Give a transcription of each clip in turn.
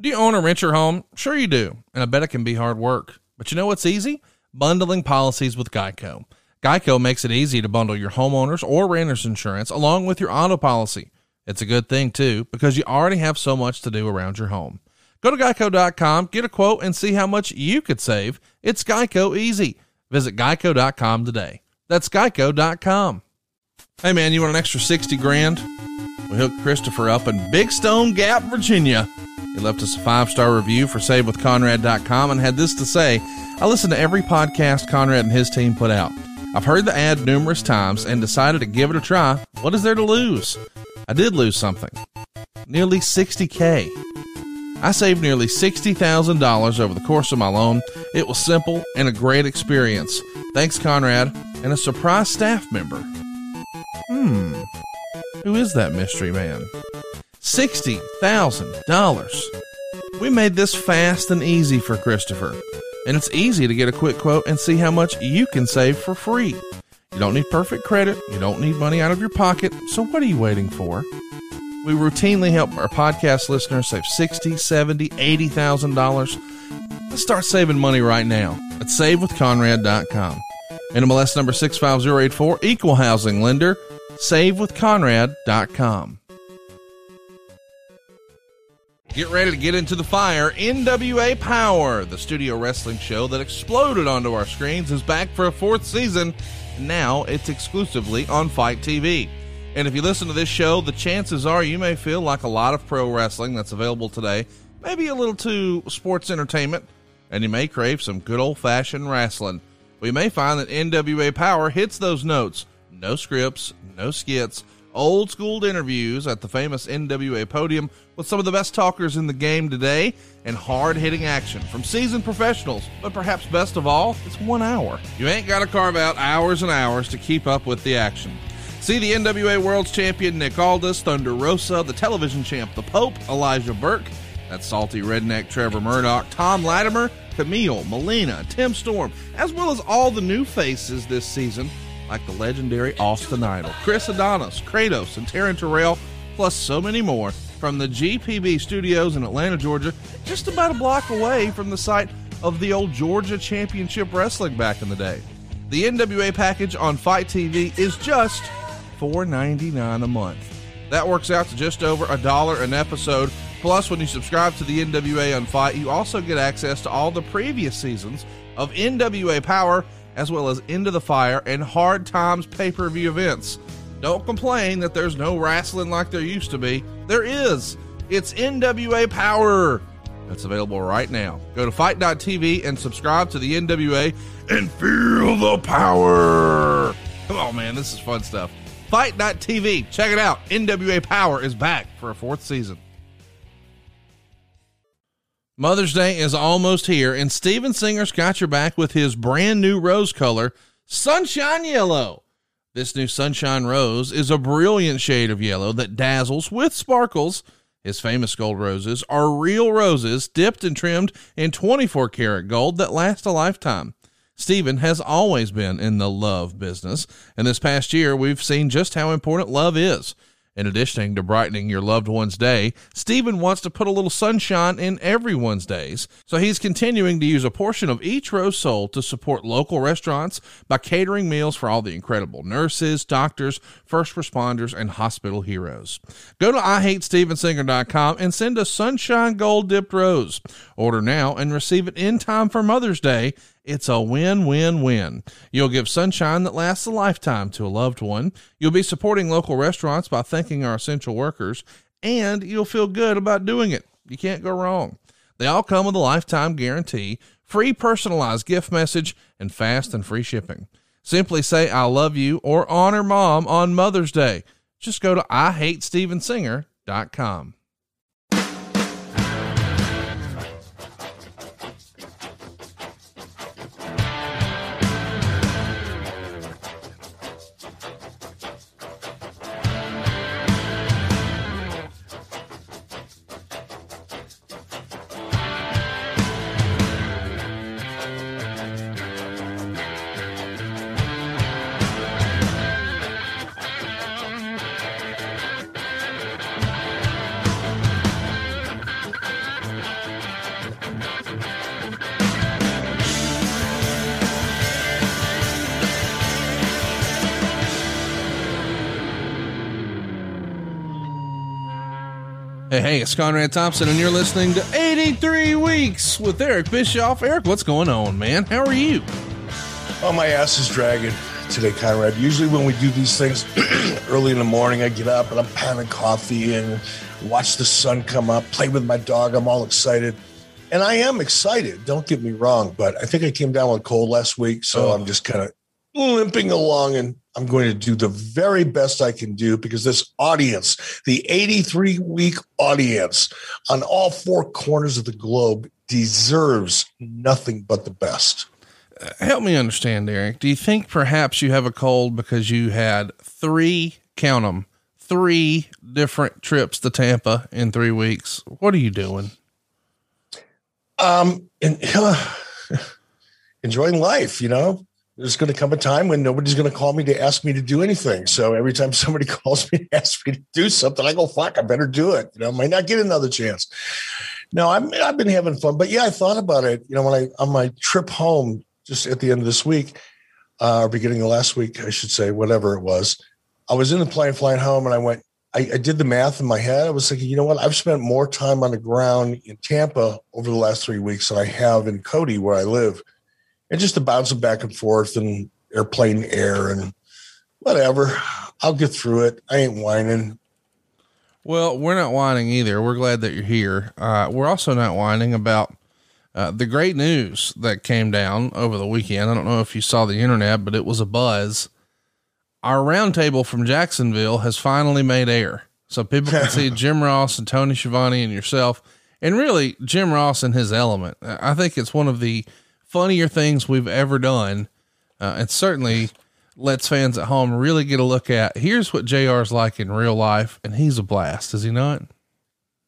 Do you own or rent your home? Sure you do, and I bet it can be hard work. But you know what's easy? Bundling policies with Geico. Geico makes it easy to bundle your homeowners or renters insurance along with your auto policy. It's a good thing too, because you already have so much to do around your home. Go to geico.com, get a quote, and see how much you could save. It's Geico easy. Visit geico.com today. That's geico.com. Hey man, you want an extra 60 grand? We hooked Christopher up in Big Stone Gap, Virginia. He left us a five star review for SaveWithConrad.com and had this to say I listen to every podcast Conrad and his team put out. I've heard the ad numerous times and decided to give it a try. What is there to lose? I did lose something nearly 60K. I saved nearly $60,000 over the course of my loan. It was simple and a great experience. Thanks, Conrad, and a surprise staff member. Hmm, who is that mystery man? $60,000. We made this fast and easy for Christopher, and it's easy to get a quick quote and see how much you can save for free. You don't need perfect credit, you don't need money out of your pocket, so what are you waiting for? We routinely help our podcast listeners save $60, $70, $80,000. Let's start saving money right now at savewithconrad.com. NMLS number 65084, equal housing lender, savewithconrad.com. Get ready to get into the fire. NWA Power, the studio wrestling show that exploded onto our screens, is back for a fourth season. Now it's exclusively on FITE TV. And if you listen to this show, the chances are you may feel like a lot of pro wrestling that's available today, maybe a little too sports entertainment, and you may crave some good old fashioned wrestling. We may find that NWA Power hits those notes. No scripts, no skits, old school interviews at the famous NWA podium with some of the best talkers in the game today, and hard hitting action from seasoned professionals. But perhaps best of all, it's one hour. You ain't got to carve out hours and hours to keep up with the action. See the NWA World's Champion Nick Aldis, Thunder Rosa, the television champ The Pope, Elijah Burke, that salty redneck Trevor Murdoch, Tom Latimer, Kamille, Melina, Tim Storm, as well as all the new faces this season like the legendary Austin Idol, Chris Adonis, Kratos, and Taryn Terrell, plus so many more from the GPB studios in Atlanta, Georgia, just about a block away from the site of the old Georgia Championship Wrestling back in the day. The NWA package on FITE TV is just $4.99 a month. That works out to just over a dollar an episode. Plus, when you subscribe to the NWA on FITE, you also get access to all the previous seasons of NWA Power as well as Into the Fire and Hard Times pay per view events. Don't complain that there's no wrestling like there used to be. There is. It's NWA Power. That's available right now. Go to FITE.tv and subscribe to the NWA and feel the power. Come on, man. This is fun stuff. FITE.tv. Check it out. NWA Power is back for a fourth season. Mother's Day is almost here, and Steven Singer's got your back with his brand new rose color, Sunshine Yellow. This new Sunshine Rose is a brilliant shade of yellow that dazzles with sparkles. His famous gold roses are real roses dipped and trimmed in 24 karat gold that last a lifetime. Steven has always been in the love business, and this past year we've seen just how important love is. In addition to brightening your loved one's day, Steven wants to put a little sunshine in everyone's days. So he's continuing to use a portion of each rose sold to support local restaurants by catering meals for all the incredible nurses, doctors, first responders, and hospital heroes. Go to IHateStevenSinger.com and send a sunshine gold dipped rose. Order now and receive it in time for Mother's Day it's a win win win. You'll give sunshine that lasts a lifetime to a loved one. You'll be supporting local restaurants by thanking our essential workers, and you'll feel good about doing it. You can't go wrong. They all come with a lifetime guarantee, free personalized gift message, and fast and free shipping. Simply say, I love you or honor mom on Mother's Day. Just go to IHateStevenSinger.com. Hey, hey, it's Conrad Thompson, and you're listening to 83 Weeks with Eric Bischoff. Eric, what's going on, man? How are you? Oh, my ass is dragging today, Conrad. Usually, when we do these things early in the morning, I get up and I'm pounding coffee and watch the sun come up, play with my dog. I'm all excited. And I am excited, don't get me wrong, but I think I came down with cold last week. So oh. I'm just kind of limping along and I'm going to do the very best I can do because this audience, the 83 week audience on all four corners of the globe, deserves nothing but the best. Uh, help me understand, Eric. Do you think perhaps you have a cold because you had three, count them, three different trips to Tampa in three weeks? What are you doing? Um, and, uh, enjoying life, you know, there's going to come a time when nobody's going to call me to ask me to do anything. So every time somebody calls me to ask me to do something, I go, fuck, I better do it. You know, I might not get another chance. No, I'm, I've been having fun, but yeah, I thought about it. You know, when I, on my trip home, just at the end of this week, uh, or beginning of last week, I should say, whatever it was, I was in the plane flying home and I went, I, I did the math in my head. I was thinking, you know what? I've spent more time on the ground in Tampa over the last three weeks than I have in Cody, where I live and just to bounce it back and forth and airplane air and whatever. I'll get through it. I ain't whining. Well, we're not whining either. We're glad that you're here. Uh, we're also not whining about uh, the great news that came down over the weekend. I don't know if you saw the internet, but it was a buzz. Our roundtable from Jacksonville has finally made air. So people can see Jim Ross and Tony Schiavone and yourself, and really Jim Ross and his element. I think it's one of the funnier things we've ever done. Uh, and certainly lets fans at home really get a look at here's what JR's like in real life. And he's a blast, is he not?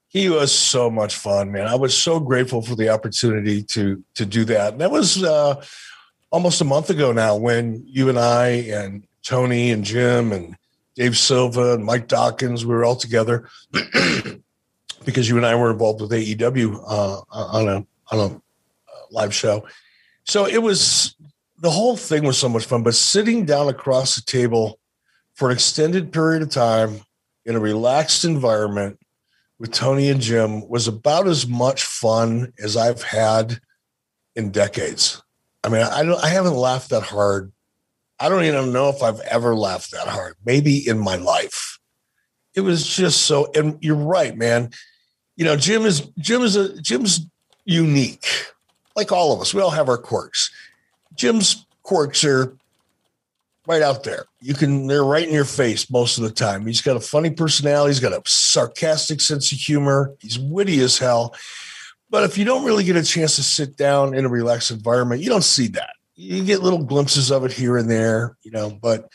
He was so much fun, man. I was so grateful for the opportunity to to do that. And that was uh, almost a month ago now when you and I and Tony and Jim and Dave Silva and Mike Dawkins, we were all together because you and I were involved with AEW uh, on a on a uh, live show. So it was the whole thing was so much fun, but sitting down across the table for an extended period of time in a relaxed environment with Tony and Jim was about as much fun as I've had in decades. I mean, I don't I haven't laughed that hard. I don't even know if I've ever laughed that hard, maybe in my life. It was just so and you're right, man. You know, Jim is Jim is a Jim's unique like all of us, we all have our quirks. Jim's quirks are right out there. You can, they're right in your face most of the time. He's got a funny personality. He's got a sarcastic sense of humor. He's witty as hell. But if you don't really get a chance to sit down in a relaxed environment, you don't see that. You get little glimpses of it here and there, you know, but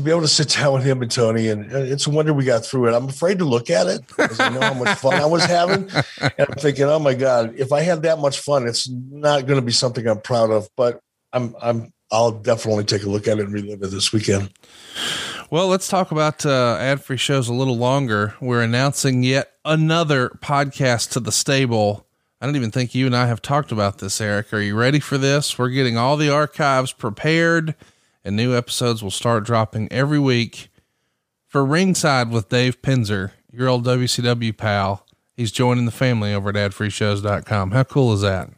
to be able to sit down with him and Tony, and it's a wonder we got through it. I'm afraid to look at it because I know how much fun I was having. And I'm thinking, oh my God, if I had that much fun, it's not going to be something I'm proud of, but I'm, I'm, I'll definitely take a look at it and relive it this weekend. Well, let's talk about uh, ad free shows a little longer. We're announcing yet another podcast to the stable. I don't even think you and I have talked about this, Eric. Are you ready for this? We're getting all the archives prepared and new episodes will start dropping every week. For Ringside with Dave Penzer, your old WCW pal, he's joining the family over at adfreeshows.com. How cool is that?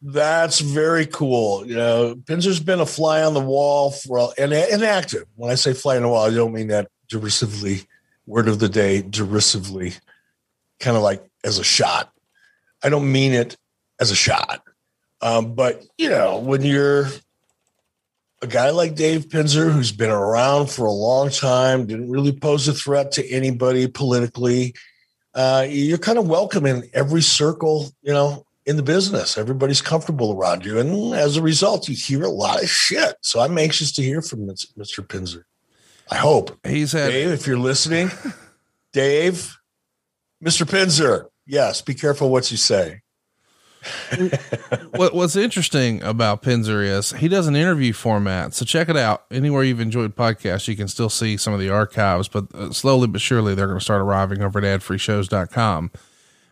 That's very cool. You know, Penzer's been a fly on the wall for and, and active. When I say fly on the wall, I don't mean that derisively. Word of the day, derisively, kind of like as a shot. I don't mean it as a shot. Um, but you know, when you're a guy like Dave Penzer, who's been around for a long time, didn't really pose a threat to anybody politically. Uh, you're kind of welcome in every circle, you know, in the business. Everybody's comfortable around you. And as a result, you hear a lot of shit. So I'm anxious to hear from Mr. Penzer. I hope. He's had- Dave, if you're listening, Dave, Mr. Penzer, yes, be careful what you say what, what's interesting about Penzer is he does an interview format. So check it out. Anywhere you've enjoyed podcasts, you can still see some of the archives, but uh, slowly but surely they're going to start arriving over at adfreeshows.com.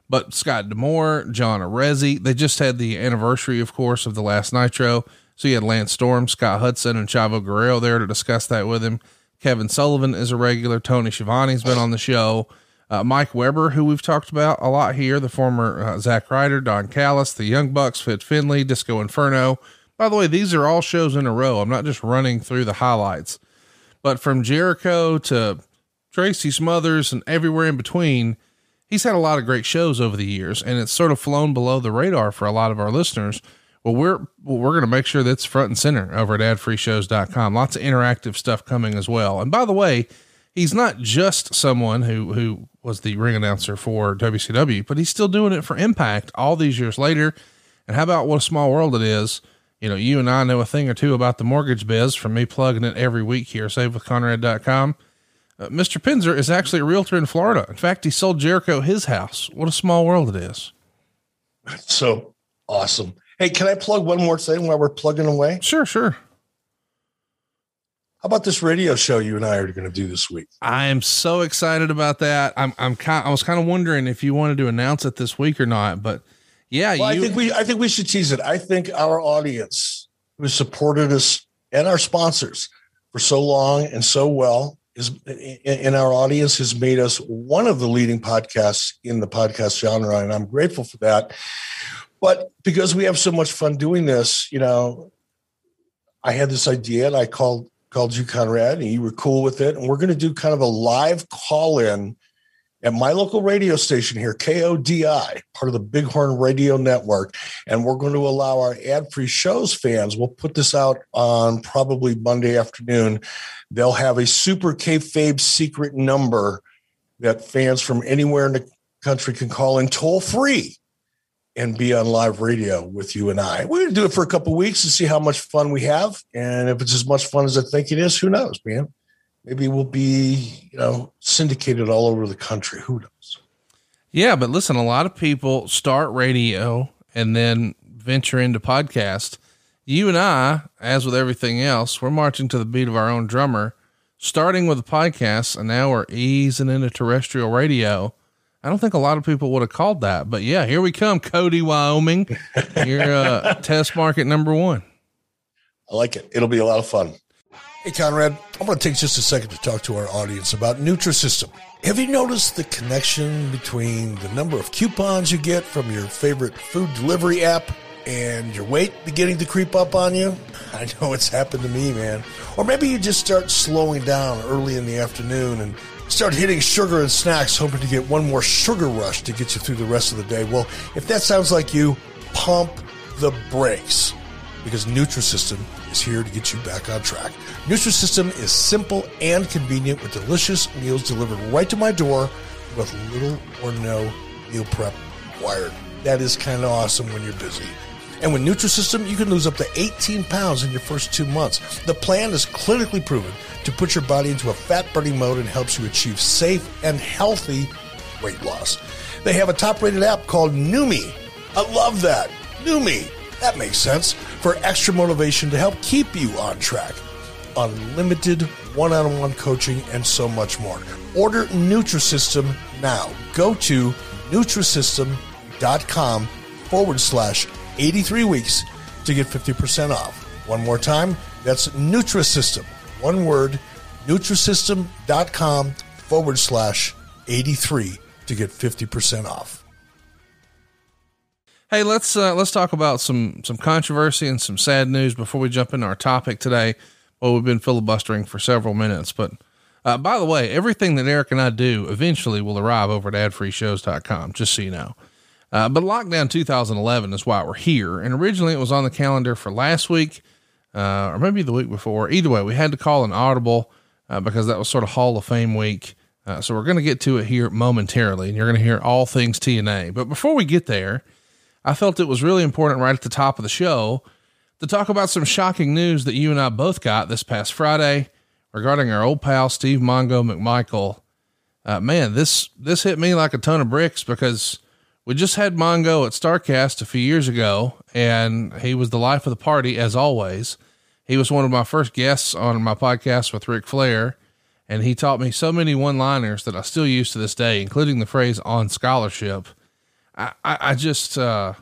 But Scott D'Amore, John Arezzi, they just had the anniversary, of course, of the last Nitro. So you had Lance Storm, Scott Hudson, and Chavo Guerrero there to discuss that with him. Kevin Sullivan is a regular. Tony Schiavone's been on the show. Uh, Mike Weber, who we've talked about a lot here, the former uh, Zack Ryder, Don Callis, the Young Bucks, Fit Finlay, Disco Inferno. By the way, these are all shows in a row. I'm not just running through the highlights, but from Jericho to Tracy Smothers and everywhere in between, he's had a lot of great shows over the years, and it's sort of flown below the radar for a lot of our listeners. Well, we're well, we're going to make sure that's front and center over at adfreeshows.com. Lots of interactive stuff coming as well. And by the way, he's not just someone who who was the ring announcer for WCW, but he's still doing it for Impact all these years later. And how about what a small world it is? You know, you and I know a thing or two about the mortgage biz from me plugging it every week here, savewithconrad.com. Uh, Mr. Penzer is actually a realtor in Florida. In fact, he sold Jericho his house. What a small world it is. So awesome. Hey, can I plug one more thing while we're plugging away? Sure, sure. How about this radio show you and I are going to do this week? I am so excited about that. I'm, I'm kind, I was kind of wondering if you wanted to announce it this week or not, but yeah, well, you, I think we, I think we should tease it. I think our audience who supported us and our sponsors for so long and so well is in our audience has made us one of the leading podcasts in the podcast genre. And I'm grateful for that. But because we have so much fun doing this, you know, I had this idea and I called called you Conrad and you were cool with it. And we're going to do kind of a live call in at my local radio station here, KODI, part of the Bighorn Radio Network. And we're going to allow our ad free shows fans, we'll put this out on probably Monday afternoon. They'll have a super kayfabe secret number that fans from anywhere in the country can call in toll free and be on live radio with you and I. We're going to do it for a couple weeks and see how much fun we have. And if it's as much fun as I think it is, who knows, man? Maybe we'll be, you know, syndicated all over the country. Who knows? Yeah, but listen, a lot of people start radio and then venture into podcast. You and I, as with everything else, we're marching to the beat of our own drummer, starting with the podcast, and now we're easing into terrestrial radio I don't think a lot of people would have called that, but yeah, here we come, Cody, Wyoming. You're uh, test market number one. I like it. It'll be a lot of fun. Hey, Conrad, I want to take just a second to talk to our audience about Nutrisystem. Have you noticed the connection between the number of coupons you get from your favorite food delivery app and your weight beginning to creep up on you? I know it's happened to me, man. Or maybe you just start slowing down early in the afternoon and start hitting sugar and snacks, hoping to get one more sugar rush to get you through the rest of the day. Well, if that sounds like you, pump the brakes because Nutrisystem is here to get you back on track. Nutrisystem is simple and convenient with delicious meals delivered right to my door with little or no meal prep required. That is kind of awesome when you're busy. And with Nutrisystem, you can lose up to 18 pounds in your first two months. The plan is clinically proven to put your body into a fat burning mode and helps you achieve safe and healthy weight loss. They have a top rated app called Numi. I love that. Numi. That makes sense. For extra motivation to help keep you on track. Unlimited one on one coaching and so much more. Order Nutrisystem now. Go to Nutrisystem.com forward slash 83 weeks to get 50% off. One more time, that's Nutrisystem. One word, Nutrisystem.com forward slash 83 to get 50% off. Hey, let's uh, let's talk about some some controversy and some sad news before we jump into our topic today. Well, we've been filibustering for several minutes, but uh, by the way, everything that Eric and I do eventually will arrive over at adfreeshows.com, just so you know. Uh, but lockdown 2011 is why we're here. And originally it was on the calendar for last week, uh, or maybe the week before. Either way, we had to call an audible uh, because that was sort of Hall of Fame week. Uh, so we're going to get to it here momentarily, and you're going to hear all things TNA. But before we get there, I felt it was really important right at the top of the show to talk about some shocking news that you and I both got this past Friday regarding our old pal Steve Mongo McMichael. Uh, man, this this hit me like a ton of bricks because we just had Mongo at Starcast a few years ago, and he was the life of the party as always. He was one of my first guests on my podcast with Ric Flair, and he taught me so many one liners that I still use to this day, including the phrase on scholarship. I, I, I just, uh,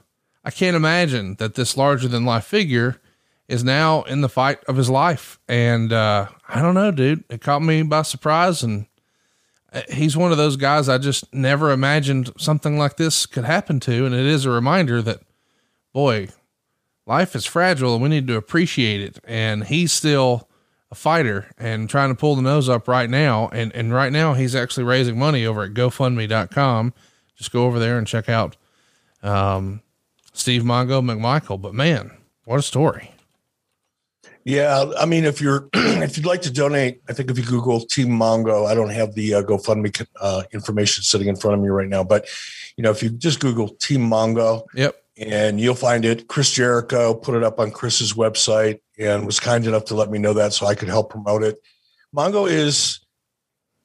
I can't imagine that this larger than life figure is now in the fight of his life. And, uh, I don't know, dude, it caught me by surprise and he's one of those guys I just never imagined something like this could happen to. And it is a reminder that, boy, life is fragile and we need to appreciate it. And he's still a fighter and trying to pull the nose up right now. And, and right now he's actually raising money over at GoFundMe.com. Just go over there and check out, um, Steve Mongo McMichael. But man, what a story. Yeah, I mean, if you're if you'd like to donate, I think if you Google Team Mongo, I don't have the uh, GoFundMe uh, information sitting in front of me right now, but you know, if you just Google Team Mongo, yep, and you'll find it. Chris Jericho put it up on Chris's website and was kind enough to let me know that so I could help promote it. Mongo is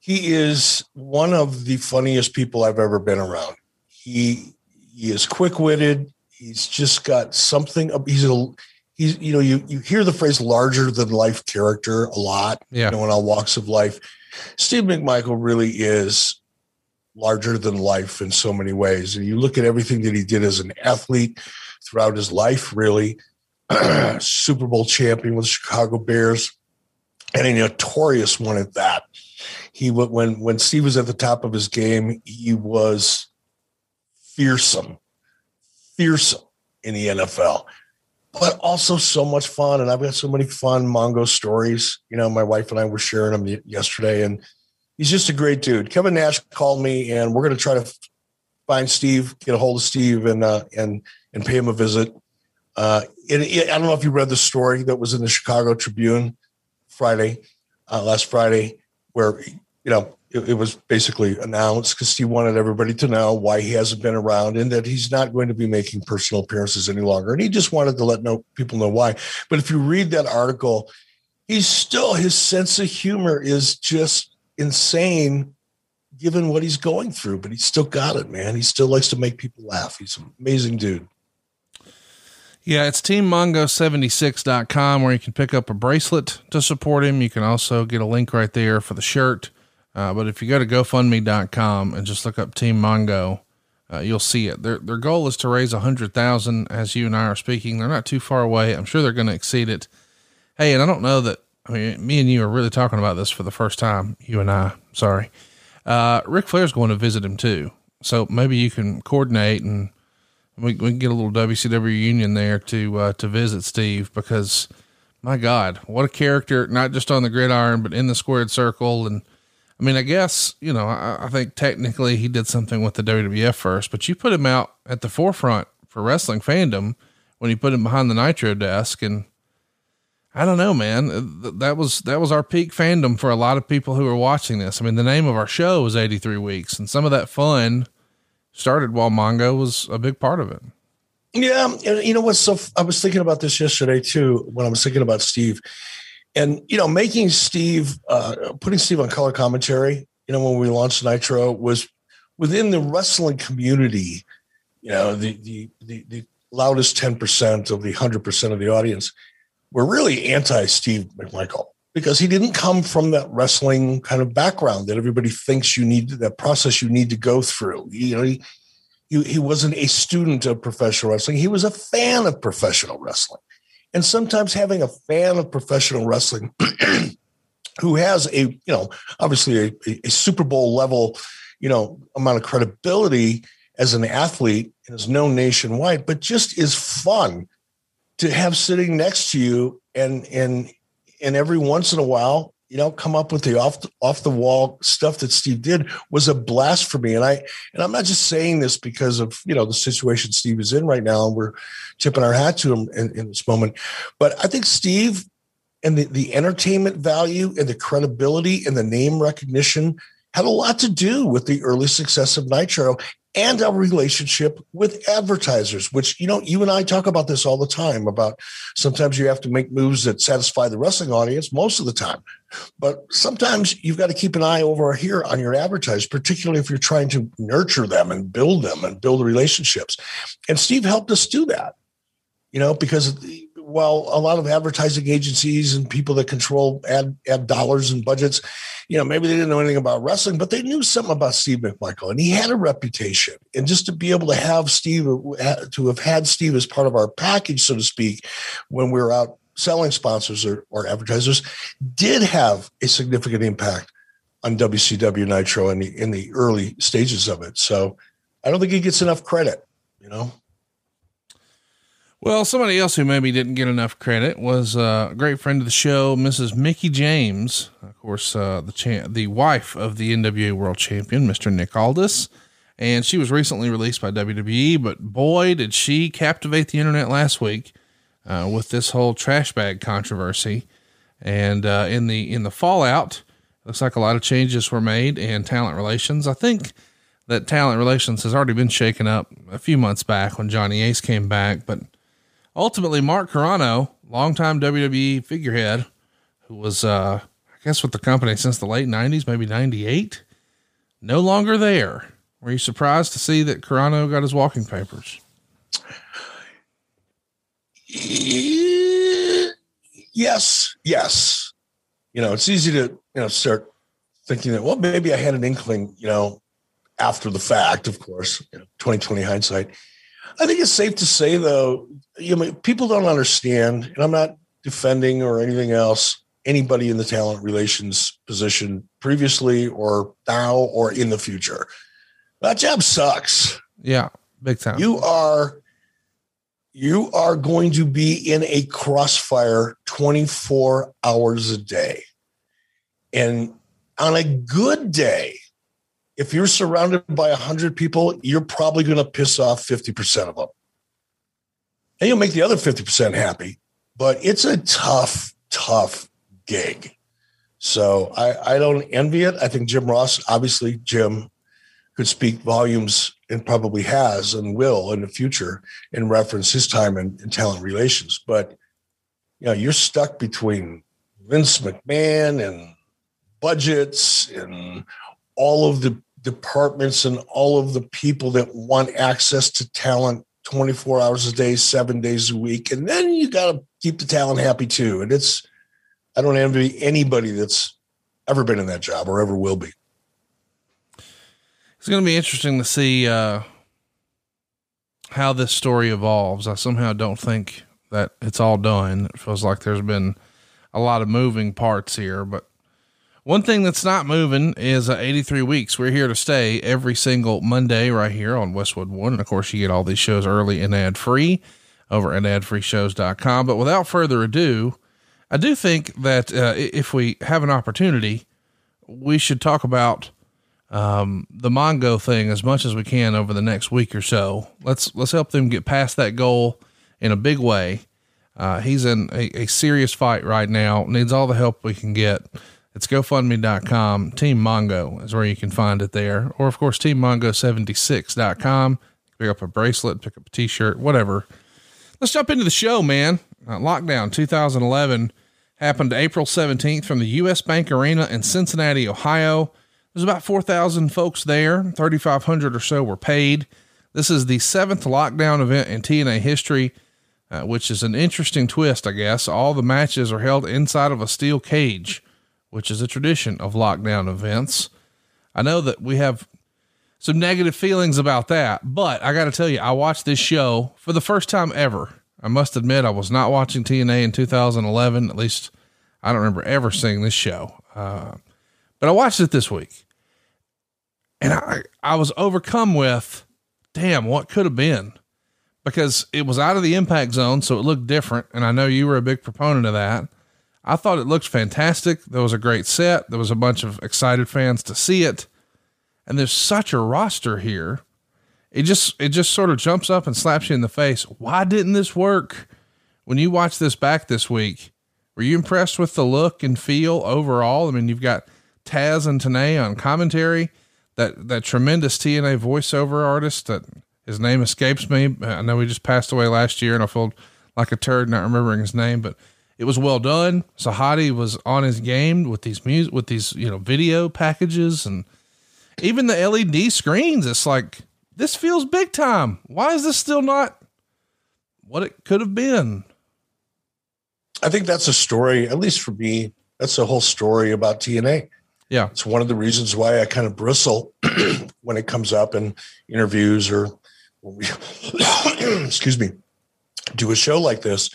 he is one of the funniest people I've ever been around. He he is quick witted. He's just got something. He's a he's you know you you hear the phrase larger than life character a lot yeah. you know in all walks of life. Steve mcmichael really is larger than life in so many ways. And you look at everything that he did as an athlete throughout his life really. Super bowl champion with the chicago bears and a notorious one at that. He when when steve was at the top of his game he was fearsome fearsome in the nfl but also so much fun. And I've got so many fun Mongo stories. You know, my wife and I were sharing them yesterday, and he's just a great dude. Kevin Nash called me, and we're going to try to find Steve, get a hold of Steve, and uh, and and pay him a visit. Uh, I don't know if you read the story that was in the Chicago Tribune Friday, uh, last Friday, where you know it, was basically announced because he wanted everybody to know why he hasn't been around and that he's not going to be making personal appearances any longer. And he just wanted to let know people know why. But if you read that article, he's still his sense of humor is just insane given what he's going through, but he's still got it, man. He still likes to make people laugh. He's an amazing dude. Yeah, it's teammongo76.com where you can pick up a bracelet to support him. You can also get a link right there for the shirt. Uh, but if you go to GoFundMe.com and just look up Team Mongo, uh, you'll see it. Their their goal is to raise a hundred thousand. As you and I are speaking, they're not too far away. I'm sure they're going to exceed it. Hey, and I don't know that. I mean, me and you are really talking about this for the first time. You and I. Sorry. Uh, Ric Flair's going to visit him too, so maybe you can coordinate and we, we can get a little WCW union there to uh, to visit Steve because my God, what a character! Not just on the gridiron, but in the squared circle and I mean, I guess, you know, I, I, think technically he did something with the WWF first, but you put him out at the forefront for wrestling fandom when you put him behind the Nitro desk. And I don't know, man, that was, that was our peak fandom for a lot of people who were watching this. I mean, the name of our show was 83 weeks and some of that fun started while Mongo was a big part of it. Yeah. You know what's so, I was thinking about this yesterday too, when I was thinking about Steve and you know, making Steve, uh, putting Steve on color commentary, you know, when we launched Nitro was within the wrestling community. You know, the the the, the loudest ten percent of the hundred percent of the audience were really anti Steve McMichael because he didn't come from that wrestling kind of background that everybody thinks you need that process you need to go through. You know, he, he, he wasn't a student of professional wrestling. He was a fan of professional wrestling. And sometimes having a fan of professional wrestling who has a, you know, obviously a, a, Super Bowl level, you know, amount of credibility as an athlete and is known nationwide, but just is fun to have sitting next to you and and and every once in a while you know, come up with the off the, off the wall stuff that Steve did was a blast for me. And I and I'm not just saying this because of you know the situation Steve is in right now, and we're tipping our hat to him in, in this moment. But I think Steve and the, the entertainment value and the credibility and the name recognition had a lot to do with the early success of Nitro and our relationship with advertisers, which, you know, you and I talk about this all the time about sometimes you have to make moves that satisfy the wrestling audience most of the time. But sometimes you've got to keep an eye over here on your advertisers, particularly if you're trying to nurture them and build them and build relationships. And Steve helped us do that, you know, because while a lot of advertising agencies and people that control ad, ad dollars and budgets, you know, maybe they didn't know anything about wrestling, but they knew something about Steve McMichael, and he had a reputation. And just to be able to have Steve, to have had Steve as part of our package, so to speak, when we were out selling sponsors or, or advertisers, did have a significant impact on WCW Nitro in the in the early stages of it. So I don't think he gets enough credit, you know. Well, somebody else who maybe didn't get enough credit was uh, a great friend of the show, Mrs. Mickie James, of course, uh, the cha- the wife of the NWA World Champion, Mr. Nick Aldis, and she was recently released by WWE. But boy, did she captivate the internet last week uh, with this whole trash bag controversy, and uh, in the in the fallout, looks like a lot of changes were made in talent relations. I think that talent relations has already been shaken up a few months back when Johnny Ace came back, but ultimately Mark Carrano, longtime WWE figurehead, who was, uh, I guess with the company since the late nineties, maybe 98, no longer there. Were you surprised to see that Carrano got his walking papers? Yes. Yes. You know, it's easy to, you know, start thinking that, well, maybe I had an inkling, you know, after the fact, of course, you know, 2020 hindsight. I think it's safe to say, though, you know, people don't understand, and I'm not defending or anything else anybody in the talent relations position previously or now or in the future. That job sucks. Yeah, big time. You are you are going to be in a crossfire 24 hours a day. And on a good day, if you're surrounded by 100 people, you're probably going to piss off 50% of them. And you'll make the other 50% happy. But it's a tough, tough gig. So I, I don't envy it. I think Jim Ross, obviously, Jim could speak volumes and probably has and will in the future in reference his time in, in talent relations. But you know, you're stuck between Vince McMahon and budgets and all of the departments and all of the people that want access to talent 24 hours a day, seven days a week. And then you got to keep the talent happy too. And it's, I don't envy anybody that's ever been in that job or ever will be. It's going to be interesting to see uh, how this story evolves. I somehow don't think that it's all done. It feels like there's been a lot of moving parts here, but one thing that's not moving is uh, 83 weeks. We're here to stay every single Monday right here on Westwood One. And of course, you get all these shows early and ad free over at adfreeshows.com. But without further ado, I do think that uh, if we have an opportunity, we should talk about um, the Mongo thing as much as we can over the next week or so. Let's let's help them get past that goal in a big way. Uh, he's in a, a serious fight right now. Needs all the help we can get. It's GoFundMe.com. Team Mongo is where you can find it there. Or, of course, TeamMongo76.com. Pick up a bracelet, pick up a t shirt, whatever. Let's jump into the show, man. Uh, lockdown 2011 happened April 17th from the U.S. Bank Arena in Cincinnati, Ohio. There's about 4,000 folks there. 3,500 or so were paid. This is the seventh lockdown event in TNA history, uh, which is an interesting twist, I guess. All the matches are held inside of a steel cage which is a tradition of lockdown events. I know that we have some negative feelings about that, but I got to tell you, I watched this show for the first time ever. I must admit, I was not watching TNA in 2011. At least I don't remember ever seeing this show. Uh, but I watched it this week and I, I was overcome with, damn, what could have been because it was out of the impact zone. So it looked different. And I know you were a big proponent of that. I thought it looked fantastic. There was a great set. There was a bunch of excited fans to see it. And there's such a roster here. It just it just sort of jumps up and slaps you in the face. Why didn't this work? When you watch this back this week, were you impressed with the look and feel overall? I mean, you've got Taz and Tenay on commentary, that that tremendous TNA voiceover artist that his name escapes me. I know he just passed away last year and I feel like a turd not remembering his name, but it was well done. Sahadi was on his game with these music, with these, you know, video packages and even the LED screens. It's like, this feels big time. Why is this still not what it could have been? I think that's a story, at least for me, that's the whole story about TNA. Yeah. It's one of the reasons why I kind of bristle when it comes up in interviews or when we, excuse me, do a show like this.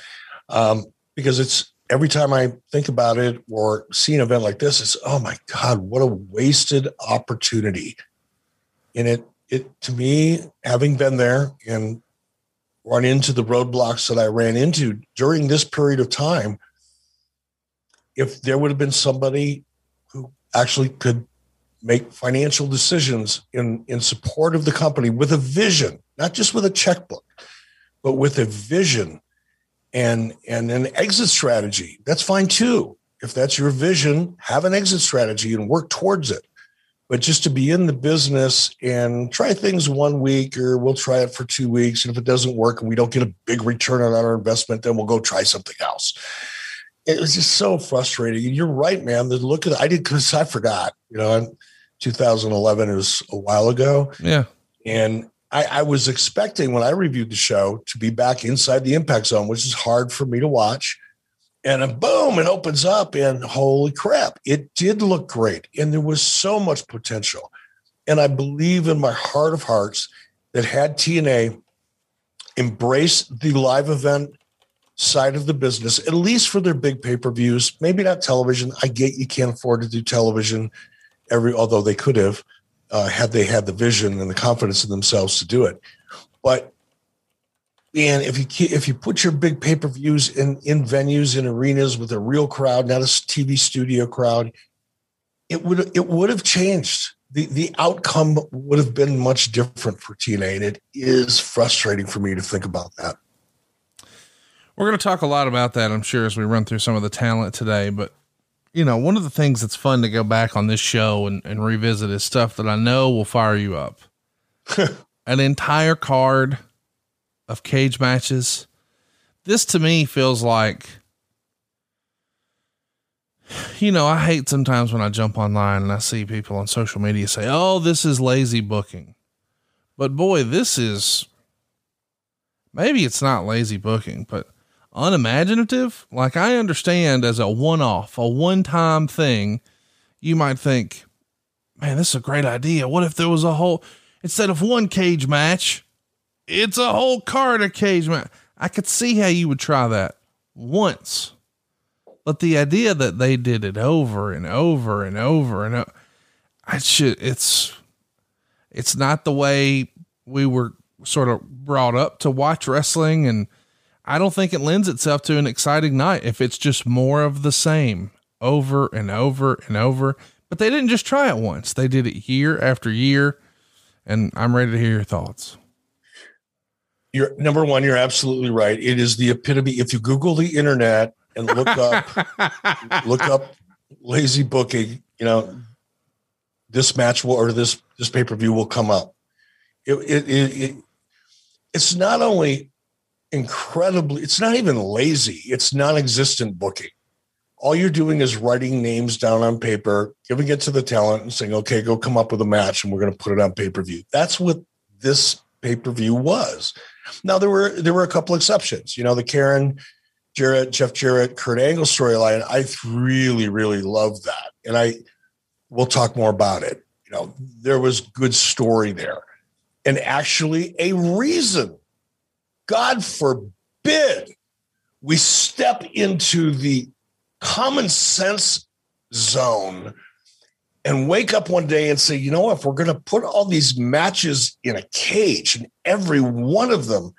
Um, because it's every time I think about it or see an event like this, it's oh my God, what a wasted opportunity. And it it to me, having been there and run into the roadblocks that I ran into during this period of time, if there would have been somebody who actually could make financial decisions in, in support of the company with a vision, not just with a checkbook, but with a vision and, and an exit strategy, that's fine too. If that's your vision, have an exit strategy and work towards it. But just to be in the business and try things one week or we'll try it for two weeks. And if it doesn't work and we don't get a big return on our investment then we'll go try something else. It was just so frustrating. And you're right man. The look at i did because i forgot you know in 2011 it was a while ago. Yeah. And I, I was expecting when i reviewed the show to be back inside the impact zone which is hard for me to watch and a boom, it opens up, and holy crap, it did look great. And there was so much potential. And I believe in my heart of hearts that had TNA embraced the live event side of the business, at least for their big pay per views, maybe not television. I get you can't afford to do television every, although they could have, uh, had they had the vision and the confidence in themselves to do it. But and if you if you put your big pay per views in in venues in arenas with a real crowd, not a TV studio crowd, it would it would have changed. the The outcome would have been much different for TNA, and it is frustrating for me to think about that. We're going to talk a lot about that, I'm sure, as we run through some of the talent today. But you know, one of the things that's fun to go back on this show and, and revisit is stuff that I know will fire you up. An entire card of cage matches. This to me feels like, you know, I hate sometimes when I jump online and I see people on social media say, oh, this is lazy booking. But boy, this is maybe it's not lazy booking, but unimaginative. Like I understand as a one off, a one time thing, you might think, man, this is a great idea. What if there was a whole, instead of one cage match, it's a whole card of cage match. I could see how you would try that once, but the idea that they did it over and over and over and over, I should, it's, it's not the way we were sort of brought up to watch wrestling. And I don't think it lends itself to an exciting night if it's just more of the same over and over and over. But they didn't just try it once, they did it year after year. And I'm ready to hear your thoughts you're number one, you're absolutely right. It is the epitome. If you Google the internet and look up look up lazy booking, you know, this match will or this this pay-per-view will come up. It, it, it, it it's not only incredibly, it's not even lazy, it's non-existent booking. All you're doing is writing names down on paper, giving it to the talent and saying, okay, go come up with a match and we're going to put it on pay-per-view. That's what this pay-per-view was. Now there were there were a couple exceptions. You know, the Karen Jarrett, Jeff Jarrett, Kurt Angle storyline. I really, really love that, and I we'll talk more about it. You know, there was good story there, and actually a reason. God forbid we step into the common sense zone and wake up one day and say, you know, if we're going to put all these matches in a cage and every one of them,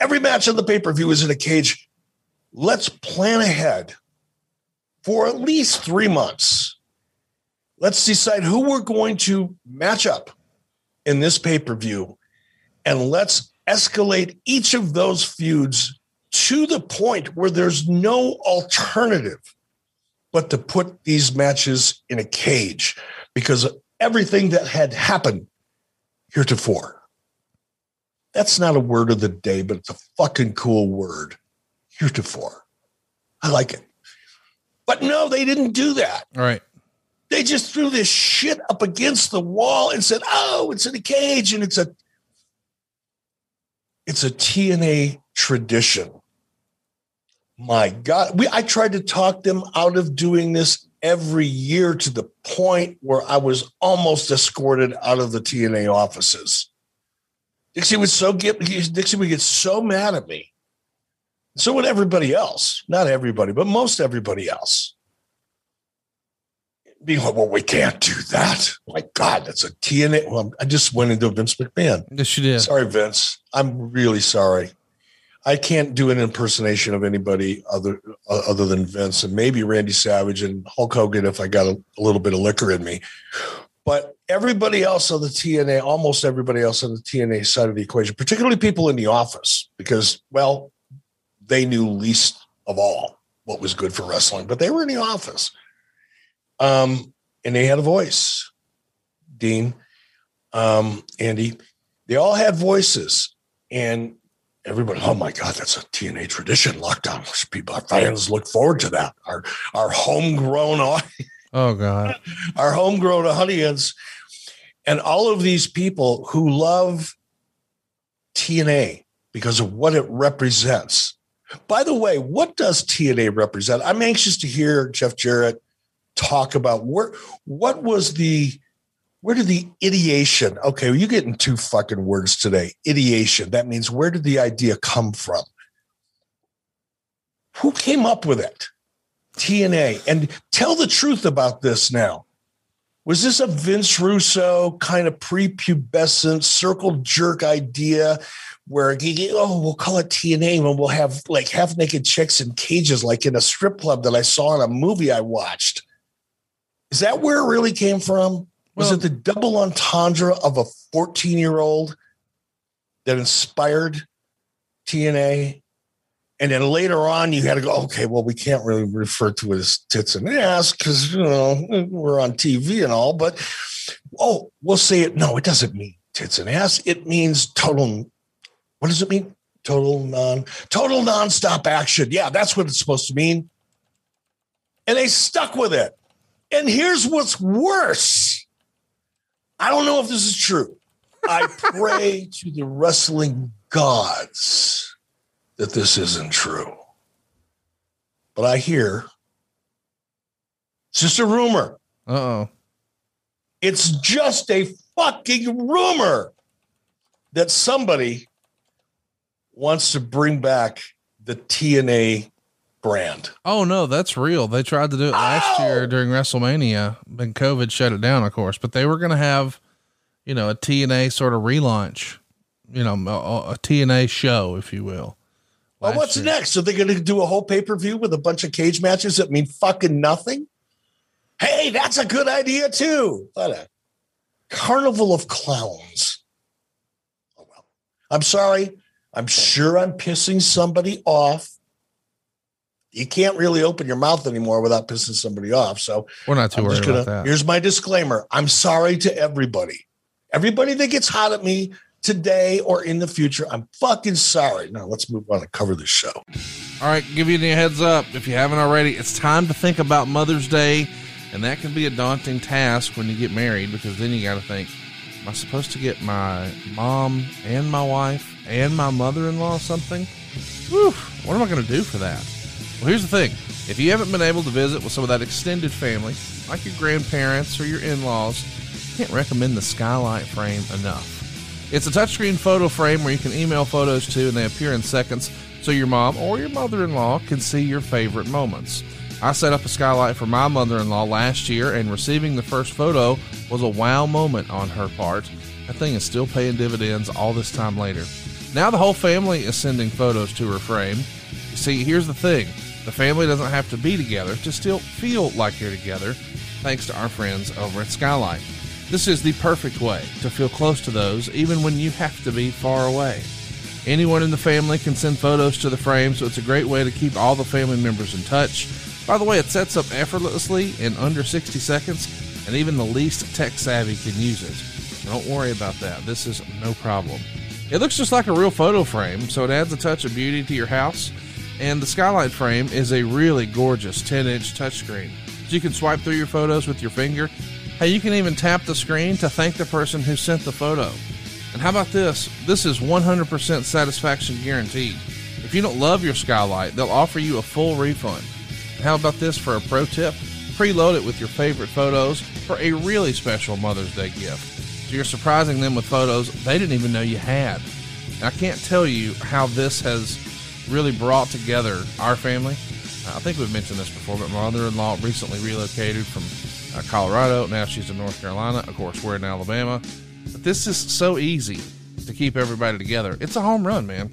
every match on the pay per view is in a cage, let's plan ahead for at least three months. Let's decide who we're going to match up in this pay per view and let's escalate each of those feuds to the point where there's no alternative but to put these matches in a cage because of everything that had happened heretofore. That's not a word of the day, but it's a fucking cool word. Heretofore. I like it. But no, they didn't do that. All right. They just threw this shit up against the wall and said, "Oh, it's in a cage and it's a it's a TNA tradition." my God, we I tried to talk them out of doing this every year to the point where I was almost escorted out of the TNA offices. Dixie would so get Dixie would get so mad at me So would everybody else. Not everybody, but most everybody else. Being like, well, we can't do that. My God, that's a TNA. Well, I just went into Vince McMahon. Yes, you did. Sorry, Vince. I'm really sorry. I can't do an impersonation of anybody other uh, other than Vince and maybe Randy Savage and Hulk Hogan if I got a, a, little bit of liquor in me. But everybody else on the TNA, almost everybody else on the TNA side of the equation, particularly people in the office, because well, they knew least of all what was good for wrestling, but they were in the office. Um, and they had a voice. Dean, um, Andy, they all had voices. And everybody, oh my God, that's a TNA tradition. Lockdown people, our fans look forward to that. Our our homegrown Oh God. Our homegrown audience. And all of these people who love TNA because of what it represents. By the way, what does TNA represent? I'm anxious to hear Jeff Jarrett talk about where what was the where did the ideation okay well, you're getting two fucking words today ideation that means where did the idea come from? Who came up with it? Tna and tell the truth about this now. Was this a vince russo kind of prepubescent circle jerk idea where oh we'll call it tna and we'll have like half naked chicks in cages like in a strip club that i saw in a movie i watched is that where it really came from was well, it the double entendre of a 14 year old that inspired TNA? And then later on, you had to go, okay, well, we can't really refer to it as tits and ass because, you know, we're on TV and all. But, oh, we'll say it. No, it doesn't mean tits and ass. It means total. What does it mean? Total non, total nonstop action. Yeah, that's what it's supposed to mean. And they stuck with it. And here's what's worse I don't know if this is true. I pray to the wrestling gods that this isn't true. But I hear it's just a rumor. Uh oh. It's just a fucking rumor that somebody wants to bring back the TNA brand. Oh no, that's real. They tried to do it last Ow! year during WrestleMania, and COVID shut it down, of course. But they were going to have, you know, a TNA sort of relaunch, you know, a, a TNA show, if you will. Well, what's year. next? Are they going to do a whole pay per view with a bunch of cage matches that mean fucking nothing? Hey, that's a good idea too. What a carnival of clowns. Oh well. I'm sorry. I'm sure I'm pissing somebody off you can't really open your mouth anymore without pissing somebody off. So we're not too I'm worried gonna, about that. Here's my disclaimer. I'm sorry to everybody. Everybody that gets hot at me today or in the future, I'm fucking sorry. Now let's move on and cover this show. All right, give you a heads up if you haven't already. It's time to think about Mother's Day, and that can be a daunting task when you get married because then you got to think, am I supposed to get my mom and my wife and my mother-in-law something? Whew, what am I going to do for that? Well, here's the thing if you haven't been able to visit with some of that extended family, like your grandparents or your in laws, can't recommend the Skylight frame enough. It's a touchscreen photo frame where you can email photos to and they appear in seconds so your mom or your mother in law can see your favorite moments. I set up a skylight for my mother in law last year, and receiving the first photo was a wow moment on her part. That thing is still paying dividends all this time later. Now the whole family is sending photos to her frame. You see, here's the thing the family doesn't have to be together to still feel like you're together, thanks to our friends over at Skylight. This is the perfect way to feel close to those even when you have to be far away. Anyone in the family can send photos to the frame, so it's a great way to keep all the family members in touch. By the way, it sets up effortlessly in under 60 seconds, and even the least tech savvy can use it. Don't worry about that, this is no problem. It looks just like a real photo frame, so it adds a touch of beauty to your house and the skylight frame is a really gorgeous 10 inch touchscreen. So you can swipe through your photos with your finger. Hey, you can even tap the screen to thank the person who sent the photo. And how about this? This is 100% satisfaction guaranteed. If you don't love your skylight, they'll offer you a full refund. And how about this for a pro tip? Preload it with your favorite photos for a really special Mother's Day gift. So you're surprising them with photos they didn't even know you had. I can't tell you how this has really brought together our family. I think we've mentioned this before, but my mother-in-law recently relocated from uh, Colorado. Now she's in North Carolina. Of course, we're in Alabama. But this is so easy to keep everybody together. It's a home run, man.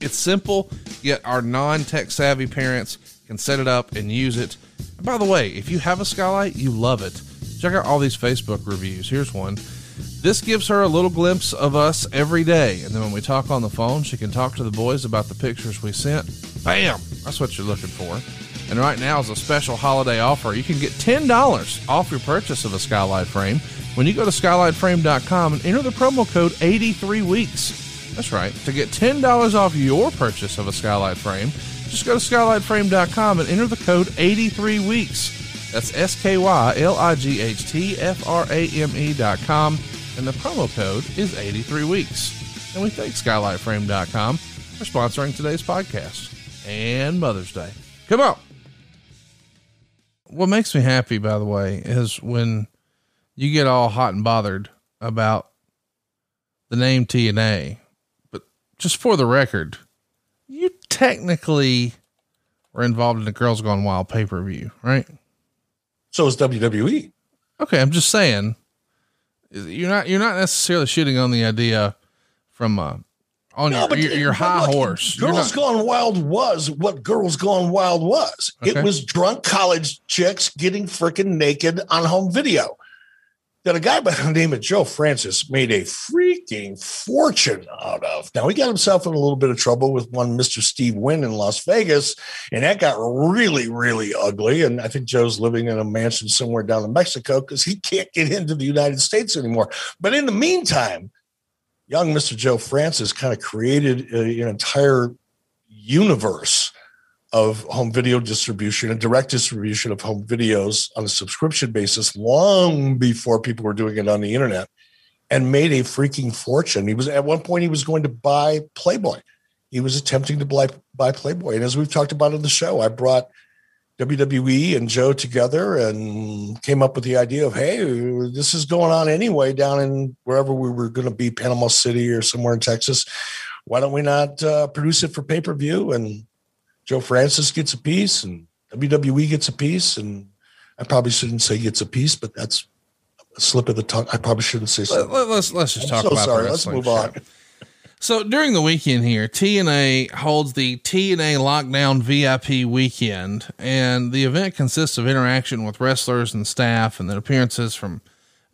It's simple, yet our non-tech savvy parents can set it up and use it. And by the way, if you have a skylight, you love it. Check out all these Facebook reviews. Here's one. This gives her a little glimpse of us every day. And then when we talk on the phone, she can talk to the boys about the pictures we sent. Bam! That's what you're looking for. And right now is a special holiday offer. You can get $10 off your purchase of a skylight frame when you go to skylightframe.com and enter the promo code 83weeks. That's right. To get $10 off your purchase of a skylight frame, just go to skylightframe.com and enter the code 83weeks. That's S K Y L I G H T F R A M E.com and the promo code is 83 weeks. And we thank skylightframe.com for sponsoring today's podcast and Mother's Day. Come on. What makes me happy, by the way, is when you get all hot and bothered about the name TNA. But just for the record, you technically were involved in the Girls Gone Wild pay per view, right? So is WWE. Okay, I'm just saying you're not you're not necessarily shooting on the idea from uh, on no, your, your, your high look, horse. Girls not, Gone Wild was what Girls Gone Wild was. Okay. It was drunk college chicks getting freaking naked on home video that a guy by the name of Joe Francis made a freaking fortune out of. Now he got himself in a little bit of trouble with one Mr. Steve Wynn in Las Vegas, and that got really, really ugly. And I think Joe's living in a mansion somewhere down in Mexico because he can't get into the United States anymore. But in the meantime, young Mr. Joe Francis kind of created uh, an entire universe of home video distribution and direct distribution of home videos on a subscription basis long before people were doing it on the internet and made a freaking fortune. He was at one point he was going to buy Playboy. He was attempting to buy, buy Playboy. And as we've talked about in the show, I brought WWE and Joe together and came up with the idea of, hey, this is going on anyway down in wherever we were going to be, Panama City or somewhere in Texas. Why don't we not uh, produce it for pay per view? And Joe Francis gets a piece and WWE gets a piece. And I probably shouldn't say gets a piece, but that's a slip of the tongue. I probably shouldn't say so. Let, us let's just I'm talk so about sorry. Let's move on. So during the weekend here, TNA holds the TNA Lockdown VIP weekend, and the event consists of interaction with wrestlers and staff, and then appearances from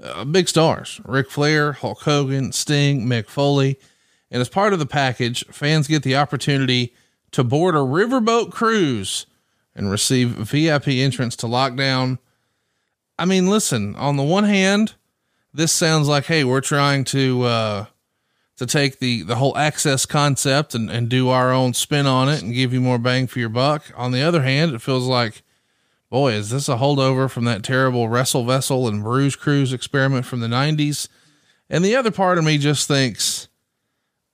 uh, big stars: Ric Flair, Hulk Hogan, Sting, Mick Foley. And as part of the package, fans get the opportunity to board a riverboat cruise and receive VIP entrance to lockdown. I mean, listen, on the one hand, this sounds like, hey, we're trying to, uh, to take the, the whole access concept and, and do our own spin on it and give you more bang for your buck. On the other hand, it feels like, boy, is this a holdover from that terrible Wrestle Vessel and Bruise Cruise experiment from the 90s? And the other part of me just thinks,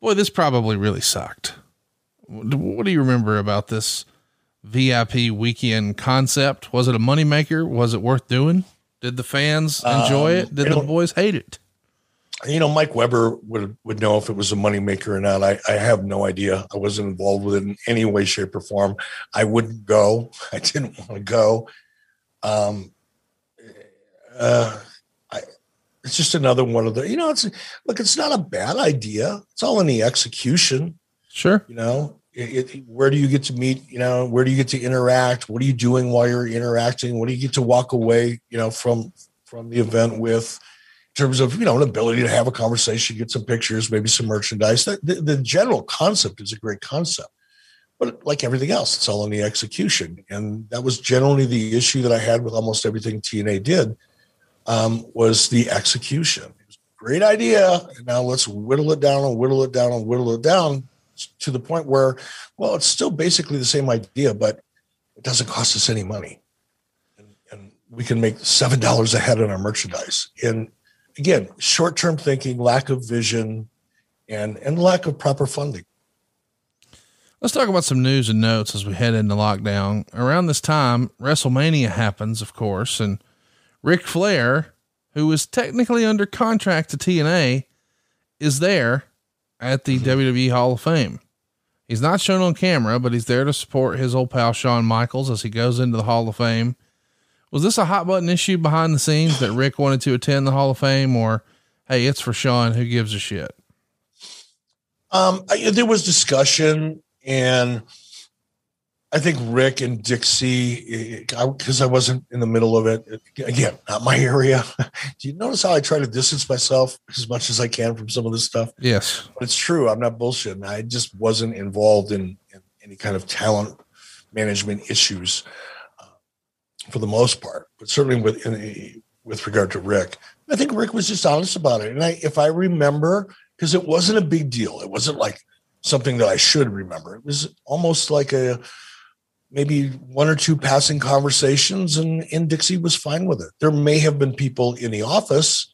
boy, this probably really sucked. What do you remember about this VIP weekend concept? Was it a moneymaker? Was it worth doing? Did the fans enjoy um, it? Did the boys hate it? You know, Mike Weber would would know if it was a moneymaker or not. I, I have no idea. I wasn't involved with it in any way, shape, or form. I wouldn't go. I didn't want to go. Um, uh, I, it's just another one of the. You know, it's look. It's not a bad idea. It's all in the execution. Sure. You know, it, it, where do you get to meet? You know, where do you get to interact? What are you doing while you're interacting? What do you get to walk away? You know, from from the event with, in terms of you know an ability to have a conversation, get some pictures, maybe some merchandise. The, the, the general concept is a great concept, but like everything else, it's all in the execution, and that was generally the issue that I had with almost everything TNA did. Um, was the execution. It was great idea. And now let's whittle it down and whittle it down and whittle it down to the point where, well, it's still basically the same idea, but it doesn't cost us any money. And, and we can make $7 a head on our merchandise. And again, short term thinking, lack of vision, and, and lack of proper funding. Let's talk about some news and notes as we head into lockdown. Around this time, WrestleMania happens, of course, and Ric Flair, who is technically under contract to TNA, is there at the mm-hmm. WWE Hall of Fame. He's not shown on camera, but he's there to support his old pal Shawn Michaels as he goes into the Hall of Fame. Was this a hot button issue behind the scenes that Ric wanted to attend the Hall of Fame, or hey, it's for Shawn? Who gives a shit? Um, I, there was discussion, and I think Ric and Dixie, because I, I, wasn't in the middle of it. Again, not my area. Do you notice how I try to distance myself as much as I can from some of this stuff? Yes, but it's true. I'm not bullshitting. I just wasn't involved in, in any kind of talent management issues uh, for the most part. But certainly with in, with regard to Ric, I think Ric was just honest about it. And I, if I remember, because it wasn't a big deal. It wasn't like something that I should remember. It was almost like a maybe one or two passing conversations, and, and Dixie was fine with it. There may have been people in the office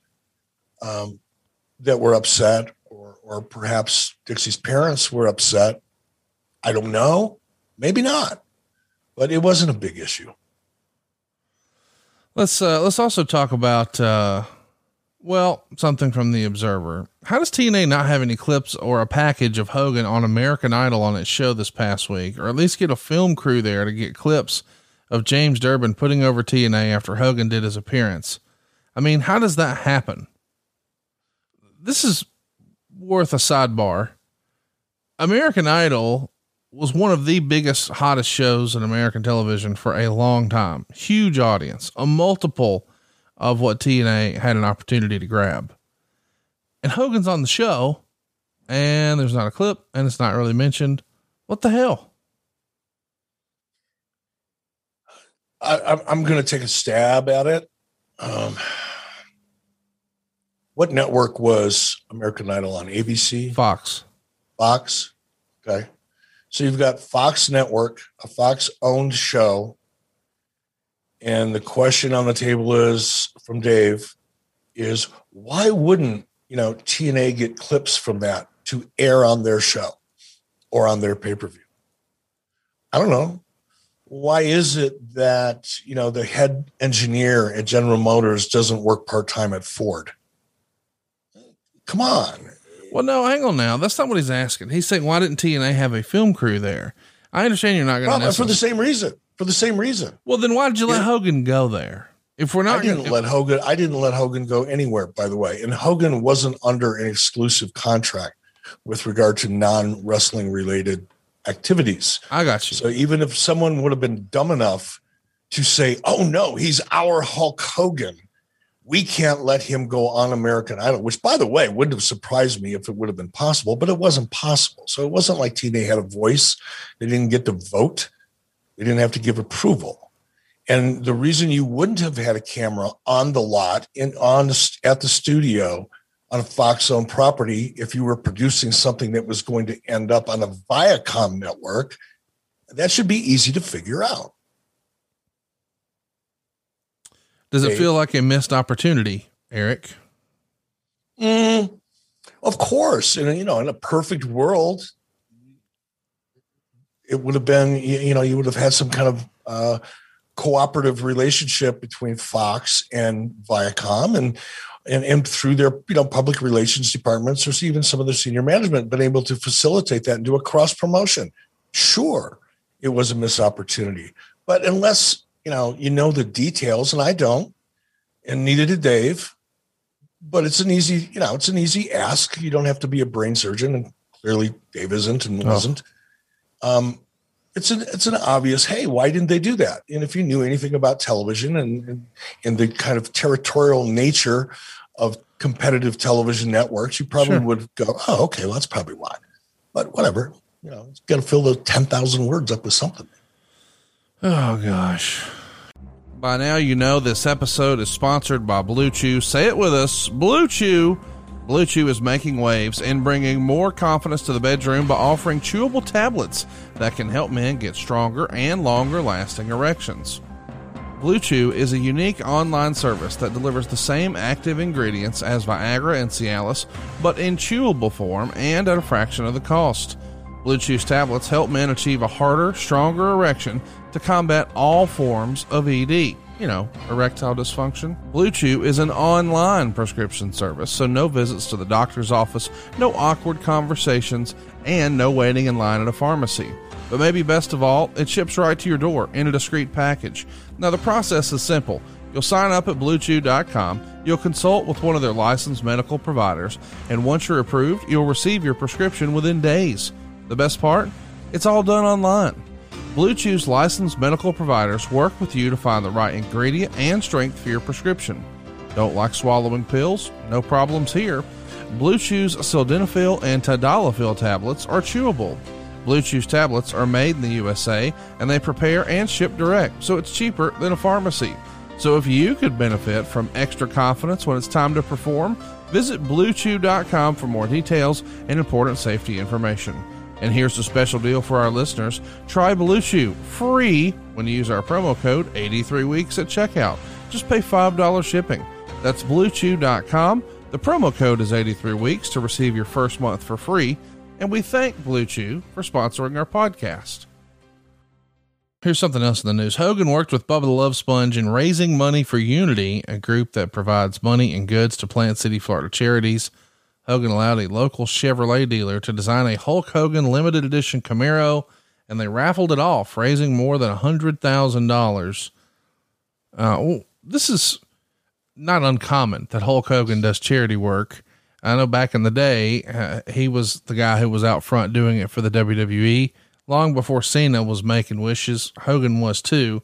um, that were upset, or, or perhaps Dixie's parents were upset. I don't know. Maybe not, but it wasn't a big issue. Let's uh, let's also talk about uh, well, something from the Observer. How does TNA not have any clips or a package of Hogan on American Idol on its show this past week, or at least get a film crew there to get clips of James Durbin putting over TNA after Hogan did his appearance? I mean, how does that happen? This is worth a sidebar. American Idol was one of the biggest, hottest shows in American television for a long time. Huge audience, a multiple of what TNA had an opportunity to grab. And Hogan's on the show, and there's not a clip, and it's not really mentioned. What the hell? I, am going to take a stab at it. Um, what network was American Idol on? ABC? Fox. Fox. Okay. So you've got Fox Network, a Fox owned show and the question on the table is from Dave is why wouldn't, you know, TNA get clips from that to air on their show or on their pay-per-view? I don't know. Why is it that, you know, the head engineer at General Motors doesn't work part-time at Ford? Come on. Well, no, hang on now. That's not what he's asking. He's saying, why didn't TNA have a film crew there? I understand you're not going to. For the same reason for the same reason. Well, then why did you let Hogan go there? If we're not, I didn't gonna, let Hogan. I didn't let Hogan go anywhere. By the way, and Hogan wasn't under an exclusive contract with regard to non wrestling related activities. I got you. So even if someone would have been dumb enough to say, "Oh no, he's our Hulk Hogan," we can't let him go on American Idol. Which, by the way, wouldn't have surprised me if it would have been possible, but it wasn't possible. So it wasn't like TNA had a voice; they didn't get to vote. They didn't have to give approval. And the reason you wouldn't have had a camera on the lot in on the, at the studio on a Fox owned property if you were producing something that was going to end up on a Viacom network, that should be easy to figure out. Does it feel like a missed opportunity, Eric? Mm, of course. And you know, in a perfect world, it would have been you know you would have had some kind of uh, cooperative relationship between Fox and Viacom and and, and through their you know public relations departments or even some of their senior management been able to facilitate that and do a cross promotion. Sure, it was a missed opportunity, but unless you know you know the details, and I don't, and neither did Dave. But it's an easy, you know, it's an easy ask. You don't have to be a brain surgeon, and clearly Dave isn't and wasn't. Oh um, it's an it's an obvious hey why didn't they do that? And if you knew anything about television and, and, and the kind of territorial nature of competitive television networks you probably sure. would go oh okay well that's probably why. But whatever you know it's got to fill those 10,000 words up with something. Oh gosh. By now you know this episode is sponsored by blue chew. Say it with us. Blue chew Blue Chew is making waves and bringing more confidence to the bedroom by offering chewable tablets that can help men get stronger and longer lasting erections. Blue Chew is a unique online service that delivers the same active ingredients as Viagra and Cialis, but in chewable form and at a fraction of the cost. Blue Chew's tablets help men achieve a harder, stronger erection to combat all forms of ED. You know, erectile dysfunction. Blue Chew is an online prescription service, so no visits to the doctor's office, no awkward conversations, and no waiting in line at a pharmacy. But maybe best of all, it ships right to your door in a discreet package. Now, the process is simple. You'll sign up at bluechew.com, you'll consult with one of their licensed medical providers, and once you're approved, you'll receive your prescription within days. The best part? It's all done online. Blue Chew's licensed medical providers work with you to find the right ingredient and strength for your prescription. Don't like swallowing pills? No problems here. Blue Chew's sildenafil and tadalafil tablets are chewable. Blue Chew's tablets are made in the USA and they prepare and ship direct, so it's cheaper than a pharmacy. So if you could benefit from extra confidence when it's time to perform, visit bluechew.com for more details and important safety information. And here's a special deal for our listeners. Try Blue Chew free when you use our promo code 83weeks at checkout. Just pay $5 shipping. That's bluechew.com. The promo code is 83weeks to receive your first month for free. And we thank Blue Chew for sponsoring our podcast. Here's something else in the news. Hogan worked with Bubba the Love Sponge in raising money for Unity, a group that provides money and goods to Plant City, Florida charities. Hogan allowed a local Chevrolet dealer to design a Hulk Hogan limited edition Camaro, and they raffled it off, raising more than a hundred thousand dollars. Uh, this is not uncommon that Hulk Hogan does charity work. I know back in the day, uh, he was the guy who was out front doing it for the WWE long before Cena was making wishes. Hogan was too.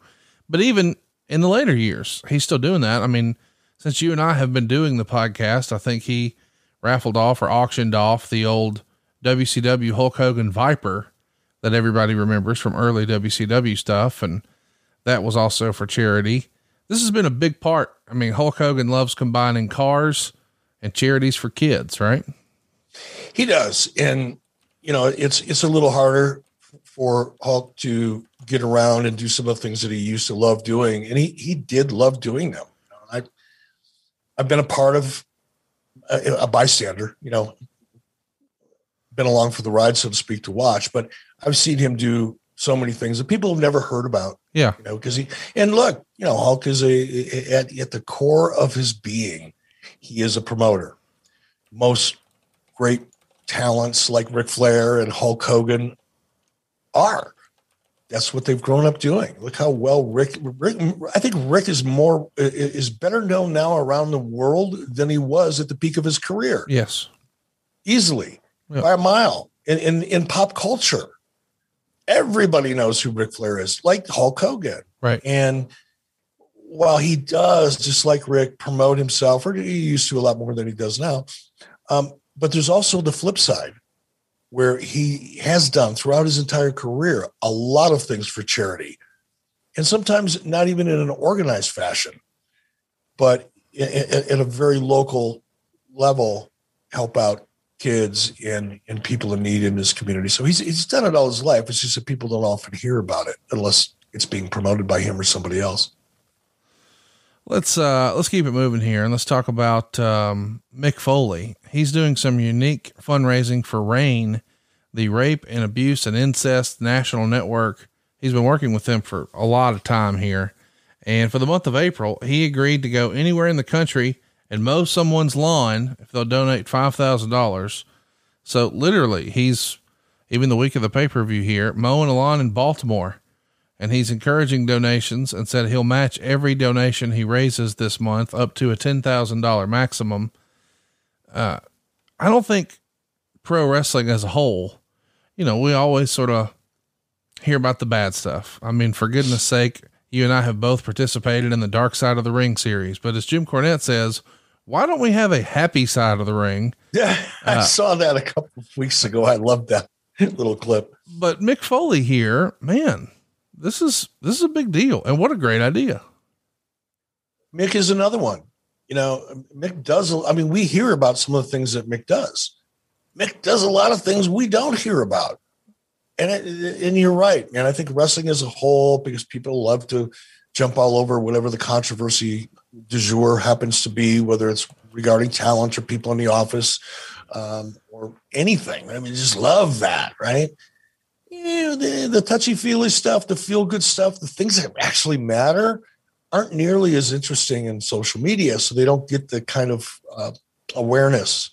But even in the later years, he's still doing that. I mean, since you and I have been doing the podcast, I think he raffled off or auctioned off the old WCW Hulk Hogan Viper that everybody remembers from early WCW stuff. And that was also for charity. This has been a big part. I mean, Hulk Hogan loves combining cars and charities for kids, right? He does. And, you know, it's, it's a little harder for Hulk to get around and do some of the things that he used to love doing, and he he did love doing them. I I've been a part of a, a, bystander, you know, been along for the ride, so to speak, to watch. But I've seen him do so many things that people have never heard about. Yeah, you know, because he and look, you know, Hulk is a at at the core of his being, he is a promoter. Most great talents like Ric Flair and Hulk Hogan are. That's what they've grown up doing. Look how well Ric, Ric. I think Ric is more is better known now around the world than he was at the peak of his career. Yes, easily by a mile in, in in pop culture. Everybody knows who Ric Flair is, like Hulk Hogan. Right. And while he does, just like Ric, promote himself, or he used to a lot more than he does now, um, but there's also the flip side where he has done throughout his entire career a lot of things for charity. And sometimes not even in an organized fashion but at a very local level help out kids and and people in need in his community. So he's he's done it all his life. It's just that people don't often hear about it unless it's being promoted by him or somebody else let's uh let's keep it moving here and let's talk about um mick foley he's doing some unique fundraising for RAINN, the Rape and Abuse and Incest National Network. He's been working with them for a lot of time here. And for the month of April, he agreed to go anywhere in the country and mow someone's lawn if they'll donate $5,000. So literally, he's even the week of the pay per view here, mowing a lawn in Baltimore. And he's encouraging donations and said he'll match every donation he raises this month up to a $10,000 maximum uh, I don't think pro wrestling as a whole, you know, we always sort of hear about the bad stuff. I mean, for goodness sake, you and I have both participated in the Dark Side of the Ring series, but as Jim Cornette says, why don't we have a happy side of the ring? Yeah, I uh, saw that a couple of weeks ago. I loved that little clip. But Mick Foley here, man, this is this is a big deal, and what a great idea. Mick is another one you know, Mick does. I mean, we hear about some of the things that Mick does. Mick does a lot of things we don't hear about, and it, and you're right. And I think wrestling as a whole, because people love to jump all over whatever the controversy du jour happens to be, whether it's regarding talent or people in the office um, or anything. I mean, just love that, right? The, the touchy feely stuff, the feel good stuff, the things that actually matter aren't nearly as interesting in social media, so they don't get the kind of uh, awareness.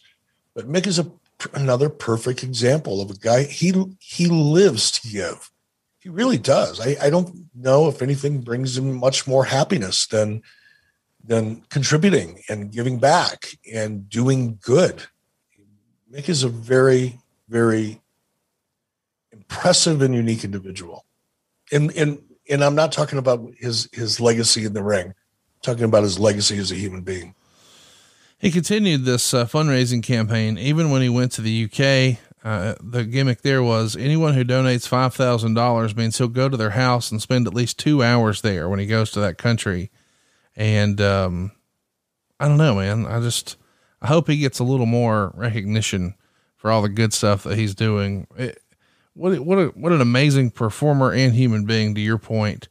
But Mick is a another perfect example of a guy he he lives to give. He really does. I, I don't know if anything brings him much more happiness than than contributing and giving back and doing good. Mick is a very, very impressive and unique individual. And and and I'm not talking about his his legacy in the ring. I'm talking about his legacy as a human being. He continued this uh, fundraising campaign even when he went to the UK. Uh, the gimmick there was anyone who donates five thousand dollars means he'll go to their house and spend at least two hours there when he goes to that country. And um, I don't know, man. I just I hope he gets a little more recognition for all the good stuff that he's doing. It, what what a, what an amazing performer and human being. To your point,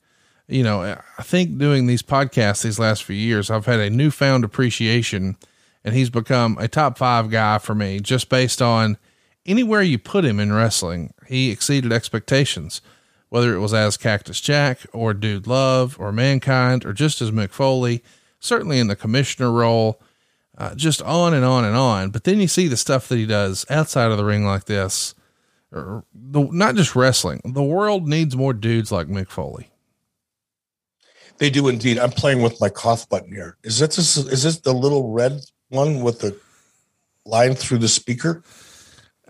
you know, I think doing these podcasts these last few years, I've had a newfound appreciation, and he's become a top five guy for me just based on anywhere you put him in wrestling. He exceeded expectations, whether it was as Cactus Jack or Dude Love or Mankind or just as Mick Foley, certainly in the commissioner role. Uh, just on and on and on. But then you see the stuff that he does outside of the ring like this the, not just wrestling. The world needs more dudes like Mick Foley. They do indeed. I'm playing with my cough button here. Is this is this the little red one with the line through the speaker?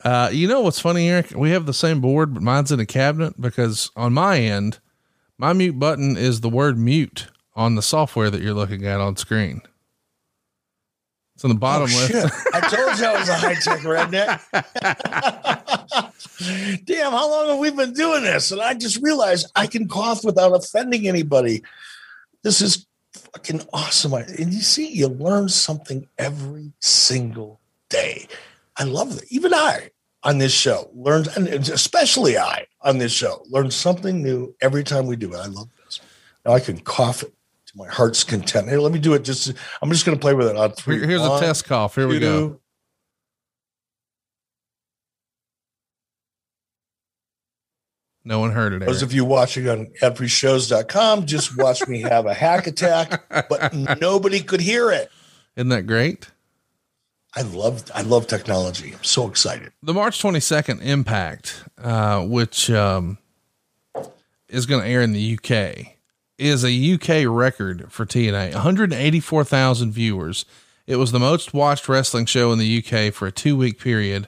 Uh, you know what's funny, Eric? We have the same board, but mine's in a cabinet because on my end, my mute button is the word mute on the software that you're looking at on screen. It's on the bottom oh, left. I told you I was a high tech redneck. Damn, how long have we been doing this? And I just realized I can cough without offending anybody. This is fucking awesome. And you see, you learn something every single day. I love it. Even I on this show learned, and especially I on this show learned something new every time we do it. I love this. Now I can cough it to my heart's content. Here, let me do it. Just I'm just going to play with it on three. Here's One, a test cough. Here we go. No one heard it. Those of you watching on adfreeshows.com just watch me have a hack attack, but nobody could hear it. Isn't that great? I love I love technology. I'm so excited. The March 22nd Impact, uh, which um, is going to air in the UK, is a UK record for TNA. 184,000 viewers. It was the most watched wrestling show in the UK for a two week period.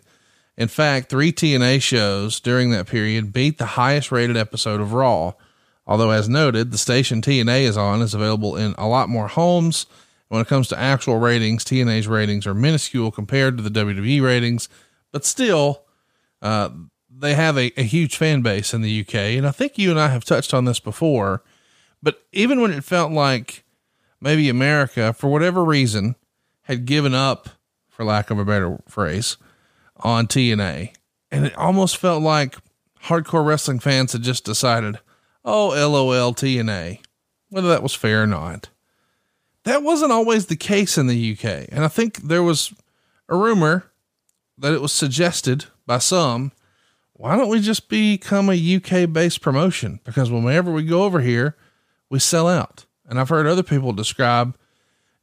In fact, three TNA shows during that period beat the highest rated episode of Raw. Although, as noted, the station TNA is on is available in a lot more homes. When it comes to actual ratings, TNA's ratings are minuscule compared to the WWE ratings, but still, uh, they have a, a huge fan base in the UK. And I think you and I have touched on this before but even when it felt like maybe America, for whatever reason, had given up, for lack of a better phrase, on TNA, and it almost felt like hardcore wrestling fans had just decided, oh, LOL TNA, whether that was fair or not. That wasn't always the case in the UK. And I think there was a rumor that it was suggested by some why don't we just become a UK based promotion? Because whenever we go over here, we sell out. And I've heard other people describe,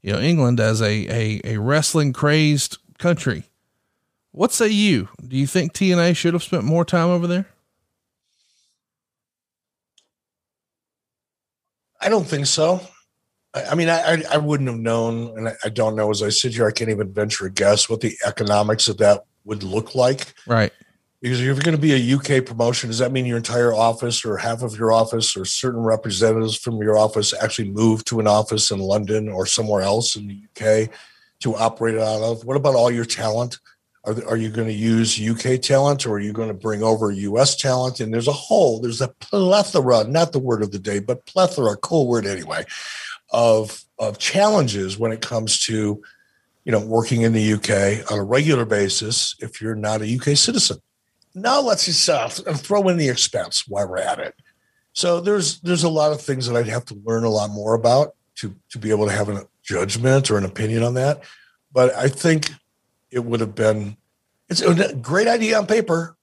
you know, England as a, a, a wrestling crazed country. What say you? Do you think TNA should have spent more time over there? I don't think so. I, I mean, I, I wouldn't have known, and I, I don't know. As I sit here, I can't even venture a guess what the economics of that would look like. Right. Because if you're going to be a UK promotion, does that mean your entire office or half of your office or certain representatives from your office actually move to an office in London or somewhere else in the UK to operate out of? What about all your talent? Are, are you going to use UK talent or are you going to bring over US talent? And there's a whole, there's a plethora, not the word of the day, but plethora, cool word anyway, of, of challenges when it comes to, you know, working in the UK on a regular basis if you're not a UK citizen now let's just uh, throw in the expense while we're at it. So there's there's a lot of things that I'd have to learn a lot more about to to be able to have a judgment or an opinion on that. But I think it would have been it's a great idea on paper.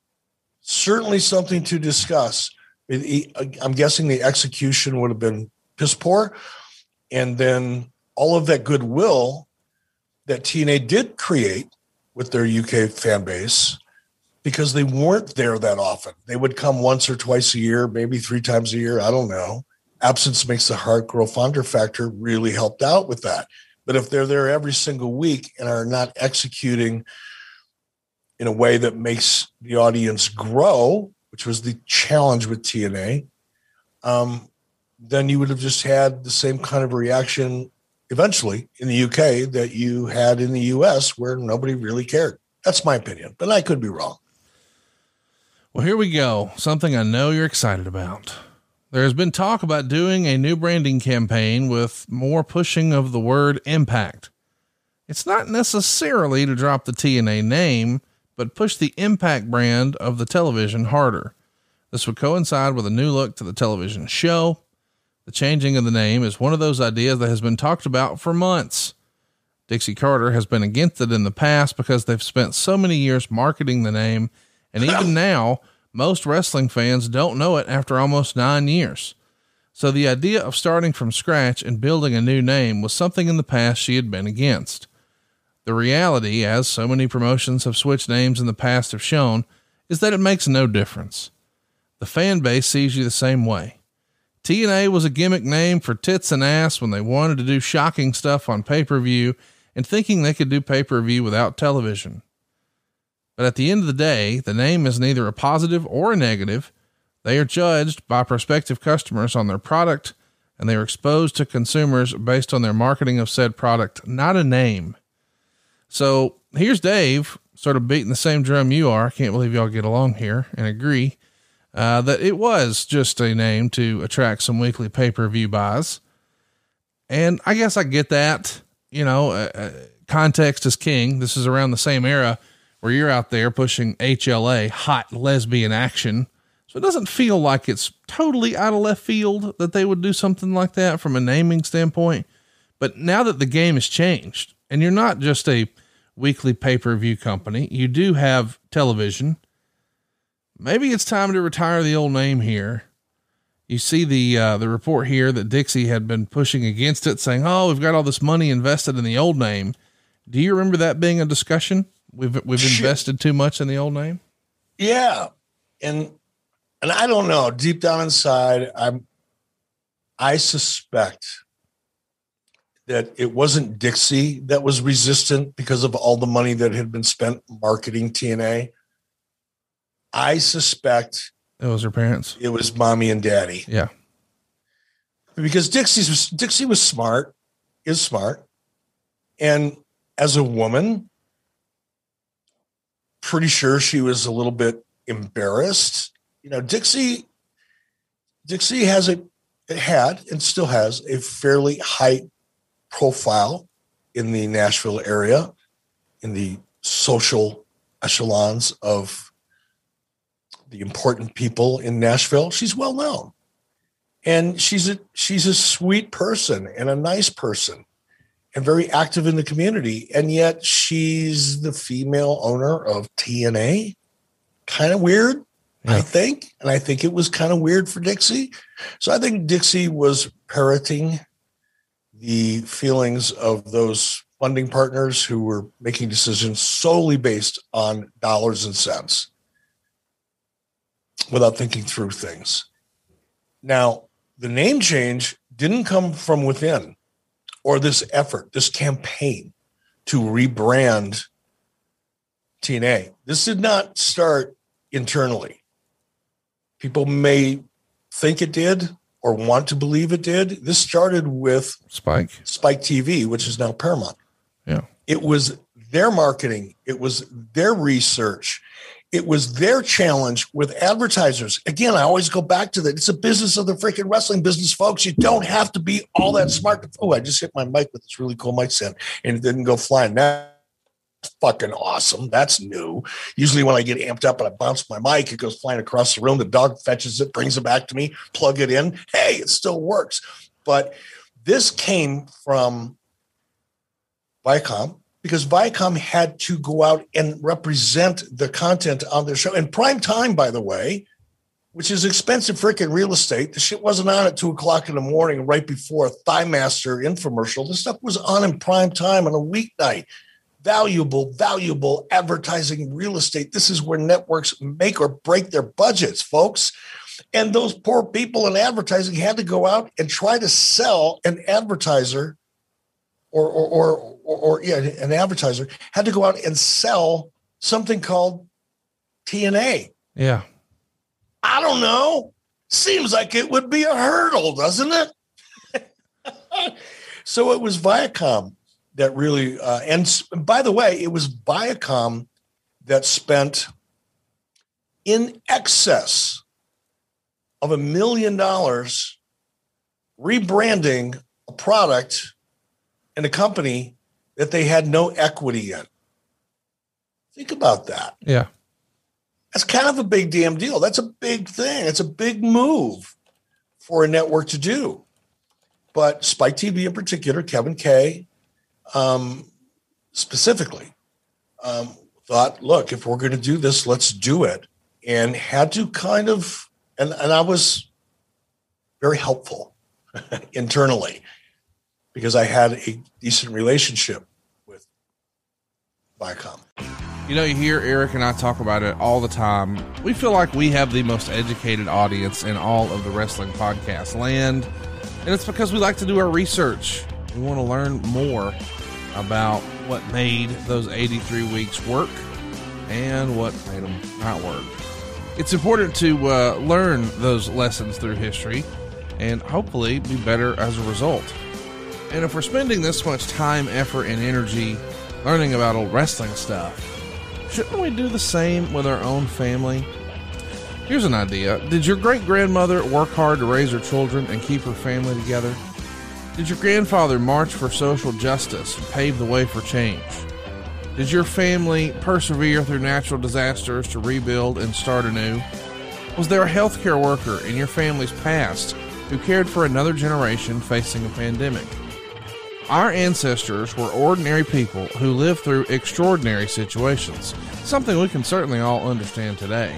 Certainly something to discuss. I'm guessing the execution would have been piss poor, And then all of that goodwill that TNA did create with their UK fan base because they weren't there that often. They would come once or twice a year, maybe three times a year. I don't know. Absence makes the heart grow fonder factor really helped out with that. But if they're there every single week and are not executing in a way that makes the audience grow, which was the challenge with TNA, um, then you would have just had the same kind of reaction eventually in the UK that you had in the US where nobody really cared. That's my opinion, but I could be wrong. Well, here we go. Something I know you're excited about. There has been talk about doing a new branding campaign with more pushing of the word impact. It's not necessarily to drop the TNA name, but push the impact brand of the television harder. This would coincide with a new look to the television show. The changing of the name is one of those ideas that has been talked about for months. Dixie Carter has been against it in the past because they've spent so many years marketing the name, and even now, most wrestling fans don't know it after almost nine years. So the idea of starting from scratch and building a new name was something in the past she had been against. The reality, as so many promotions have switched names in the past have shown, is that it makes no difference. The fan base sees you the same way. TNA was a gimmick name for tits and ass when they wanted to do shocking stuff on pay per view and thinking they could do pay per view without television. But at the end of the day, the name is neither a positive or a negative. They are judged by prospective customers on their product, and they are exposed to consumers based on their marketing of said product, not a name. So here's Dave, sort of beating the same drum you are. I can't believe y'all get along here and agree uh, that it was just a name to attract some weekly pay per view buys. And I guess I get that. You know, uh, uh, context is king. This is around the same era where you're out there pushing HLA, hot lesbian action. So it doesn't feel like it's totally out of left field that they would do something like that from a naming standpoint. But now that the game has changed and you're not just a weekly pay per view company, you do have television maybe it's time to retire the old name here. You see the uh, the report here that Dixie had been pushing against it, saying, "Oh, we've got all this money invested in the old name." Do you remember that being a discussion? We've we've invested too much in the old name. Yeah, and and I don't know. Deep down inside, I'm I suspect that it wasn't Dixie that was resistant because of all the money that had been spent marketing TNA. I suspect it was her parents. It was mommy and daddy. Yeah. Because Dixie's was Dixie was smart, is smart. And as a woman, pretty sure she was a little bit embarrassed. You know, Dixie Dixie has a it had and still has a fairly high profile in the Nashville area, in the social echelons of the important people in Nashville, she's well known. And she's a she's a sweet person and a nice person and very active in the community. And yet she's the female owner of TNA. Kind of weird, yeah. I think. And I think it was kind of weird for Dixie. So I think Dixie was parroting the feelings of those funding partners who were making decisions solely based on dollars and cents without thinking through things. Now, the name change didn't come from within or this effort, this campaign to rebrand TNA. This did not start internally. People may think it did or want to believe it did. This started with Spike, Spike TV, which is now Paramount. Yeah. It was their marketing, it was their research, it was their challenge with advertisers. Again, I always go back to that. It's a business of the freaking wrestling business, folks. You don't have to be all that smart. Oh, I just hit my mic with this really cool mic stand and it didn't go flying. That's fucking awesome. That's new. Usually when I get amped up and I bounce my mic, it goes flying across the room. The dog fetches it, brings it back to me, plug it in. Hey, it still works. But this came from Viacom because Viacom had to go out and represent the content on their show. And prime time, by the way, which is expensive freaking real estate. The shit wasn't on at two o'clock in the morning right before a Thighmaster infomercial. This stuff was on in prime time on a weeknight. Valuable, valuable advertising real estate. This is where networks make or break their budgets, folks. And those poor people in advertising had to go out and try to sell an advertiser or, or, or, or, or yeah, an advertiser had to go out and sell something called TNA. Yeah. I don't know. Seems like it would be a hurdle, doesn't it? so it was Viacom that really, uh, and by the way, it was Viacom that spent in excess of a million dollars rebranding a product and a company that they had no equity in. Think about that. Yeah. That's kind of a big damn deal. That's a big thing. It's a big move for a network to do. But Spike TV in particular, Kevin Kay um, specifically, um, thought, look, if we're going to do this, let's do it. And had to kind of, and, and I was very helpful internally because I had a decent relationship with Viacom. You know, you hear Eric and I talk about it all the time. We feel like we have the most educated audience in all of the wrestling podcast land. And it's because we like to do our research. We want to learn more about what made those 83 weeks work and what made them not work. It's important to uh, learn those lessons through history and hopefully be better as a result. And if we're spending this much time, effort, and energy learning about old wrestling stuff, shouldn't we do the same with our own family? Here's an idea Did your great grandmother work hard to raise her children and keep her family together? Did your grandfather march for social justice and pave the way for change? Did your family persevere through natural disasters to rebuild and start anew? Was there a healthcare worker in your family's past who cared for another generation facing a pandemic? Our ancestors were ordinary people who lived through extraordinary situations, something we can certainly all understand today.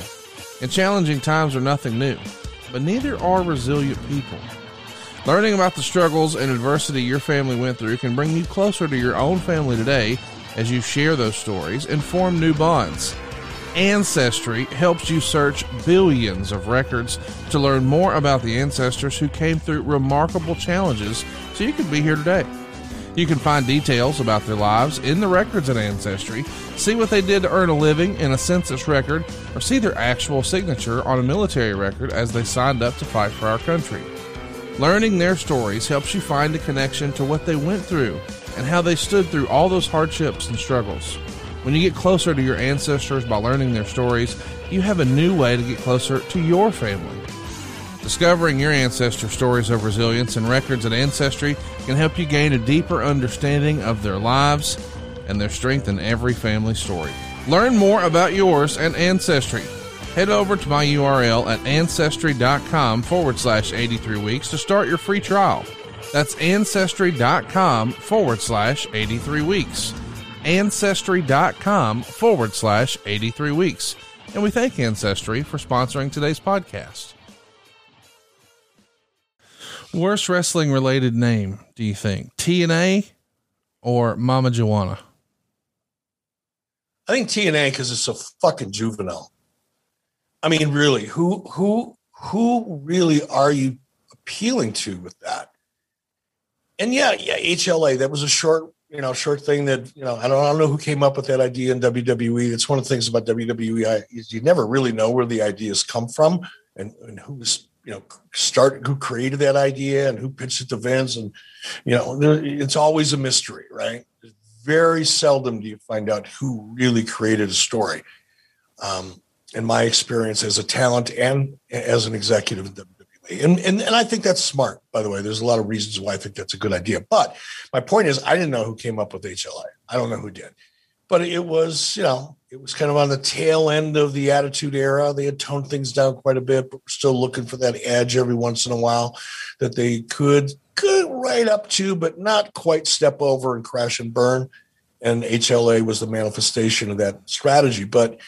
And challenging times are nothing new, but neither are resilient people. Learning about the struggles and adversity your family went through can bring you closer to your own family today as you share those stories and form new bonds. Ancestry helps you search billions of records to learn more about the ancestors who came through remarkable challenges so you can be here today. You can find details about their lives in the records at Ancestry, see what they did to earn a living in a census record, or see their actual signature on a military record as they signed up to fight for our country. Learning their stories helps you find a connection to what they went through and how they stood through all those hardships and struggles. When you get closer to your ancestors by learning their stories, you have a new way to get closer to your family. Discovering your ancestor stories of resilience and records at Ancestry can help you gain a deeper understanding of their lives and their strength in every family story. Learn more about yours and Ancestry. Head over to my URL at ancestry.com forward slash 83 weeks to start your free trial. That's ancestry.com forward slash 83 weeks. Ancestry.com forward slash 83 weeks. And we thank Ancestry for sponsoring today's podcast. Worst wrestling related name, do you think? TNA or Mama Joanna? I think TNA because it's so fucking juvenile. I mean, really, who who who really are you appealing to with that? And yeah, yeah, HLA. That was a short, you know, short thing that you know. I don't, I don't know who came up with that idea in WWE. It's one of the things about WWE is you never really know where the ideas come from and, and who's you know start who created that idea and who pitched it to Vince and you know it's always a mystery right? Very seldom do you find out who really created a story. Um, in my experience as a talent and as an executive in WWE and, and and I think that's smart by the way. There's a lot of reasons why I think that's a good idea. But my point is I didn't know who came up with HLA I don't know who did. But it was you know it was kind of on the tail end of the attitude era. They had toned things down quite a bit, but we're still looking for that edge every once in a while that they could could right up to, but not quite step over and crash and burn. And HLA was the manifestation of that strategy. But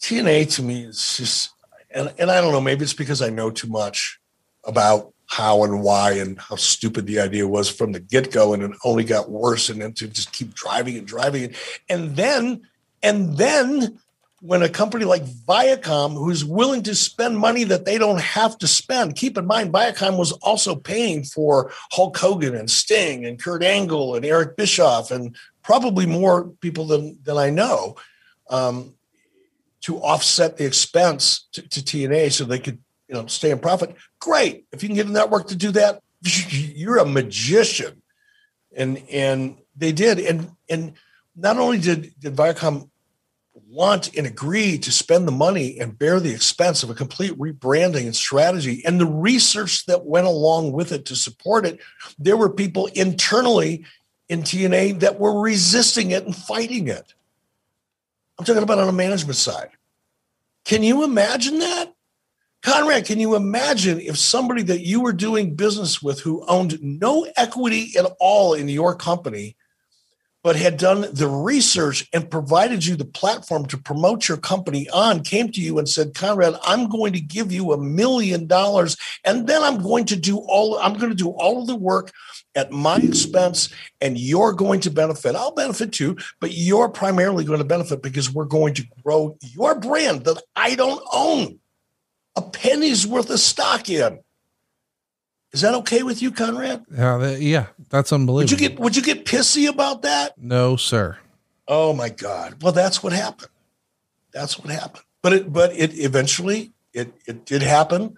TNA to me is just and and I don't know, maybe it's because I know too much about how and why and how stupid the idea was from the get go, and it only got worse, and then to just keep driving and driving and then and then when a company like Viacom, who's willing to spend money that they don't have to spend, keep in mind, Viacom was also paying for Hulk Hogan and Sting and Kurt Angle and Eric Bischoff and probably more people than, than I know um, to offset the expense to, to TNA so they could you know stay in profit. Great. If you can get a network to do that, you're a magician. And and they did. And and not only did, did Viacom want and agree to spend the money and bear the expense of a complete rebranding and strategy and the research that went along with it to support it, there were people internally in TNA that were resisting it and fighting it. I'm talking about on a management side. Can you imagine that? Conrad, can you imagine if somebody that you were doing business with who owned no equity at all in your company but had done the research and provided you the platform to promote your company on, came to you and said, Conrad, I'm going to give you a million dollars, and then I'm going to do all I'm going to do all of the work at my expense, and you're going to benefit. I'll benefit too, but you're primarily going to benefit because we're going to grow your brand that I don't own a penny's worth of stock in. Is that okay with you, Conrad? Uh, yeah, that's unbelievable. Would you get Would you get pissy about that? No, sir. Oh my God! Well, that's what happened. That's what happened. But it But it eventually it it did happen.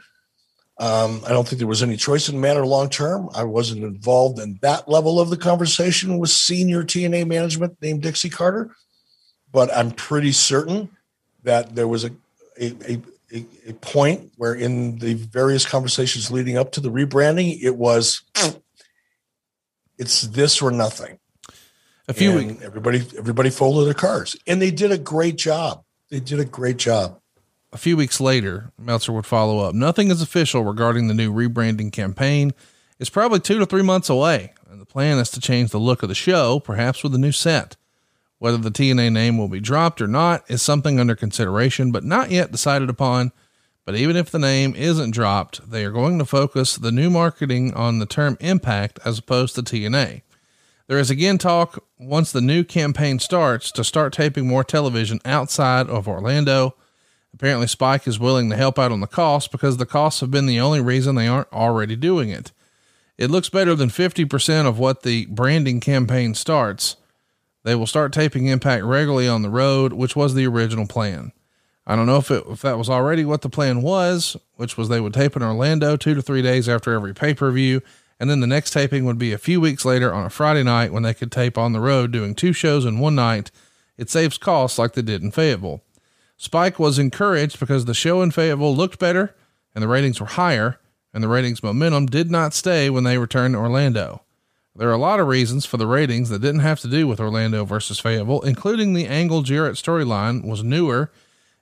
Um, I don't think there was any choice in the matter long term. I wasn't involved in that level of the conversation with senior TNA management named Dixie Carter, but I'm pretty certain that there was a, a, a a, a point where in the various conversations leading up to the rebranding, it was it's this or nothing. A few weeks, everybody everybody folded their cards, and they did a great job. They did a great job. A few weeks later, Meltzer would follow up. Nothing is official regarding the new rebranding campaign. It's probably two to three months away, and the plan is to change the look of the show, perhaps with a new set. Whether the TNA name will be dropped or not is something under consideration, but not yet decided upon. But even if the name isn't dropped, they are going to focus the new marketing on the term impact as opposed to TNA. There is again talk once the new campaign starts to start taping more television outside of Orlando. Apparently, Spike is willing to help out on the cost because the costs have been the only reason they aren't already doing it. It looks better than 50% of what the branding campaign starts. They will start taping Impact regularly on the road, which was the original plan. I don't know if it, if that was already what the plan was, which was they would tape in Orlando two to three days after every pay per view, and then the next taping would be a few weeks later on a Friday night when they could tape on the road doing two shows in one night. It saves costs like they did in Fayetteville. Spike was encouraged because the show in Fayetteville looked better and the ratings were higher, and the ratings momentum did not stay when they returned to Orlando. There are a lot of reasons for the ratings that didn't have to do with Orlando versus Fayetteville, including the Angle Jarrett storyline was newer,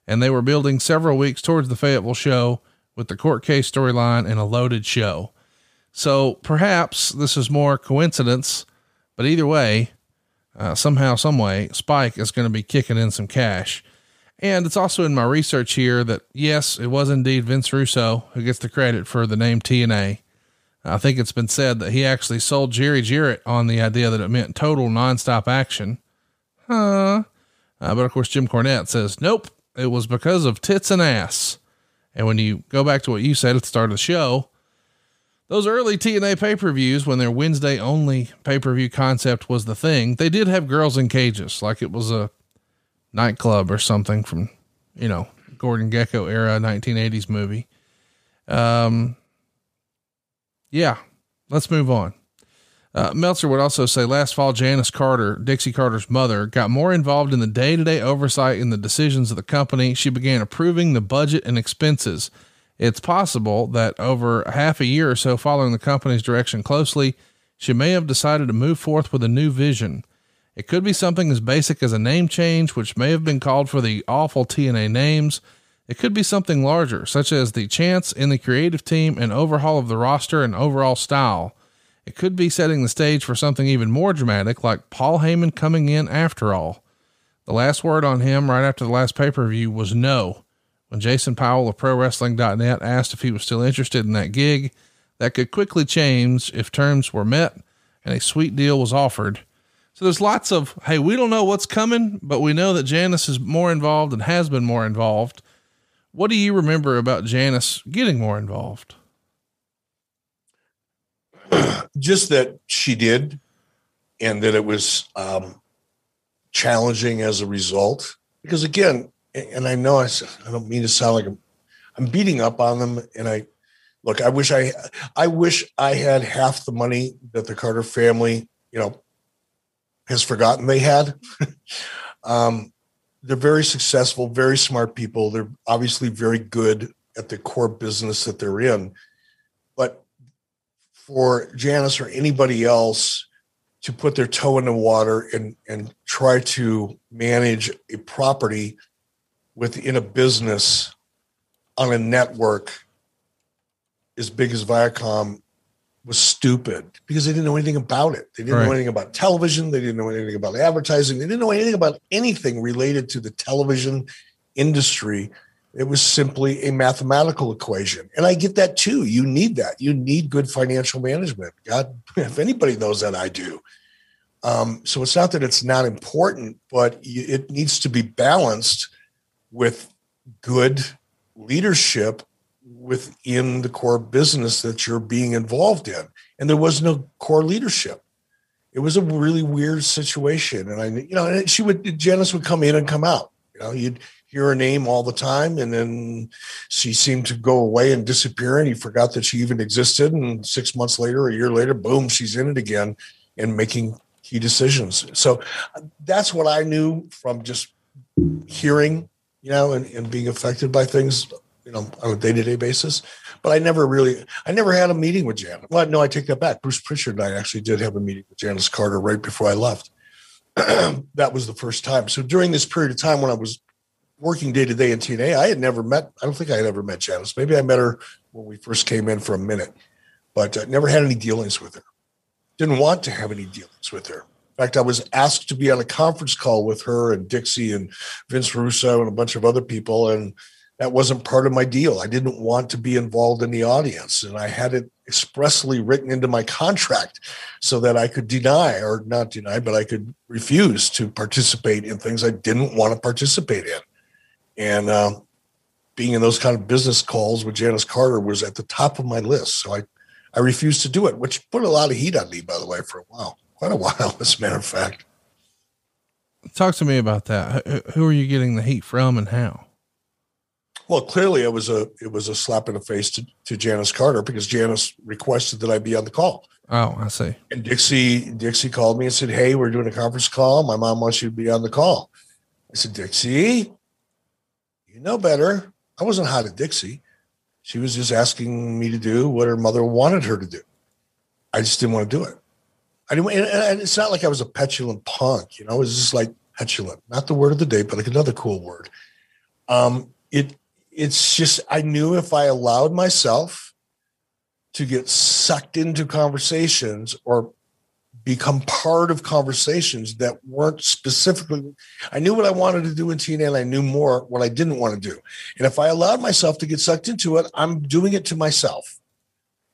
and they were building several weeks towards the Fayetteville show with the court case storyline and a loaded show. So perhaps this is more coincidence, but either way, uh, somehow, some way, Spike is going to be kicking in some cash. And it's also in my research here that yes, it was indeed Vince Russo who gets the credit for the name TNA. I think it's been said that he actually sold Jerry Jarrett on the idea that it meant total nonstop action. Huh. Uh, but of course, Jim Cornette says, nope, it was because of tits and ass. And when you go back to what you said at the start of the show, those early TNA pay per views, when their Wednesday only pay per view concept was the thing, they did have girls in cages, like it was a nightclub or something from, you know, Gordon Gekko era 1980s movie. Um, yeah, let's move on. Uh, Meltzer would also say last fall, Janice Carter, Dixie Carter's mother, got more involved in the day to day oversight in the decisions of the company. She began approving the budget and expenses. It's possible that over half a year or so following the company's direction closely, she may have decided to move forth with a new vision. It could be something as basic as a name change, which may have been called for the awful TNA names. It could be something larger, such as the chance in the creative team and overhaul of the roster and overall style. It could be setting the stage for something even more dramatic, like Paul Heyman coming in after all. The last word on him right after the last pay per view was no, When Jason Powell of ProWrestling.net asked if he was still interested in that gig, that could quickly change if terms were met and a sweet deal was offered. So there's lots of, hey, we don't know what's coming, but we know that Janice is more involved and has been more involved. What do you remember about Janice getting more involved? Just that she did, and that it was um, challenging as a result. Because again, and I know I, I don't mean to sound like I'm, I'm beating up on them, and I look, I wish I, I wish I had half the money that the Carter family, you know, has forgotten they had. um, they're very successful, very smart people. They're obviously very good at the core business that they're in. But for Janice or anybody else to put their toe in the water and, and try to manage a property within a business on a network as big as Viacom was stupid because they didn't know anything about it. They didn't right. know anything about television. They didn't know anything about advertising. They didn't know anything about anything related to the television industry. It was simply a mathematical equation. And I get that too. You need that. You need good financial management. God, if anybody knows that, I do. Um, so it's not that it's not important, but it needs to be balanced with good leadership within the core business that you're being involved in. And there was no core leadership. It was a really weird situation. And I, you know, she would, Janice would come in and come out. You know, you'd hear her name all the time. And then she seemed to go away and disappear. And you forgot that she even existed. And six months later, a year later, boom, she's in it again and making key decisions. So that's what I knew from just hearing, you know, and, and being affected by things you know, on a day to day basis. But I never really, I never had a meeting with Janet. Well, no, I take that back. Bruce Pritchard and I actually did have a meeting with Janice Carter right before I left. that was the first time. So during this period of time when I was working day to day in TNA, I had never met, I don't think I had ever met Janice. Maybe I met her when we first came in for a minute, but I never had any dealings with her. Didn't want to have any dealings with her. In fact, I was asked to be on a conference call with her and Dixie and Vince Russo and a bunch of other people. And that wasn't part of my deal. I didn't want to be involved in the audience, and I had it expressly written into my contract so that I could deny or not deny, but I could refuse to participate in things I didn't want to participate in. And uh, being in those kind of business calls with Janice Carter was at the top of my list. So I, I refused to do it, which put a lot of heat on me, by the way, for a while, quite a while, as a matter of fact. Talk to me about that. Who are you getting the heat from and how? Well, clearly it was a it was a slap in the face to, to Janice Carter because Janice requested that I be on the call. Oh, I see. And Dixie Dixie called me and said, "Hey, we're doing a conference call. My mom wants you to be on the call." I said, "Dixie, you know better." I wasn't hot at Dixie. She was just asking me to do what her mother wanted her to do. I just didn't want to do it. I didn't. And it's not like I was a petulant punk, you know. It was just like petulant, not the word of the day, but like another cool word. Um, it it's just I knew if I allowed myself to get sucked into conversations or become part of conversations that weren't specifically I knew what I wanted to do in TNA and I knew more what I didn't want to do. And if I allowed myself to get sucked into it, I'm doing it to myself.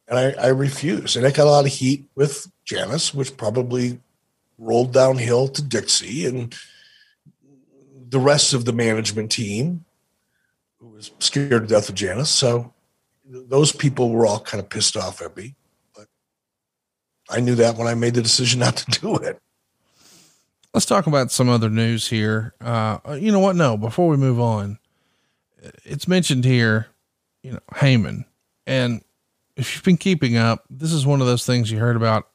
And I, I refuse. And I got a lot of heat with Janice, which probably rolled downhill to Dixie and the rest of the management team was scared to death of Janice. So those people were all kind of pissed off at me. But I knew that when I made the decision not to do it. Let's talk about some other news here. Uh, you know what? No, before we move on, it's mentioned here, you know, Heyman. And if you've been keeping up, this is one of those things you heard about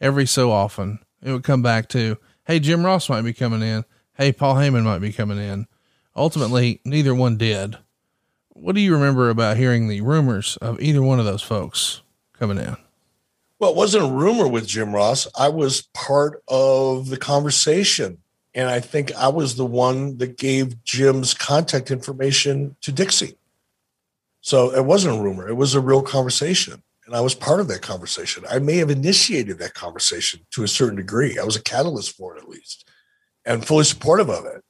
every so often. It would come back to, hey, Jim Ross might be coming in. Hey, Paul Heyman might be coming in. Ultimately, neither one did. What do you remember about hearing the rumors of either one of those folks coming in? Well, it wasn't a rumor with Jim Ross. I was part of the conversation. And I think I was the one that gave Jim's contact information to Dixie. So it wasn't a rumor, it was a real conversation. And I was part of that conversation. I may have initiated that conversation to a certain degree. I was a catalyst for it, at least, and fully supportive of it.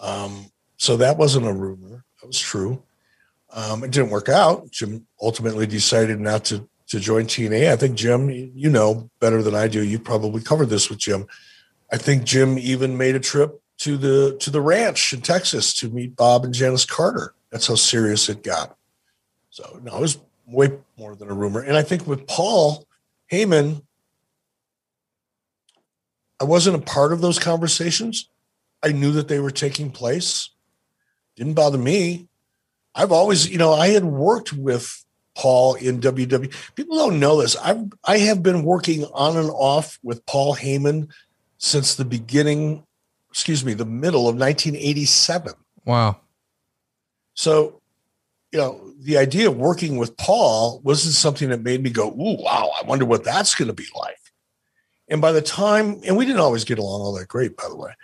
Um, so that wasn't a rumor. Was true. Um, it didn't work out. Jim ultimately decided not to to join TNA. I think Jim, you know better than I do. You probably covered this with Jim. I think Jim even made a trip to the to the ranch in Texas to meet Bob and Janice Carter. That's how serious it got. So no, it was way more than a rumor. And I think with Paul Heyman, I wasn't a part of those conversations. I knew that they were taking place. Didn't bother me. I've always, you know, I had worked with Paul in WWE. People don't know this. I've I have been working on and off with Paul Heyman since the beginning, excuse me, the middle of 1987. Wow. So, you know, the idea of working with Paul wasn't something that made me go, "Ooh, wow! I wonder what that's going to be like." And by the time, and we didn't always get along all that great, by the way,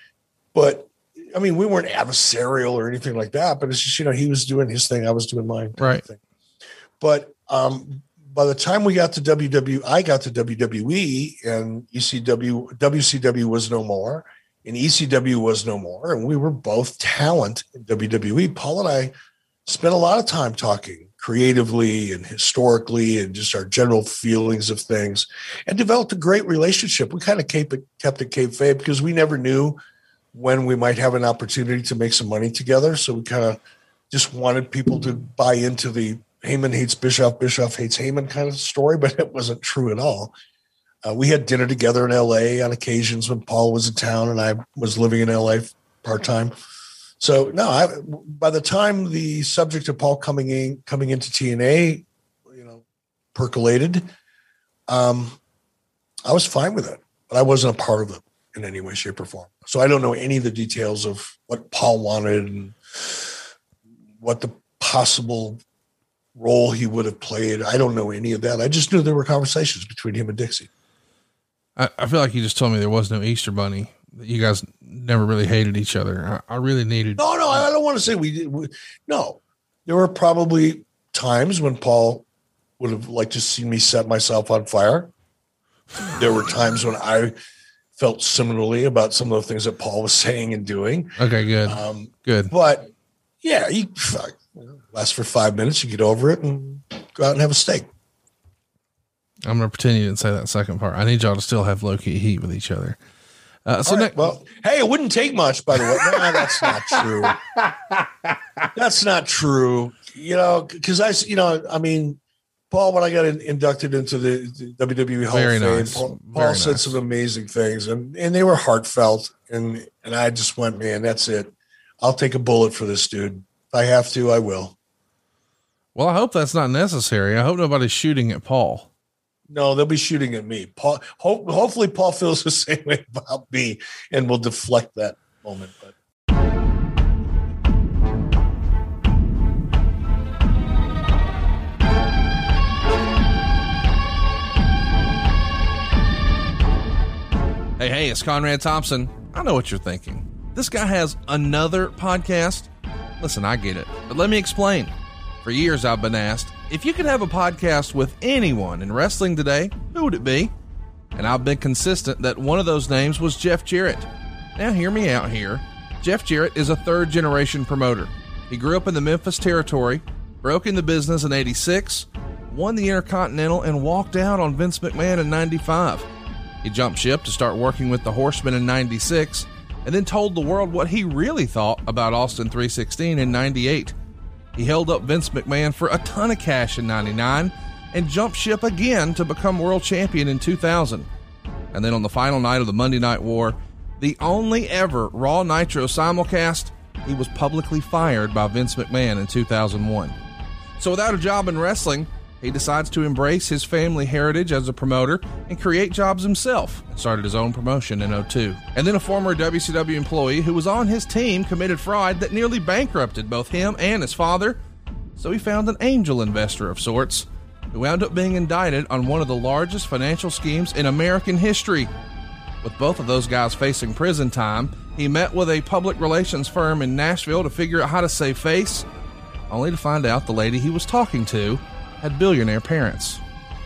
but I mean, we weren't adversarial or anything like that. But it's just, you know, he was doing his thing, I was doing mine. Right. But um, by the time we got to WW, I got to WWE, and ECW, WCW was no more, and ECW was no more, and we were both talent in WWE. Paul and I spent a lot of time talking creatively and historically and just our general feelings of things and developed a great relationship. We kind of kept it, kept it kayfabe because we never knew when we might have an opportunity to make some money together. So we kind of just wanted people to buy into the Heyman hates Bischoff, Bischoff hates Heyman kind of story, but it wasn't true at all. Uh, we had dinner together in LA on occasions when Paul was in town and I was living in LA part time. So no, I, by the time the subject of Paul coming in, coming into TNA, you know, percolated, um, I was fine with it, but I wasn't a part of it in any way, shape, or form. So I don't know any of the details of what Paul wanted and what the possible role he would have played. I don't know any of that. I just knew there were conversations between him and Dixie. I, I feel like you just told me there was no Easter Bunny. That you guys never really hated each other. I, I really needed. No, no, I don't want to say we did. We, no, there were probably times when Paul would have liked to see me set myself on fire. There were times when I felt similarly about some of the things that Paul was saying and doing. Okay, good. Um, good. But yeah, you fuck, last for five minutes, you get over it and go out and have a steak. I'm gonna pretend you didn't say that second part. I need y'all to still have low key heat with each other. Uh, so All right, next, well, hey, it wouldn't take much, by the way. No, that's not true. that's not true. You know, because I, you know, I mean, Paul, when I got in, inducted into the, the WWE Hall Very of Fame, nice. Paul, Paul said nice. some amazing things, and and they were heartfelt, and and I just went, man, that's it. I'll take a bullet for this dude. If I have to, I will. well, I hope that's not necessary. I hope nobody's shooting at Paul. No, they'll be shooting at me. Paul, hope, hopefully, Paul feels the same way about me and will deflect that moment. But Hey, hey, it's Conrad Thompson. I know what you're thinking. This guy has another podcast. Listen, I get it, but let me explain. For years, I've been asked if you could have a podcast with anyone in wrestling today, who would it be? And I've been consistent that one of those names was Jeff Jarrett. Now, hear me out here. Jeff Jarrett is a third generation promoter. He grew up in the Memphis territory, broke into business in 86, won the Intercontinental, and walked out on Vince McMahon in 95. He jumped ship to start working with the Horsemen in 96 and then told the world what he really thought about Austin 316 in 98. He held up Vince McMahon for a ton of cash in 99 and jumped ship again to become world champion in 2000. And then on the final night of the Monday Night War, the only ever Raw Nitro simulcast, he was publicly fired by Vince McMahon in 2001. So without a job in wrestling, he decides to embrace his family heritage as a promoter and create jobs himself and started his own promotion in 02. And then a former WCW employee who was on his team committed fraud that nearly bankrupted both him and his father. So he found an angel investor of sorts who wound up being indicted on one of the largest financial schemes in American history. With both of those guys facing prison time, he met with a public relations firm in Nashville to figure out how to save face, only to find out the lady he was talking to had billionaire parents.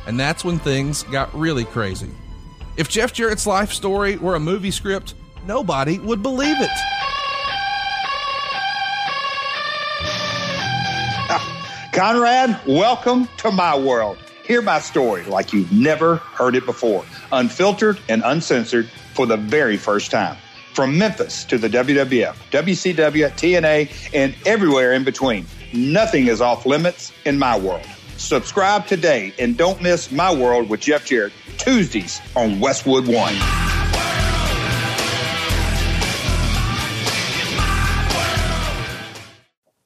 And that's when things got really crazy. If Jeff Jarrett's life story were a movie script, nobody would believe it. Conrad, welcome to my world. Hear my story like you've never heard it before, unfiltered and uncensored for the very first time. From Memphis to the WWF, WCW, TNA, and everywhere in between, nothing is off limits in my world. Subscribe today and don't miss My World with Jeff Jarrett, Tuesdays on Westwood One.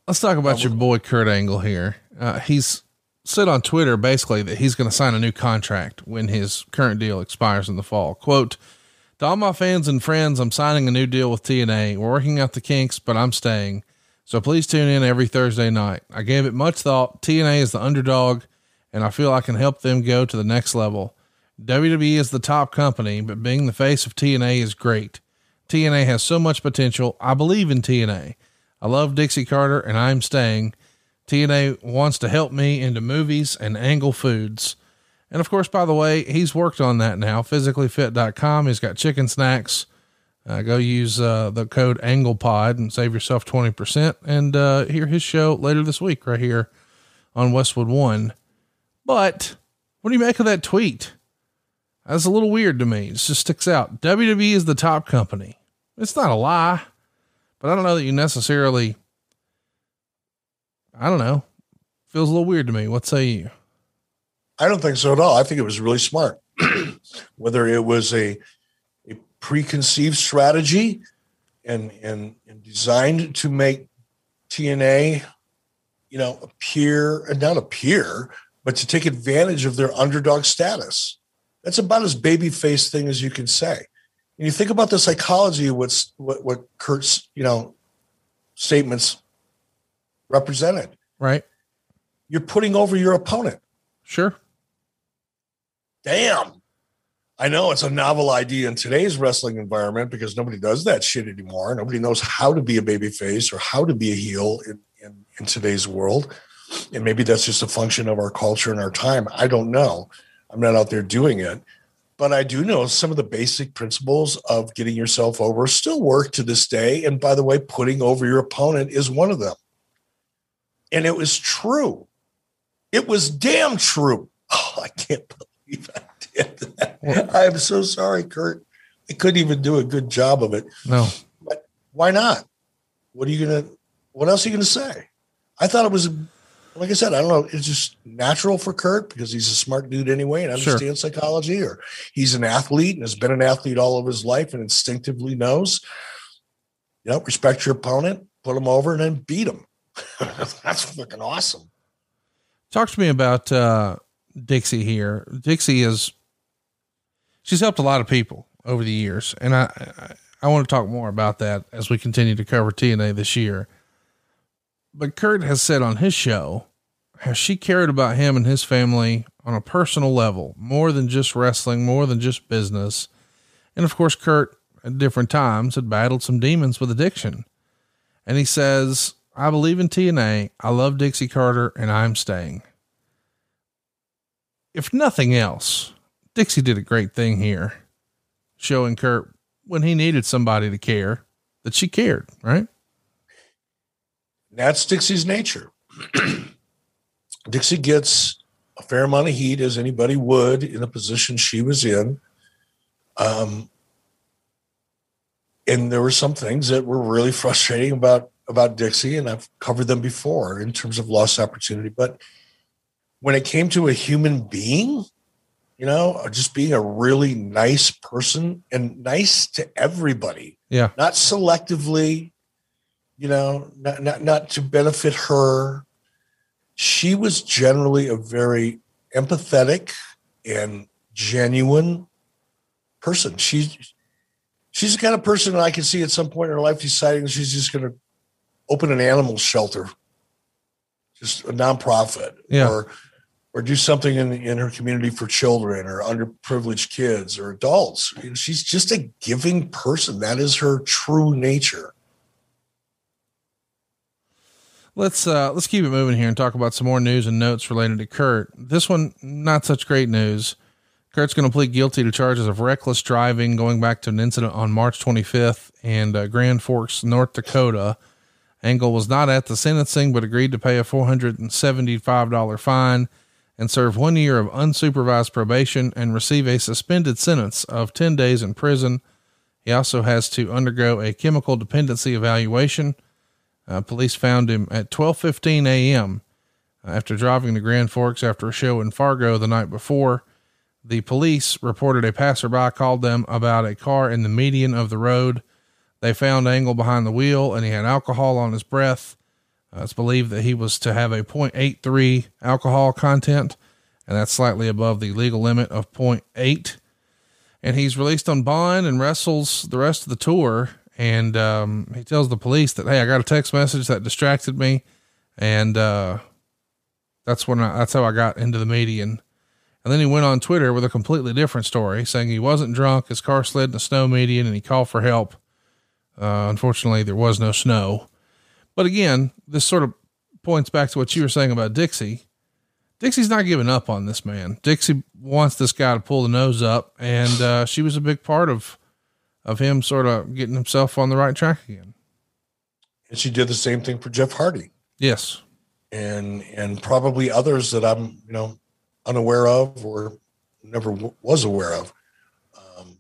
Let's talk about your boy Kurt Angle here. Uh, he's said on Twitter basically that he's going to sign a new contract when his current deal expires in the fall. Quote, to all my fans and friends, I'm signing a new deal with TNA. We're working out the kinks, but I'm staying. So please tune in every Thursday night. I gave it much thought. TNA is the underdog, and I feel I can help them go to the next level. WWE is the top company, but being the face of TNA is great. TNA has so much potential. I believe in TNA. I love Dixie Carter, and I'm staying. TNA wants to help me into movies and Angle Foods. And of course, by the way, he's worked on that now. Physicallyfit.com. He's got chicken snacks. Uh, go use uh, the code AnglePod and save yourself 20%. And uh, hear his show later this week, right here on Westwood One. But what do you make of that tweet? That's a little weird to me. It just sticks out. WWE is the top company. It's not a lie, but I don't know that you necessarily I don't know. Feels a little weird to me. What say you? I don't think so at all. I think it was really smart. Whether it was a a preconceived strategy and, and and designed to make TNA, you know, appear and not appear, but to take advantage of their underdog status. That's about as babyface thing as you can say. And you think about the psychology of what's what what Kurt's, you know, statements represented. Right. You're putting over your opponent. Sure. Damn. I know it's a novel idea in today's wrestling environment because nobody does that shit anymore. Nobody knows how to be a baby face or how to be a heel in, in, in today's world. And maybe that's just a function of our culture and our time. I don't know. I'm not out there doing it. But I do know some of the basic principles of getting yourself over still work to this day. And by the way, putting over your opponent is one of them. And it was true. It was damn true. Oh, I can't believe I. I'm so sorry, Kurt. I couldn't even do a good job of it. No. But why not? What are you gonna what else are you gonna say? I thought it was like I said, I don't know, it's just natural for Kurt because he's a smart dude anyway and understands sure. psychology, or he's an athlete and has been an athlete all of his life and instinctively knows, you know, respect your opponent, put him over, and then beat him. That's fucking awesome. Talk to me about uh, Dixie here. Dixie is she's helped a lot of people over the years, and I, I I want to talk more about that as we continue to cover TNA this year. But Kurt has said on his show how she cared about him and his family on a personal level, more than just wrestling, more than just business. And of course, Kurt at different times had battled some demons with addiction. And he says, I believe in TNA. I love Dixie Carter and I'm staying. If nothing else, Dixie did a great thing here, showing Kurt when he needed somebody to care that she cared, right? That's Dixie's nature. Dixie gets a fair amount of heat as anybody would in the position she was in. Um, and there were some things that were really frustrating about about Dixie, and I've covered them before in terms of lost opportunity. But when it came to a human being, you know, just being a really nice person and nice to everybody, yeah, not selectively, you know, not not, not to benefit her. She was generally a very empathetic and genuine person. She's she's the kind of person I can see at some point in her life deciding she's just going to open an animal shelter, just a nonprofit, yeah. or or do something in in her community for children or underprivileged kids or adults. She's just a giving person. That is her true nature. Let's uh let's keep it moving here and talk about some more news and notes related to Kurt. This one not such great news. Kurt's going to plead guilty to charges of reckless driving going back to an incident on March 25th in uh, Grand Forks, North Dakota Angle was not at the sentencing, but agreed to pay a $475 fine and serve one year of unsupervised probation and receive a suspended sentence of 10 days in prison. He also has to undergo a chemical dependency evaluation. Uh, police found him at 12:15 a.m. after driving to Grand Forks after a show in Fargo the night before. The police reported a passerby called them about a car in the median of the road. They found Angle behind the wheel and he had alcohol on his breath. Uh, it's believed that he was to have a 0.83 alcohol content, and that's slightly above the legal limit of 0.8. And he's released on bond and wrestles the rest of the tour. And um, he tells the police that, hey, I got a text message that distracted me. And uh, that's when I, that's how I got into the median. And then he went on Twitter with a completely different story, saying he wasn't drunk, his car slid in a snow median, and he called for help. Uh, unfortunately, there was no snow. But again, this sort of points back to what you were saying about Dixie. Dixie's not giving up on this man. Dixie wants this guy to pull the nose up, and uh, she was a big part of of him sort of getting himself on the right track again. And she did the same thing for Jeff Hardy. Yes, and and probably others that I'm you know unaware of or never w- was aware of. Um,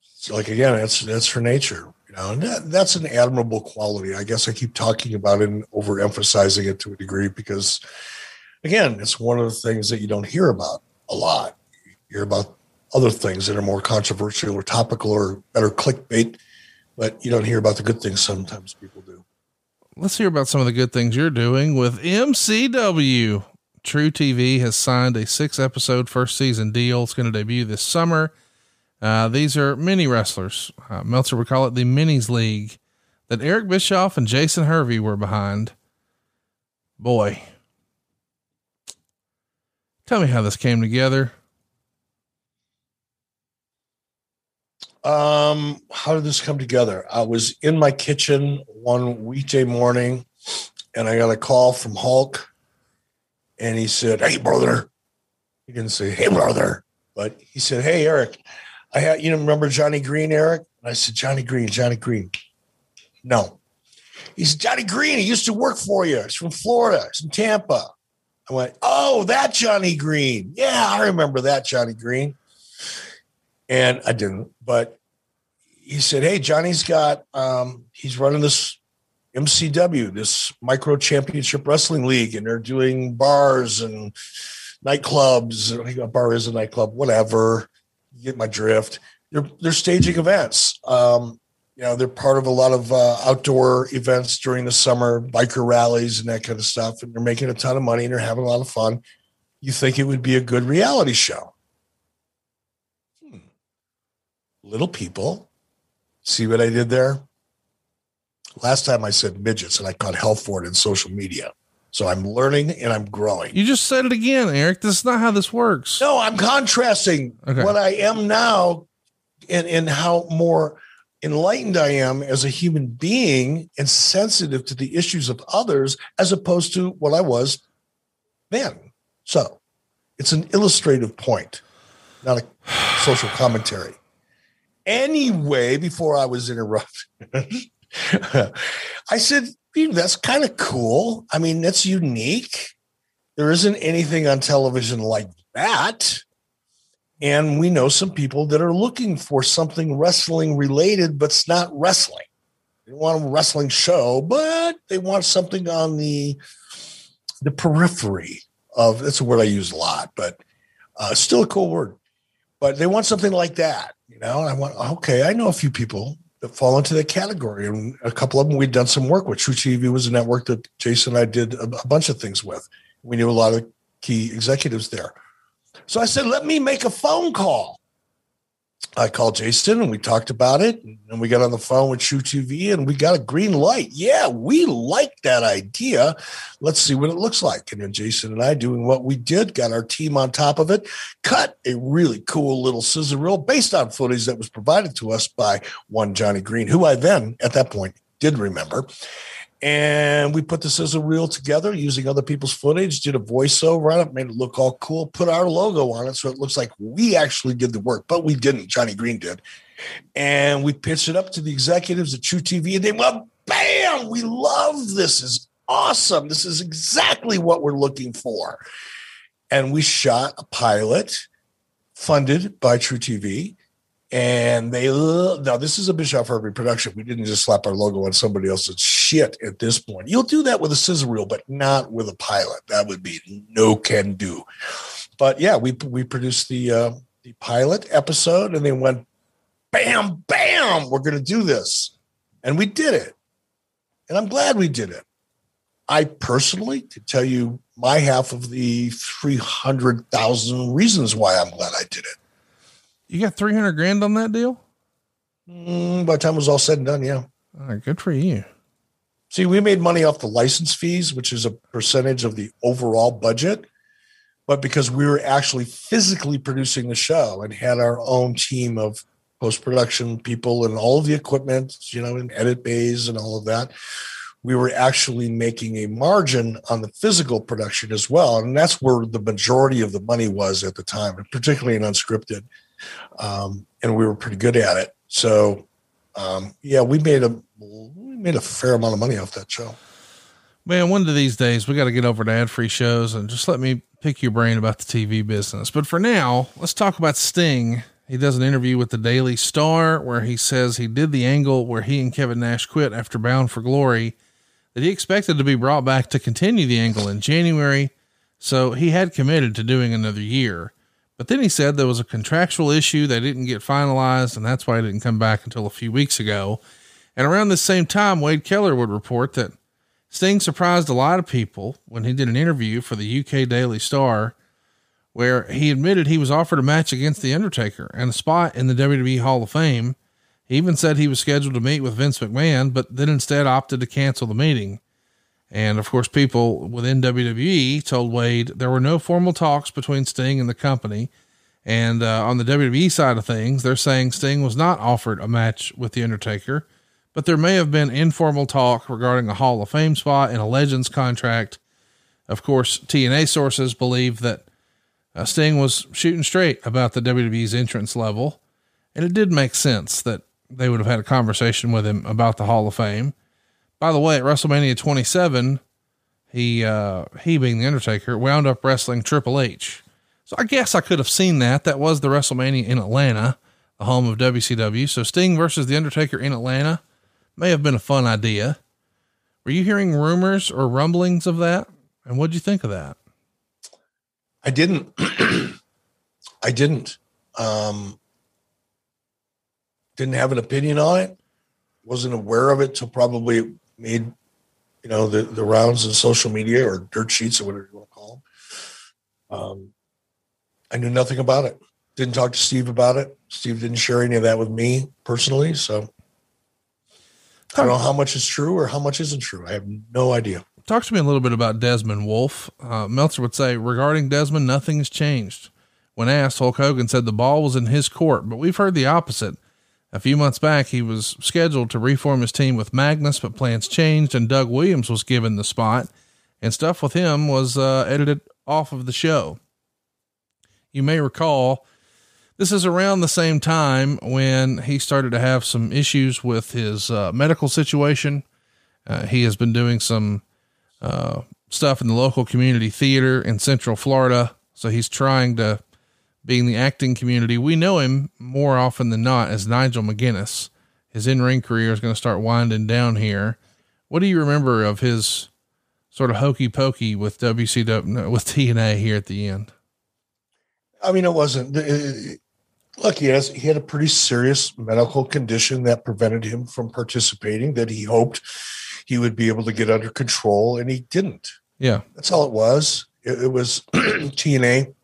so like again, that's that's her nature, know, and that, that's an admirable quality. I guess I keep talking about it and overemphasizing it to a degree because, again, it's one of the things that you don't hear about a lot. You hear about other things that are more controversial or topical or better clickbait, but you don't hear about the good things sometimes people do. Let's hear about some of the good things you're doing with MCW. truTV has signed a six episode first season deal. It's going to debut this summer. Uh, these are mini wrestlers. Uh, Meltzer would call it the Minis League that Eric Bischoff and Jason Hervey were behind. Boy, tell me how this came together. Um, how did this come together? I was in my kitchen one weekday morning and I got a call from Hulk and he said, Hey, brother. He didn't say, Hey, brother, but he said, Hey, Eric, I had, you know, remember Johnny Green, Eric? And I said, Johnny Green, Johnny Green. No. He said, Johnny Green, he used to work for you. He's from Florida, he's from Tampa. I went, Oh, that Johnny Green. Yeah, I remember that Johnny Green. And I didn't, but he said, Hey, Johnny's got, um, he's running this MCW, this micro championship wrestling league, and they're doing bars and nightclubs. A bar is a nightclub, whatever. You get my drift. They're, they're staging events. Um, you know, they're part of a lot of uh, outdoor events during the summer, biker rallies and that kind of stuff. And they're making a ton of money and they're having a lot of fun. You think it would be a good reality show. Hmm. Little people. See what I did there? Last time I said midgets and I caught hell for it in social media. So I'm learning and I'm growing. You just said it again, Eric. This is not how this works. No, I'm contrasting okay. what I am now and, and how more enlightened I am as a human being and sensitive to the issues of others as opposed to what I was then. So it's an illustrative point, not a social commentary. Anyway, before I was interrupted, I said, that's kind of cool. I mean, that's unique. There isn't anything on television like that. And we know some people that are looking for something wrestling related, but it's not wrestling. They want a wrestling show, but they want something on the the periphery of that's a word I use a lot, but uh, still a cool word. But they want something like that, you know. And I want okay, I know a few people fall into that category. And a couple of them we'd done some work with. truTV was a network that Jason and I did a, a bunch of things with. We knew a lot of key executives there. So I said, let me make a phone call. I called Jason and we talked about it. And we got on the phone with truTV and we got a green light. Yeah, we like that idea. Let's see what it looks like. And then Jason and I doing what we did, got our team on top of it, cut a really cool little sizzle reel based on footage that was provided to us by one Johnny Green, who I then at that point did remember and we put the sizzle reel together using other people's footage, did a voiceover on it, made it look all cool, put our logo on it so it looks like we actually did the work, but we didn't. Johnny Green did. And we pitched it up to the executives at truTV, and they went, bam, we love this. is awesome. This is exactly what we're looking for. And we shot a pilot funded by truTV. And they now this is a Bischoff Hervey production. We didn't just slap our logo on somebody else's shit at this point. You'll do that with a sizzle reel, but not with a pilot. That would be no can do. But yeah, we we produced the uh, the pilot episode, and they went, bam, bam, we're going to do this, and we did it, and I'm glad we did it. I personally, to tell you my half of the 300,000 reasons why I'm glad I did it. You got 300 grand on that deal? Mm, by the time it was all said and done, yeah. All right, good for you. See, we made money off the license fees, which is a percentage of the overall budget. But because we were actually physically producing the show and had our own team of post production people and all of the equipment, you know, in edit bays and all of that, we were actually making a margin on the physical production as well. And that's where the majority of the money was at the time, particularly in unscripted. Um, and we were pretty good at it. So, um, yeah, we made a we made a fair amount of money off that show. Man, one of these days we got to get over to ad free shows and just let me pick your brain about the TV business. But for now, let's talk about Sting. He does an interview with the Daily Star where he says he did the angle where he and Kevin Nash quit after Bound for Glory that he expected to be brought back to continue the angle in January, so he had committed to doing another year. But then he said there was a contractual issue that didn't get finalized, and that's why he didn't come back until a few weeks ago. And around the same time, Wade Keller would report that Sting surprised a lot of people when he did an interview for the UK Daily Star, where he admitted he was offered a match against The Undertaker and a spot in the WWE Hall of Fame he even said he was scheduled to meet with Vince McMahon, but then instead opted to cancel the meeting. And of course, people within WWE told Wade there were no formal talks between Sting and the company. And uh, on the WWE side of things, they're saying Sting was not offered a match with The Undertaker, but there may have been informal talk regarding a Hall of Fame spot and a Legends contract. Of course, TNA sources believe that uh, Sting was shooting straight about the WWE's entrance level. And it did make sense that they would have had a conversation with him about the Hall of Fame. By the way, at WrestleMania 27, he, uh, he being the Undertaker, wound up wrestling Triple H. So I guess I could have seen that. That was the WrestleMania in Atlanta, the home of WCW. So Sting versus the Undertaker in Atlanta may have been a fun idea. Were you hearing rumors or rumblings of that? And what'd you think of that? I didn't. I didn't. Um, didn't have an opinion on it, wasn't aware of it till probably made, you know, the, the rounds in social media or dirt sheets or whatever you want to call them. Um, I knew nothing about it. Didn't talk to Steve about it. Steve didn't share any of that with me personally. So I don't know how much is true or how much isn't true. I have no idea. Talk to me a little bit about Desmond Wolfe. Uh, Meltzer would say regarding Desmond, nothing has changed. When asked, Hulk Hogan said the ball was in his court, but we've heard the opposite. A few months back, he was scheduled to reform his team with Magnus, but plans changed and Doug Williams was given the spot, and stuff with him was uh, edited off of the show. You may recall this is around the same time when he started to have some issues with his uh, medical situation. Uh, he has been doing some uh, stuff in the local community theater in Central Florida. So he's trying to being the acting community, we know him more often than not as Nigel McGuinness. His in ring career is going to start winding down here. What do you remember of his sort of hokey pokey with WCW, with TNA here at the end? I mean, it wasn't. look, he has he had a pretty serious medical condition that prevented him from participating. That he hoped he would be able to get under control, and he didn't. Yeah, that's all it was. It, it was TNA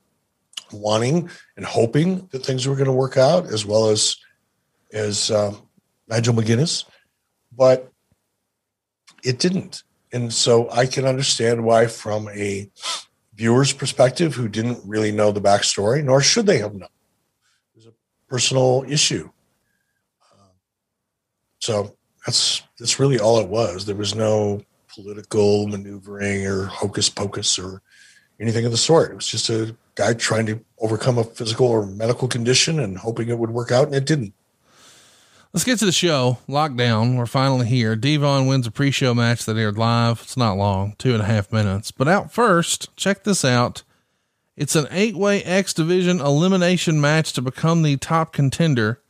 wanting and hoping that things were going to work out, as well as as um, Nigel McGuinness, but it didn't. And so I can understand why, from a viewer's perspective, who didn't really know the backstory, nor should they have known, it was a personal issue. Uh, so that's that's really all it was. There was no political maneuvering or hocus pocus or anything of the sort. It was just a guy trying to overcome a physical or medical condition and hoping it would work out, and it didn't. Let's get to the show. Lockdown. We're finally here. Devon wins a pre show match that aired live. It's not long, two and a half minutes. But out first, check this out. It's an eight way X Division elimination match to become the top contender.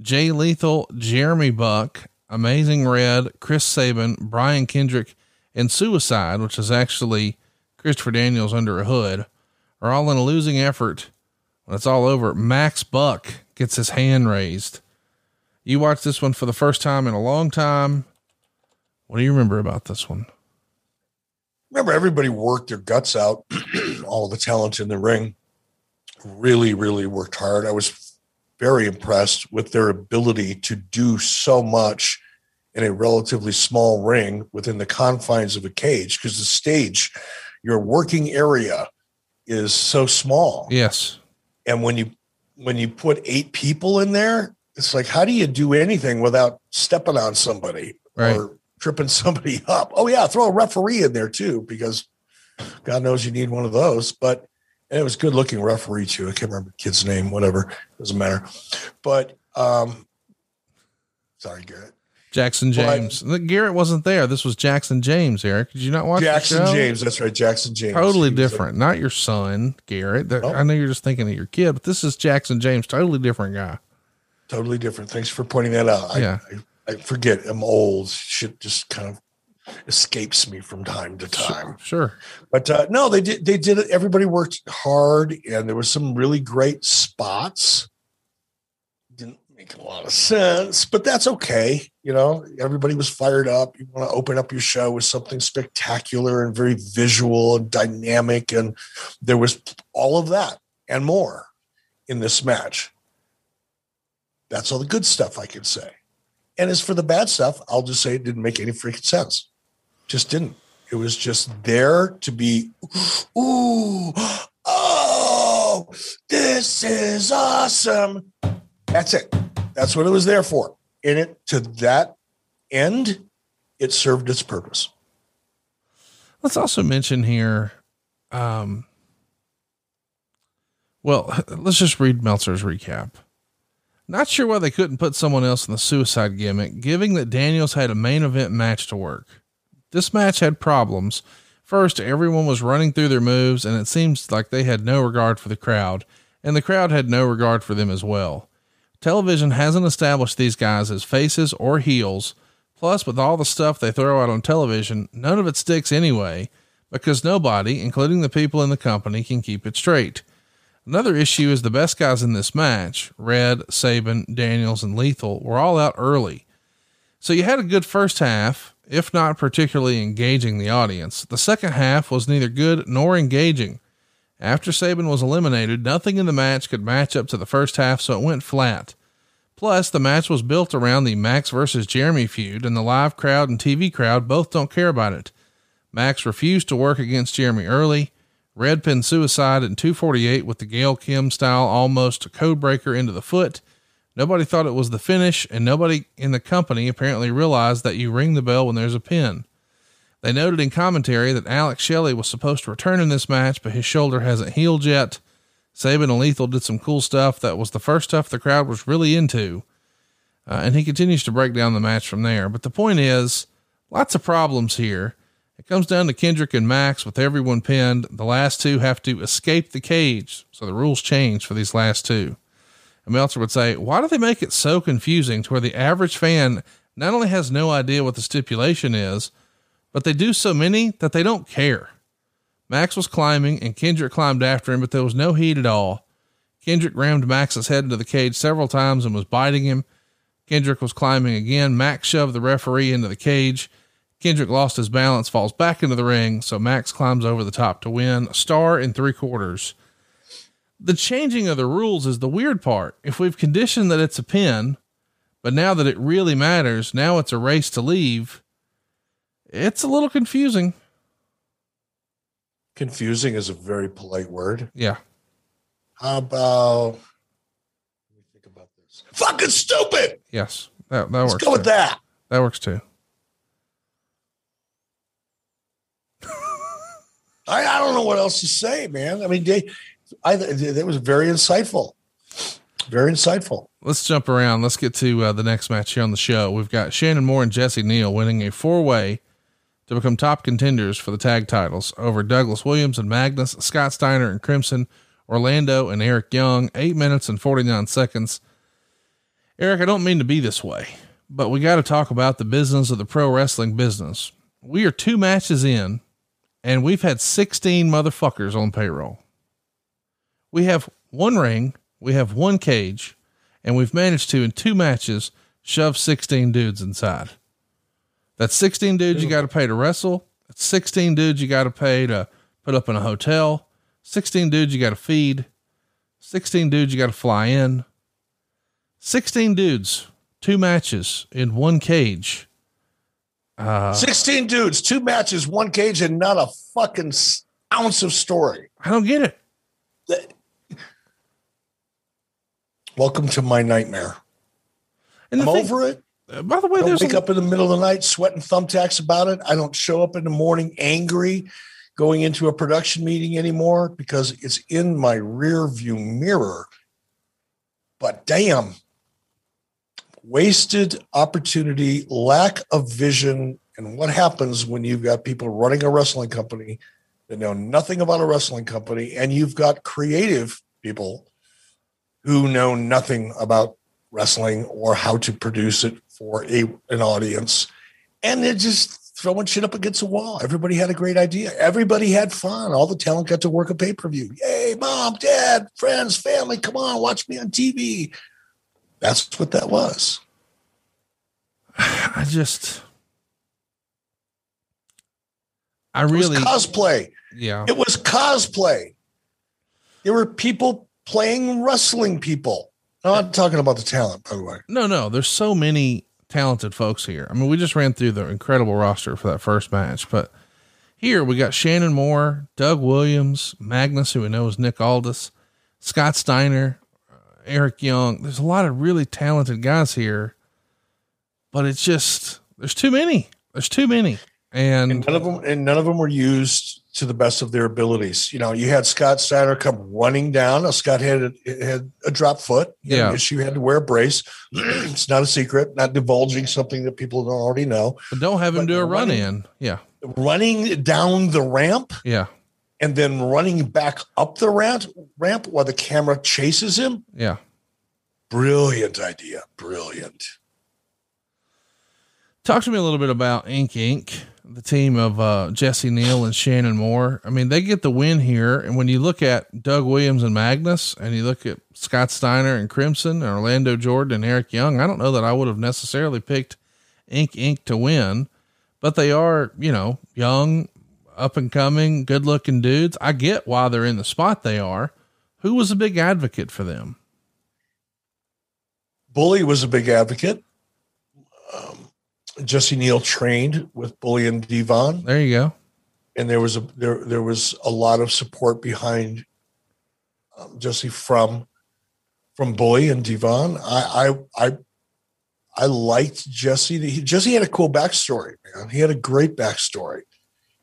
Jay Lethal, Jeremy Buck, Amazing Red, Chris Sabin, Brian Kendrick, and Suicide, which is actually Christopher Daniels under a hood, are all in a losing effort. When it's all over, Max Buck gets his hand raised. You watched this one for the first time in a long time. What do you remember about this one? Remember, everybody worked their guts out, all the talent in the ring really, really worked hard. I was very impressed with their ability to do so much in a relatively small ring within the confines of a cage because the stage, your working area is so small. Yes. And when you when you put eight people in there, it's like how do you do anything without stepping on somebody Right. or tripping somebody up? Oh yeah, throw a referee in there too because God knows you need one of those. But it was good looking referee too. I can't remember the kid's name, whatever. Doesn't matter. But um sorry, Garrett. Jackson But- James. Garrett wasn't there. This was Jackson James, Eric. Did you not watch Jackson? James. That's right. Jackson James. Totally He was a- different. Not your son, Garrett. I know you're just thinking of your kid, but this is Jackson James. Totally different guy. totally different. Thanks for pointing that out. I, Yeah. I, I forget. I'm old. Shit just kind of escapes me from time to time. Sure. But uh, no, they did. They did it. Everybody worked hard, and there was some really great spots. Make a lot of sense, but that's okay. You know, everybody was fired up. You want to open up your show with something spectacular and very visual and dynamic, and there was all of that and more in this match. That's all the good stuff I can say. And as for the bad stuff, I'll just say it didn't make any freaking sense. Just didn't. It was just there to be, ooh, oh, this is awesome. That's it. That's what it was there for. In it to that end, it served its purpose. Let's also mention here, um, well, let's just read Meltzer's recap. Not sure why they couldn't put someone else in the suicide gimmick, given that Daniels had a main event match to work. This match had problems. First, everyone was running through their moves, and it seems like they had no regard for the crowd, and the crowd had no regard for them as well. Television hasn't established these guys as faces or heels. Plus, with all the stuff they throw out on television, none of it sticks anyway, because nobody, including the people in the company, can keep it straight. Another issue is the best guys in this match, Red, Sabin, Daniels, and Lethal, were all out early. So you had a good first half, if not particularly engaging the audience. The second half was neither good nor engaging. After Sabin was eliminated, nothing in the match could match up to the first half, so it went flat. Plus, the match was built around the Max versus Jeremy feud, and the live crowd and TV crowd both don't care about it. Max refused to work against Jeremy early. Red pinned suicide in 248 with the Gail Kim style almost code breaker into the foot. Nobody thought it was the finish, and nobody in the company apparently realized that you ring the bell when there's a pin. They noted in commentary that Alex Shelley was supposed to return in this match, but his shoulder hasn't healed yet. Sabin and Lethal did some cool stuff that was the first stuff the crowd was really into. Uh, and he continues to break down the match from there. But the point is, lots of problems here. It comes down to Kendrick and Max with everyone pinned. The last two have to escape the cage. So the rules change for these last two. And Meltzer would say, why do they make it so confusing to where the average fan not only has no idea what the stipulation is, but they do so many that they don't care. Max was climbing and Kendrick climbed after him, but there was no heat at all. Kendrick rammed Max's head into the cage several times and was biting him. Kendrick was climbing again. Max shoved the referee into the cage. Kendrick lost his balance, falls back into the ring, so Max climbs over the top to win. A star in three quarters. The changing of the rules is the weird part. If we've conditioned that it's a pin, but now that it really matters, now it's a race to leave, it's a little confusing. Confusing is a very polite word. Yeah. How about let me think about this? Fucking stupid. Yes. That, that Let's works. go with that. That works too. I, I don't know what else to say, man. I mean, they, I, that was very insightful. Very insightful. Let's jump around. Let's get to uh, the next match here on the show. We've got Shannon Moore and Jesse Neal winning a four way to become top contenders for the tag titles over Douglas Williams and Magnus, Scott Steiner and Crimson, Orlando and Eric Young, eight minutes and 49 seconds. Eric, I don't mean to be this way, but we got to talk about the business of the pro wrestling business. We are two matches in and we've had 16 motherfuckers on payroll. We have one ring, we have one cage, and we've managed to, in two matches, shove 16 dudes inside. That's 16 dudes you got to pay to wrestle. That's 16 dudes you got to pay to put up in a hotel. 16 dudes you got to feed. 16 dudes you got to fly in. 16 dudes, two matches in one cage. Uh, 16 dudes, two matches, one cage, and not a fucking ounce of story. I don't get it. Welcome to my nightmare. And I'm thing, over it. By the way, I don't wake a- up in the middle of the night sweating thumbtacks about it. I don't show up in the morning angry going into a production meeting anymore because it's in my rear view mirror. But damn, wasted opportunity, lack of vision, and what happens when you've got people running a wrestling company that know nothing about a wrestling company, and you've got creative people who know nothing about wrestling or how to produce it for a an audience, and they're just throwing shit up against the wall. Everybody had a great idea. Everybody had fun. All the talent got to work a pay per view. Yay, mom, dad, friends, family, come on, watch me on TV. That's what that was. I just, I really cosplay. Yeah, it was cosplay. There were people playing wrestling people. No, I'm not talking about the talent, by the way. No, no, there's so many talented folks here. I mean, we just ran through the incredible roster for that first match, but here we got Shannon Moore, Doug Williams, Magnus, who we know is Nick Aldis, Scott Steiner, uh, Eric Young. There's a lot of really talented guys here, but it's just there's too many. There's too many, and, and none of them and none of them were used to the best of their abilities. You know, you had Scott Steiner come running down. Scott had a, had a drop foot. Yeah, issue had to wear a brace. it's not a secret. Not divulging something that people don't already know. But don't have him but do a running, run in. Yeah, running down the ramp. Yeah, and then running back up the ramp ramp while the camera chases him. Yeah, brilliant idea. Brilliant. Talk to me a little bit about Ink Inc the team of uh, Jesse Neal and Shannon Moore. I mean, they get the win here. And when you look at Doug Williams and Magnus, and you look at Scott Steiner and Crimson, and Orlando Jordan and Eric Young, I don't know that I would have necessarily picked Ink Inc to win, but they are, you know, young, up and coming, good looking dudes. I get why they're in the spot they are. Who was a big advocate for them? Bully was a big advocate. Jesse Neal trained with Bully and Devon. There you go. And there was a there there was a lot of support behind um, Jesse from from Bully and Devon. I I I, I liked Jesse. He, Jesse had a cool backstory, man. He had a great backstory.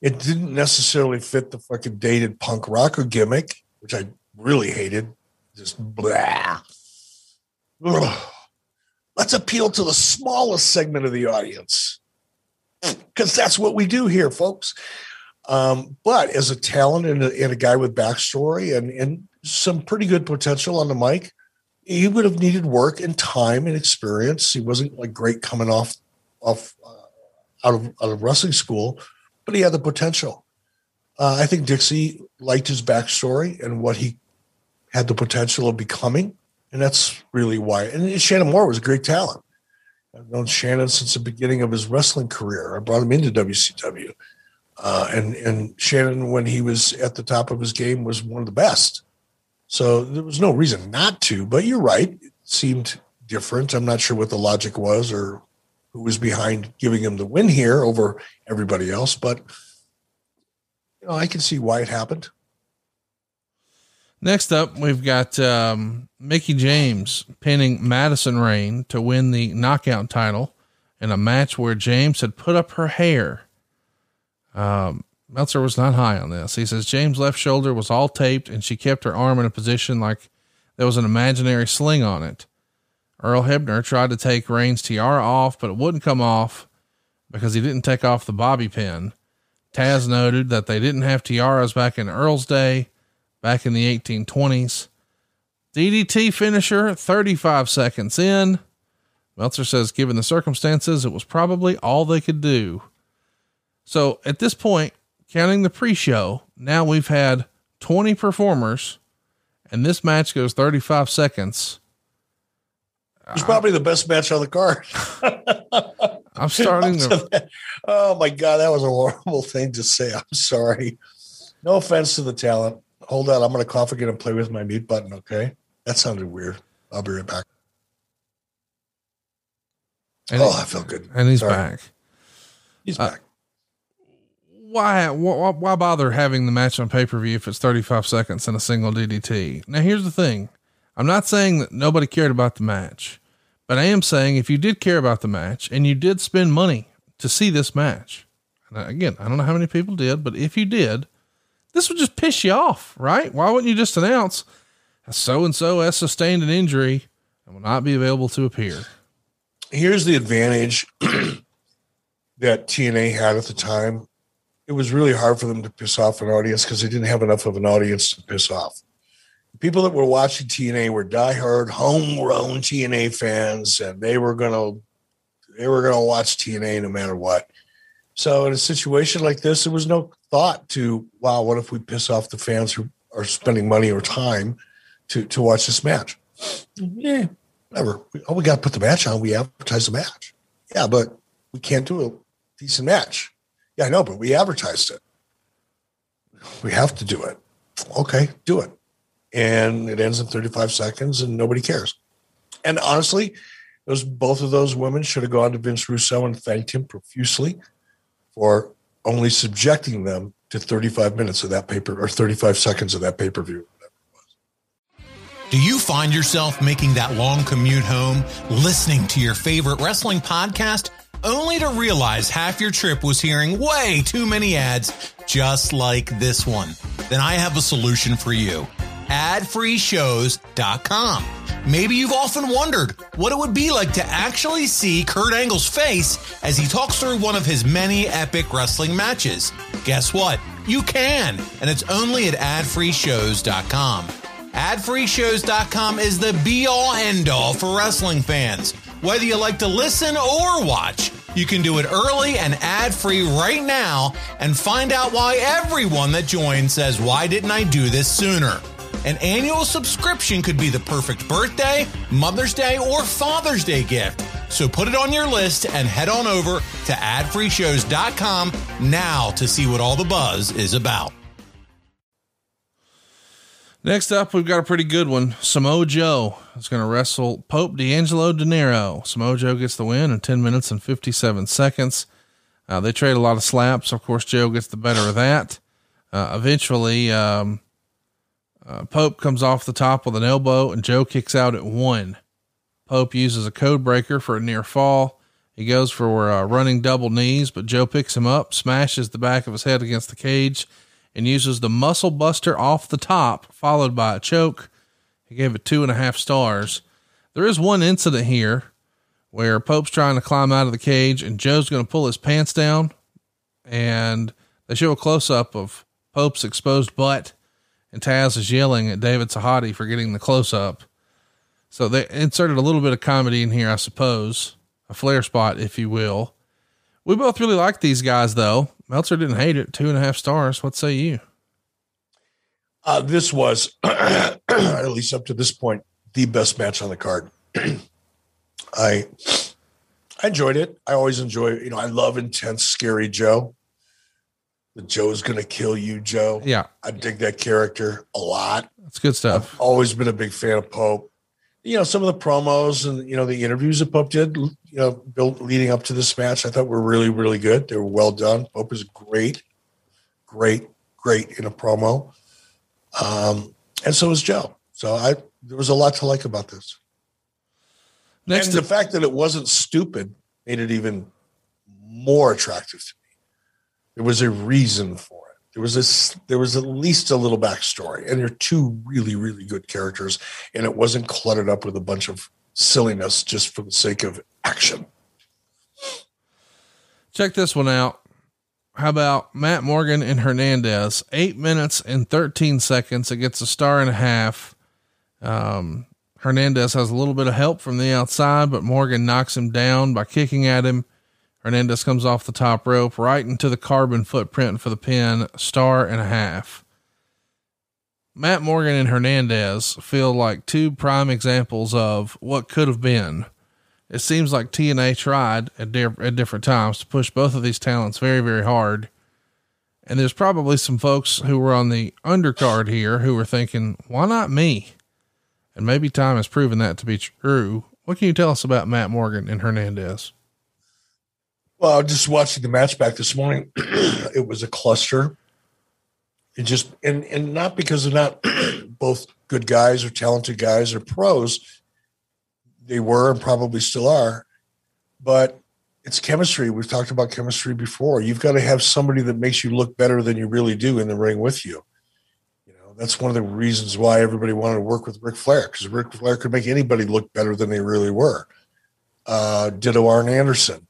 It didn't necessarily fit the fucking dated punk rocker gimmick, which I really hated. Just blah. Ugh let's appeal to the smallest segment of the audience because that's what we do here, folks. Um, but as a talent and a, and a, guy with backstory and, and some pretty good potential on the mic, he would have needed work and time and experience. He wasn't like great coming off off uh, out of out of wrestling school, but he had the potential. Uh, I think Dixie liked his backstory and what he had the potential of becoming. And that's really why. And Shannon Moore was a great talent. I've known Shannon since the beginning of his wrestling career. I brought him into WCW. Uh, and, and Shannon, when he was at the top of his game, was one of the best. So there was no reason not to, but you're right. It seemed different. I'm not sure what the logic was or who was behind giving him the win here over everybody else, but you know, I can see why it happened. Next up, we've got um, Mickie James pinning Madison Rayne to win the knockout title in a match where James had put up her hair. Um, Meltzer was not high on this. He says James' left shoulder was all taped and she kept her arm in a position like there was an imaginary sling on it. Earl Hebner tried to take Rayne's tiara off, but it wouldn't come off because he didn't take off the bobby pin. Taz noted that they didn't have tiaras back in Earl's day, back in the 1820s. DDT finisher 35 seconds in. Meltzer says, given the circumstances, it was probably all they could do. So at this point, counting the pre show, now we've had 20 performers, and this match goes 35 seconds. It's probably the best match on the card. I'm starting to. oh my God, that was a horrible thing to say. I'm sorry. No offense to the talent. Hold on. I'm going to cough again and play with my mute button. Okay. That sounded weird. I'll be right back. And oh, I feel good. And he's Sorry. back. He's Uh, back. Why, why, why bother having the match on pay per view if it's 35 seconds and a single DDT? Now, here's the thing I'm not saying that nobody cared about the match, but I am saying if you did care about the match and you did spend money to see this match, and again, I don't know how many people did, but if you did, this would just piss you off, right? Why wouldn't you just announce so and so has sustained an injury and will not be available to appear? Here's the advantage that TNA had at the time. It was really hard for them to piss off an audience because they didn't have enough of an audience to piss off. People that were watching TNA were diehard, homegrown TNA fans, and they were gonna they were gonna watch TNA no matter what. So in a situation like this, there was no thought to, wow, what if we piss off the fans who are spending money or time to to watch this match? Yeah, whatever. We, oh, we got to put the match on. We advertise the match. Yeah, but we can't do a decent match. Yeah, I know, but we advertised it. We have to do it. Okay, do it. And it ends in 35 seconds and nobody cares. And honestly, those both of those women should have gone to Vince Russo and thanked him profusely for only subjecting them to 35 minutes of that paper or 35 seconds of that pay-per-view. Do you find yourself making that long commute home, listening to your favorite wrestling podcast, only to realize half your trip was hearing way too many ads just like this one? Then I have a solution for you. Adfreeshows.com. Maybe you've often wondered what it would be like to actually see Kurt Angle's face as he talks through one of his many epic wrestling matches. Guess what? You can, and it's only at adfreeshows.com. AdFreeShows.com is the be all end all for wrestling fans. Whether you like to listen or watch, you can do it early and ad free right now and find out why everyone that joins says, Why didn't I do this sooner? An annual subscription could be the perfect birthday, Mother's Day, or Father's Day gift. So put it on your list and head on over to adfreeshows.com now to see what all the buzz is about. Next up, we've got a pretty good one. Samoa Joe is going to wrestle Pope D'Angelo Dinero. Samoa Joe gets the win in 10 minutes and 57 seconds. Uh, they trade a lot of slaps. Of course, Joe gets the better of that. Uh, eventually, um, uh, Pope comes off the top with an elbow and Joe kicks out at one. Pope uses a code breaker for a near fall. He goes for uh, running double knees, but Joe picks him up, smashes the back of his head against the cage, and uses the muscle buster off the top, followed by a choke. He gave it two and a half stars. There is one incident here where Pope's trying to climb out of the cage and Joe's going to pull his pants down. And they show a close up of Pope's exposed butt. And Taz is yelling at David Sahadi for getting the close up. So they inserted a little bit of comedy in here, I suppose, a flare spot, if you will. We both really like these guys, though. Meltzer didn't hate it. Two and a half stars. What say you? Uh, this was, at least up to this point, the best match on the card. I I enjoyed it. I always enjoy, you know, I love intense, scary Joe. The Joe's gonna kill you, Joe. Yeah, I dig that character a lot. that's good stuff. I've always been a big fan of Pope. You know, some of the promos and you know the interviews that Pope did, you know, built leading up to this match, I thought were really, really good. They were well done. Pope is great, great, great in a promo, um, and so is Joe. So I there was a lot to like about this. Next, and the fact that it wasn't stupid made it even more attractive to me. There was a reason for it. There was this, there was at least a little backstory, and they're two really, really good characters, and it wasn't cluttered up with a bunch of silliness just for the sake of action. Check this one out. How about Matt Morgan and Hernandez? Eight minutes and 13 seconds. It gets a star and a half. Um, Hernandez has a little bit of help from the outside, but Morgan knocks him down by kicking at him. Hernandez comes off the top rope right into the carbon footprint for the pin, star and a half. Matt Morgan and Hernandez feel like two prime examples of what could have been. It seems like TNA tried at, di- at different times to push both of these talents very, very hard. And there's probably some folks who were on the undercard here who were thinking, why not me? And maybe time has proven that to be true. What can you tell us about Matt Morgan and Hernandez? Well, just watching the match back this morning, it was a cluster. It just and and not because they're not both good guys or talented guys or pros. They were and probably still are, but it's chemistry. We've talked about chemistry before. You've got to have somebody that makes you look better than you really do in the ring with you. You know, that's one of the reasons why everybody wanted to work with Ric Flair because Ric Flair could make anybody look better than they really were. Uh, ditto Arn Anderson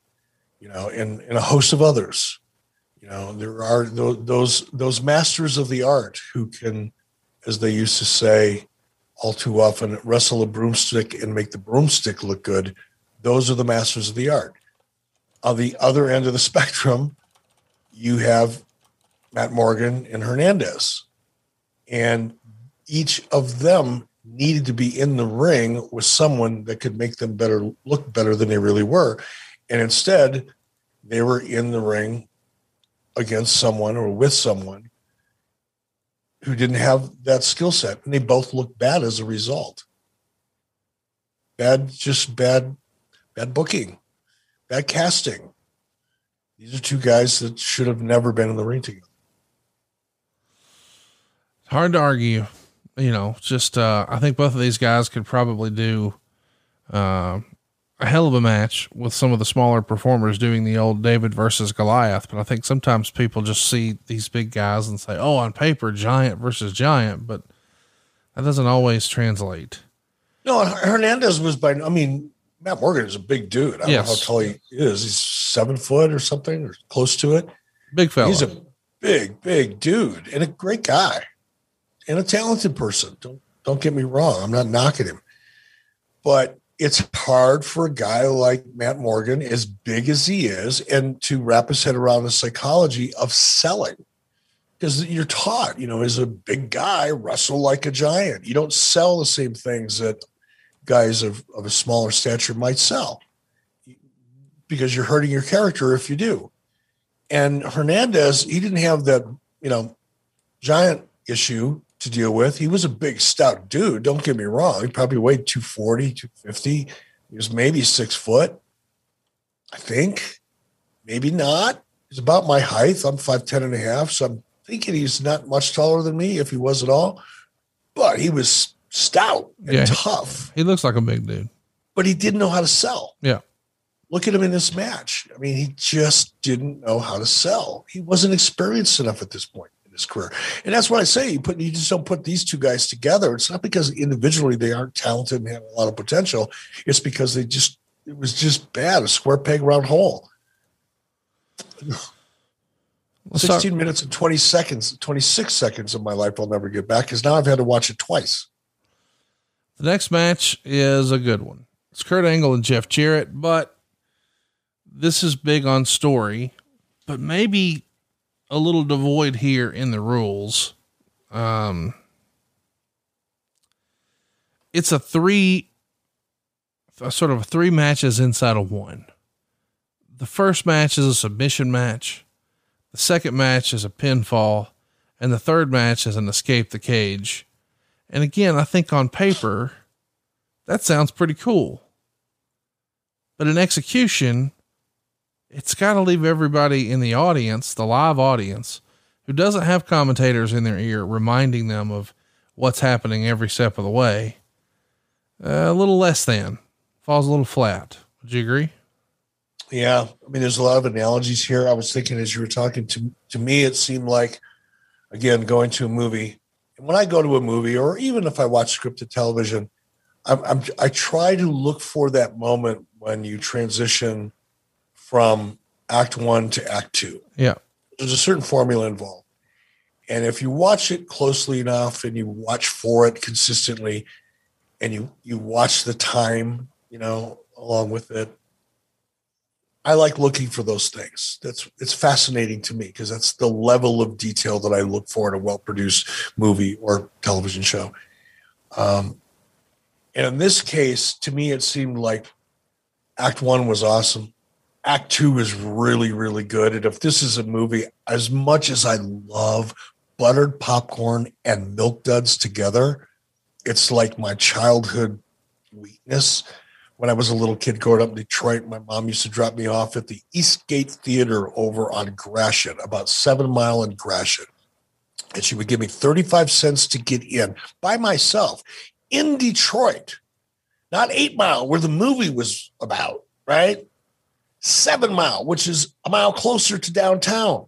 you know, and, and a host of others. You know, there are those those masters of the art who can, as they used to say, all too often, wrestle a broomstick and make the broomstick look good. Those are the masters of the art. On the other end of the spectrum, you have Matt Morgan and Hernandez, and each of them needed to be in the ring with someone that could make them better look better than they really were and instead, they were in the ring against someone or with someone who didn't have that skill set. And they both looked bad as a result. Bad, just bad, bad booking, bad casting. These are two guys that should have never been in the ring together. It's Hard to argue. You know, just, uh, I think both of these guys could probably do, uh, a hell of a match with some of the smaller performers doing the old David versus Goliath. But I think sometimes people just see these big guys and say, oh, on paper, giant versus giant, but that doesn't always translate. No, Hernandez was by, I mean, Matt Morgan is a big dude. I don't know how tall he is. He's seven foot or something or close to it. Big fella. He's a big, big dude and a great guy and a talented person. Don't, don't get me wrong. I'm not knocking him, but it's hard for a guy like Matt Morgan, as big as he is, and to wrap his head around the psychology of selling. Because you're taught, you know, as a big guy, wrestle like a giant. You don't sell the same things that guys of, of a smaller stature might sell because you're hurting your character if you do. And Hernandez, he didn't have that, you know, giant issue to deal with. He was a big, stout dude. Don't get me wrong. He probably weighed 240, 250. He was maybe six foot, I think. Maybe not. He's about my height. I'm 5'10 and a half. So I'm thinking he's not much taller than me, if he was at all. But he was stout and yeah, tough. He looks like a big dude. But he didn't know how to sell. Yeah. Look at him in this match. I mean, he just didn't know how to sell. He wasn't experienced enough at this point in his career. And that's what I say. You put you just don't put these two guys together. It's not because individually they aren't talented and have a lot of potential. It's because they just it was just bad, a square peg round hole. 16 minutes and 20 seconds, 26 seconds of my life I'll never get back because now I've had to watch it twice. The next match is a good one. It's Kurt Angle and Jeff Jarrett, but this is big on story, but maybe a little devoid here in the rules. Um, it's a three, a sort of three matches inside of one. The first match is a submission match. The second match is a pinfall. And the third match is an escape the cage. And again, I think on paper, that sounds pretty cool. But in execution, it's got to leave everybody in the audience, the live audience, who doesn't have commentators in their ear reminding them of what's happening every step of the way, uh, a little less than, falls a little flat. Would you agree? Yeah. I mean, there's a lot of analogies here. I was thinking as you were talking to, to me, it seemed like again, going to a movie. And when I go to a movie, or even if I watch scripted television, I'm, I'm, I try to look for that moment when you transition from act one to act two. Yeah. There's a certain formula involved. And if you watch it closely enough and you watch for it consistently and you you watch the time, you know, along with it, I like looking for those things. That's it's fascinating to me because that's the level of detail that I look for in a well-produced movie or television show. Um, and in this case, to me, it seemed like Act One was awesome. Act Two is really, really good. And if this is a movie, as much as I love buttered popcorn and milk duds together, it's like my childhood weakness when I was a little kid growing up in Detroit, my mom used to drop me off at the Eastgate Theater over on Gratiot, about seven mile in Gratiot. And she would give me 35 cents to get in by myself in Detroit, not eight mile where the movie was about, right? Seven mile, which is a mile closer to downtown.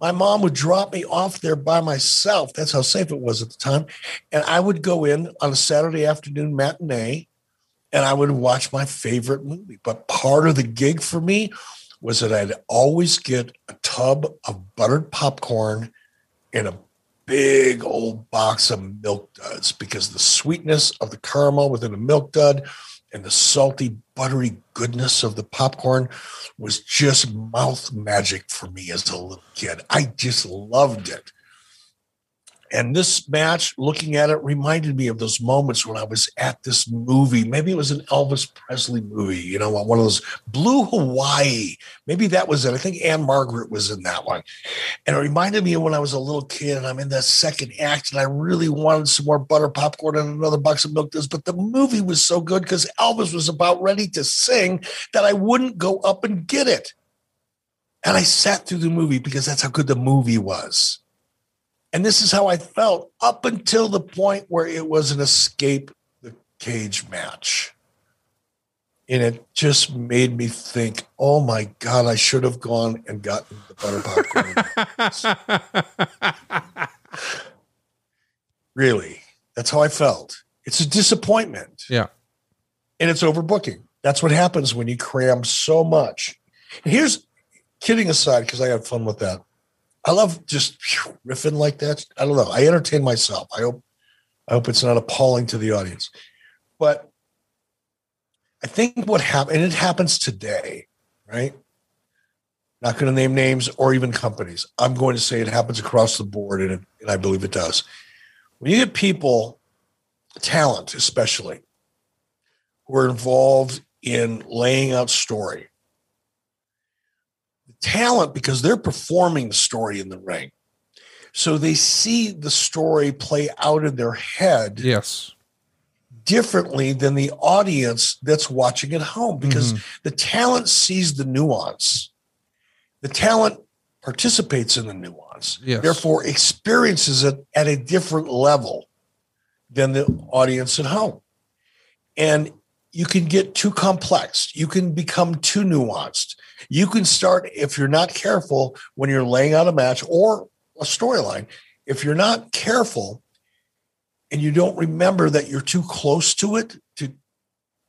My mom would drop me off there by myself. That's how safe it was at the time. And I would go in on a Saturday afternoon matinee and I would watch my favorite movie. But part of the gig for me was that I'd always get a tub of buttered popcorn and a big old box of milk duds because the sweetness of the caramel within a milk dud and the salty, buttery goodness of the popcorn was just mouth magic for me as a little kid. I just loved it. And this match, looking at it, reminded me of those moments when I was at this movie. Maybe it was an Elvis Presley movie, you know, one of those Blue Hawaii. Maybe that was it. I think Ann-Margret was in that one. And it reminded me of when I was a little kid and I'm in that second act and I really wanted some more butter popcorn and another box of milk duds. But the movie was so good because Elvis was about ready to sing that I wouldn't go up and get it. And I sat through the movie because that's how good the movie was. And this is how I felt up until the point where it was an escape the cage match. And it just made me think, oh my God, I should have gone and gotten the butter popcorn. really, that's how I felt. It's a disappointment. Yeah. And it's overbooking. That's what happens when you cram so much. And here's kidding aside, because I had fun with that. I love just riffing like that. I don't know. I entertain myself. I hope I hope it's not appalling to the audience. But I think what happened, and it happens today, right? Not going to name names or even companies. I'm going to say it happens across the board, and, it, and I believe it does. When you get people, talent especially, who are involved in laying out story, talent because they're performing the story in the ring. So they see the story play out in their head. Yes. Differently than the audience that's watching at home because mm-hmm. the talent sees the nuance. The talent participates in the nuance, yes. therefore experiences it at a different level than the audience at home. And you can get too complex. You can become too nuanced. You can start, if you're not careful when you're laying out a match or a storyline, if you're not careful and you don't remember that you're too close to it to,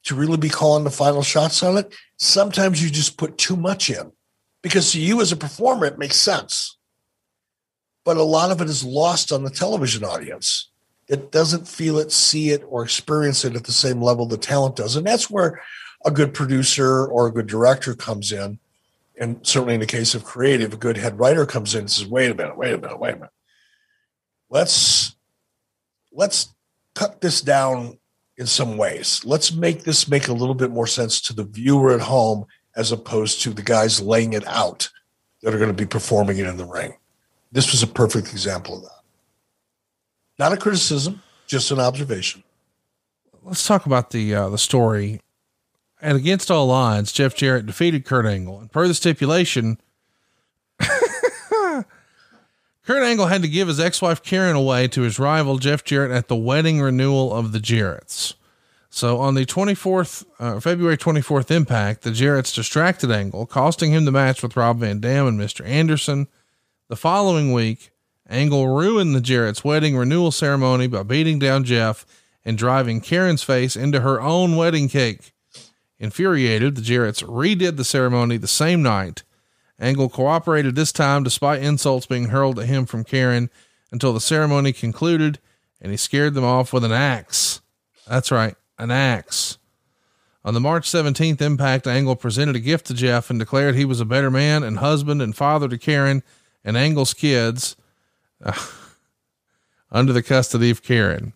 to really be calling the final shots on it, sometimes you just put too much in because to you as a performer, it makes sense. But a lot of it is lost on the television audience it doesn't feel it, see it, or experience it at the same level the talent does. And that's where a good producer or a good director comes in. And certainly in the case of creative, a good head writer comes in and says, wait a minute, wait a minute, wait a minute. Let's let's cut this down in some ways. Let's make this make a little bit more sense to the viewer at home as opposed to the guys laying it out that are going to be performing it in the ring. This was a perfect example of that. Not a criticism, just an observation. Let's talk about the uh, the story. And against all odds, Jeff Jarrett defeated Kurt Angle, and per the stipulation, Kurt Angle had to give his ex-wife Karen away to his rival Jeff Jarrett at the wedding renewal of the Jarretts. So on the 24th, uh, February 24th impact, the Jarretts distracted Angle, costing him the match with Rob Van Dam and Mr. Anderson. The following week, Angle ruined the Jarrett's wedding renewal ceremony by beating down Jeff and driving Karen's face into her own wedding cake. Infuriated, the Jarretts redid the ceremony the same night. Angle cooperated this time despite insults being hurled at him from Karen until the ceremony concluded and he scared them off with an axe. That's right, an axe. On the March 17th Impact, Angle presented a gift to Jeff and declared he was a better man and husband and father to Karen and Angle's kids uh, under the custody of Karen.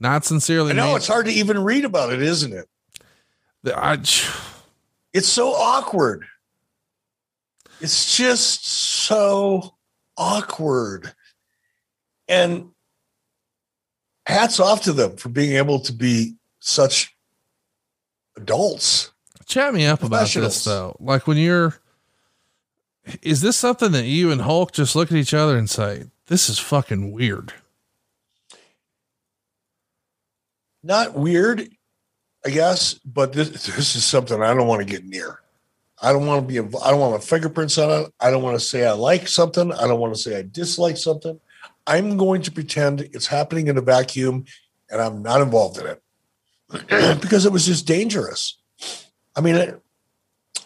Not sincerely. I know it's hard to even read about it, isn't it? I, it's so awkward. It's just so awkward. And hats off to them for being able to be such adults. Chat me up about this though. Like when you're, is this something that you and Hulk just look at each other and say, this is fucking weird? Not weird, I guess, but this, this is something I don't want to get near. I don't want to be, I don't want my fingerprints on it. I don't want to say I like something. I don't want to say I dislike something. I'm going to pretend it's happening in a vacuum and I'm not involved in it because it was just dangerous. I mean,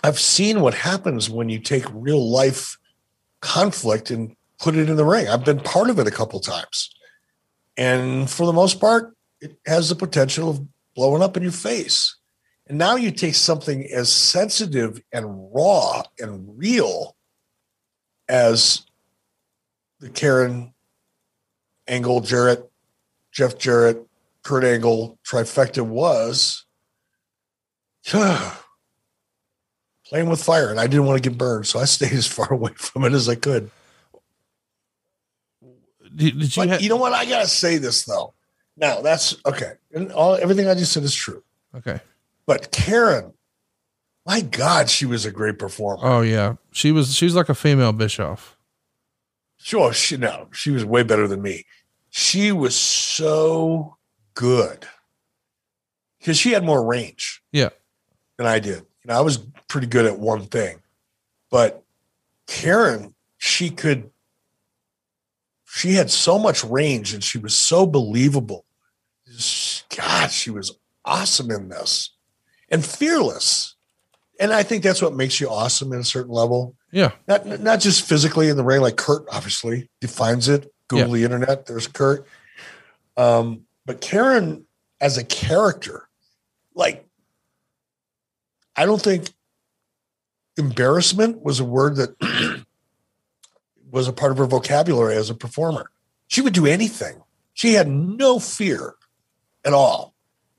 I've seen what happens when you take real life conflict and put it in the ring. I've been part of it a couple times. And for the most part, it has the potential of blowing up in your face. And now you take something as sensitive and raw and real as the Karen Angle Jarrett, Jeff Jarrett, Kurt Angle trifecta was playing with fire. And I didn't want to get burned. So I stayed as far away from it as I could. Did, did you, but ha- you know what? I got to say this though. Now that's okay. And all everything I just said is true. Okay. But Karen, my God, she was a great performer. Oh yeah. She was, she's like a female Bischoff. Sure. She, no, she was way better than me. She was so good because she had more range. Yeah. Than I did. You know, I was pretty good at one thing, but Karen, she could, she had so much range and she was so believable. God, she was awesome in this and fearless. And I think that's what makes you awesome at a certain level. Yeah. Not not just physically in the ring, like Kurt obviously defines it. Google yeah. the internet. There's Kurt. Um, but Karen as a character, like I don't think embarrassment was a word that was a part of her vocabulary as a performer. She would do anything. She had no fear at all.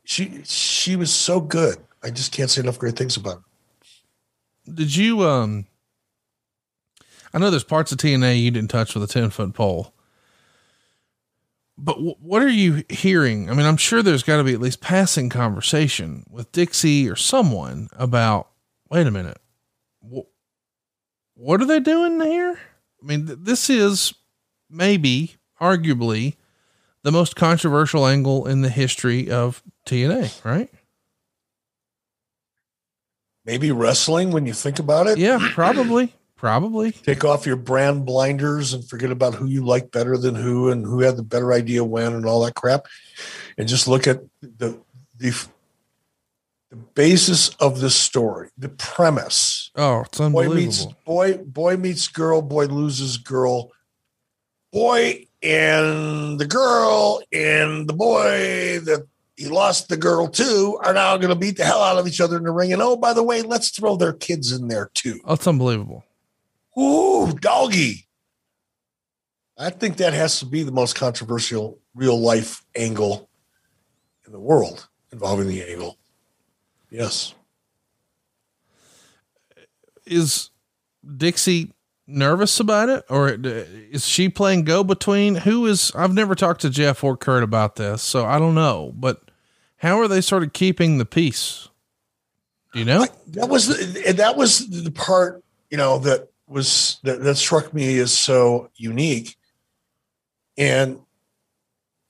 She she was so good. I just can't say enough great things about her. Did you um I know there's parts of TNA you didn't touch with a 10 foot pole, but w- what are you hearing? I mean, I'm sure there's got to be at least passing conversation with Dixie or someone about, wait a minute, wh- what are they doing here? I mean, th- this is maybe, arguably, the most controversial angle in the history of TNA, right? Maybe wrestling when you think about it. Yeah, probably. Probably. Take off your brand blinders and forget about who you like better than who and who had the better idea when and all that crap. And just look at the the, the basis of this story, the premise. Oh, it's unbelievable. Boy meets boy, boy meets girl, boy loses girl. Boy and the girl and the boy that he lost the girl too are now going to beat the hell out of each other in the ring. And oh, by the way, let's throw their kids in there too. Oh, it's unbelievable. Ooh, doggy. I think that has to be the most controversial real life angle in the world involving the angle. Yes. Is Dixie nervous about it or is she playing go between? Who is, I've never talked to Jeff or Kurt about this, so I don't know, but how are they sort of keeping the peace? Do you know? I, that was, the, that was the part, you know, that was that, that struck me as so unique. And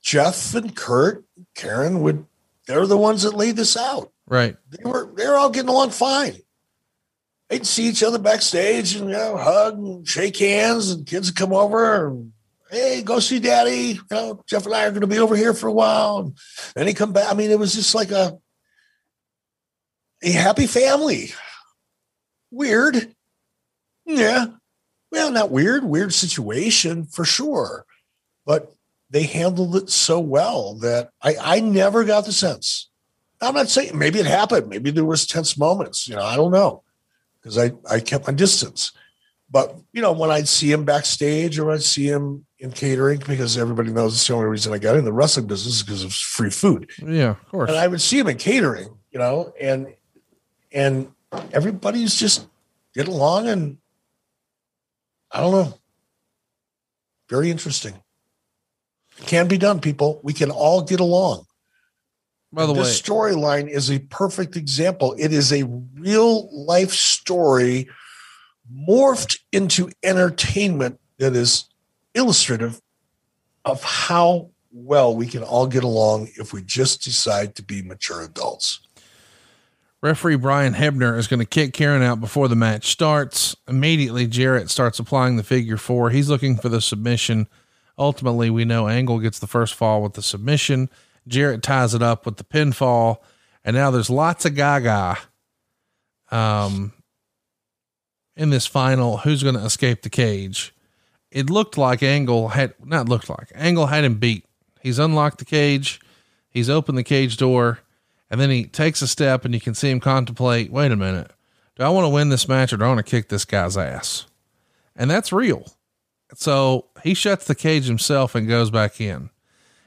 Jeff and Kurt, Karen would they're the ones that laid this out. Right. They were they're all getting along fine. They'd see each other backstage and you know hug and shake hands and kids would come over and hey, go see daddy. You know, Jeff and I are going to be over here for a while. And then he come back. I mean, it was just like a, a happy family. Weird. Yeah. Well, not weird, weird situation for sure. But they handled it so well that I, I never got the sense. I'm not saying maybe it happened. Maybe there was tense moments. You know, I don't know because I, I kept my distance. But you know, when I'd see him backstage or I'd see him in catering, because everybody knows it's the only reason I got in the wrestling business is because was free food. Yeah, of course. And I would see him in catering, you know, and and everybody's just get along and I don't know. Very interesting. It can be done, people. We can all get along. By the way, storyline is a perfect example. It is a real life story morphed into entertainment that is illustrative of how well we can all get along if we just decide to be mature adults. Referee Brian Hebner is going to kick Karen out before the match starts. Immediately, Jarrett starts applying the figure four. He's looking for the submission. Ultimately, we know Angle gets the first fall with the submission. Jarrett ties it up with the pinfall. And now there's lots of gaga um, in this final. Who's going to escape the cage? It looked like Angle had, not looked like, Angle had him beat. He's unlocked the cage. He's opened the cage door and then he takes a step and you can see him contemplate, wait a minute, do I want to win this match or do I want to kick this guy's ass? And that's real. So he shuts the cage himself and goes back in.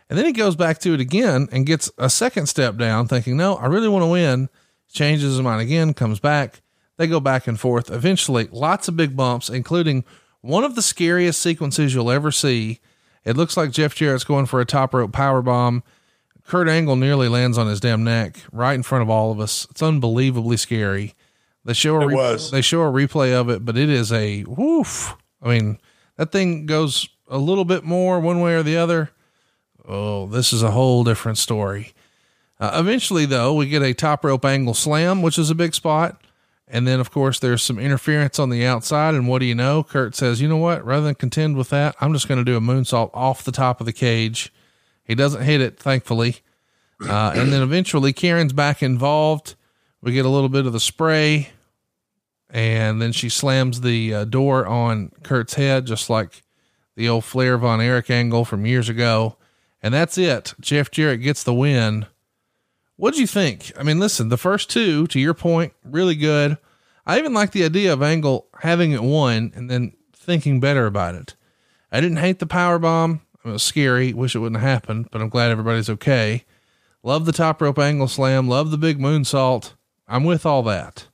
And then he goes back to it again and gets a second step down, thinking, no, I really want to win. Changes his mind again, comes back. They go back and forth. Eventually, lots of big bumps, including one of the scariest sequences you'll ever see. It looks like Jeff Jarrett's going for a top rope power bomb. Kurt Angle nearly lands on his damn neck right in front of all of us. It's unbelievably scary. They show a re- they show a replay of it, but it is a woof. I mean, that thing goes a little bit more one way or the other. Oh, this is a whole different story. Uh, eventually, though, we get a top rope angle slam, which is a big spot. And then, of course, there's some interference on the outside. And what do you know? Kurt says, you know what? Rather than contend with that, I'm just going to do a moonsault off the top of the cage he doesn't hit it, thankfully. Uh, and then eventually Karen's back involved. We get a little bit of the spray, and then she slams the uh, door on Kurt's head, just like the old Flair Von Erich angle from years ago. And that's it. Jeff Jarrett gets the win. What'd you think? I mean, listen, the first two, to your point, really good. I even like the idea of Angle having it won and then thinking better about it. I didn't hate the power bomb. It was scary. Wish it wouldn't have happened, but I'm glad everybody's okay. Love the top rope angle slam. Love the big moonsault. I'm with all that.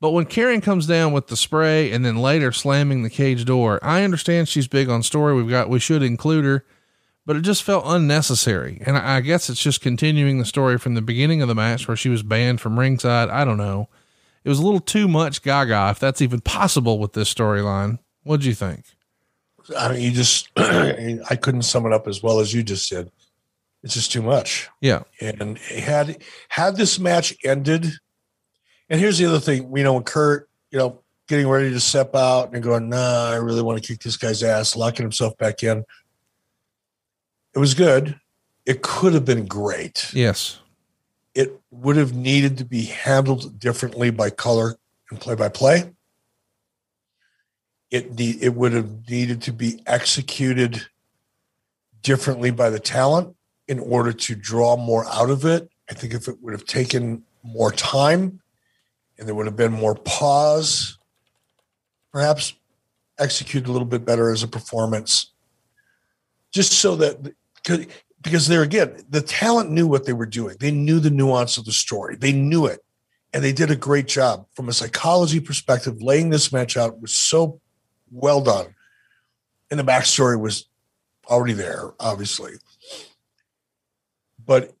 But when Karen comes down with the spray and then later slamming the cage door, I understand she's big on story. We've got, we should include her, but it just felt unnecessary. And I, guess it's just continuing the story from the beginning of the match where she was banned from ringside. I don't know. It was a little too much gaga, if that's even possible with this storyline. What'd you think? I mean, you just, I couldn't sum it up as well as you just did. It's just too much. Yeah. And had, had this match ended, and here's the other thing, you know, when Kurt, you know, getting ready to step out and going, nah, I really want to kick this guy's ass, locking himself back in. It was good. It could have been great. Yes. It would have needed to be handled differently by color and play by play it need, it would have needed to be executed differently by the talent in order to draw more out of it. I think if it would have taken more time and there would have been more pause, perhaps execute a little bit better as a performance, just so that because there again, the talent knew what they were doing. They knew the nuance of the story. They knew it. And they did a great job from a psychology perspective. Laying this match out was so well done. And the backstory was already there, obviously. But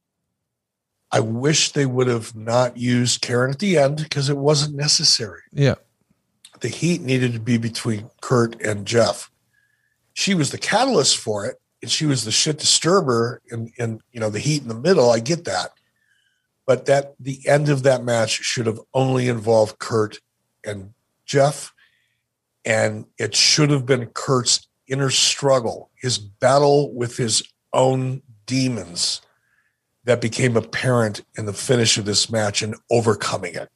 I wish they would have not used Karen at the end because it wasn't necessary. Yeah. The heat needed to be between Kurt and Jeff. She was the catalyst for it, and she was the shit disturber in, in you know the heat in the middle. I get that. But that the end of that match should have only involved Kurt and Jeff and it should have been Kurt's inner struggle, his battle with his own demons that became apparent in the finish of this match and overcoming it.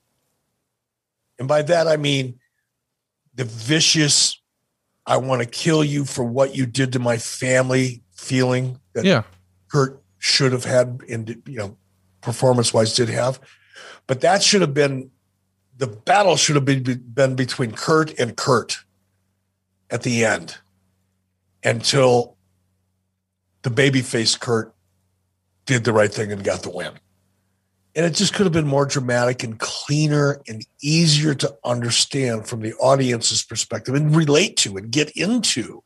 And by that, I mean the vicious, I want to kill you for what you did to my family feeling that Yeah. Kurt should have had and you know performance wise did have but that should have been the battle should have been, been between Kurt and Kurt at the end until the babyface Kurt did the right thing and got the win. And it just could have been more dramatic and cleaner and easier to understand from the audience's perspective and relate to and get into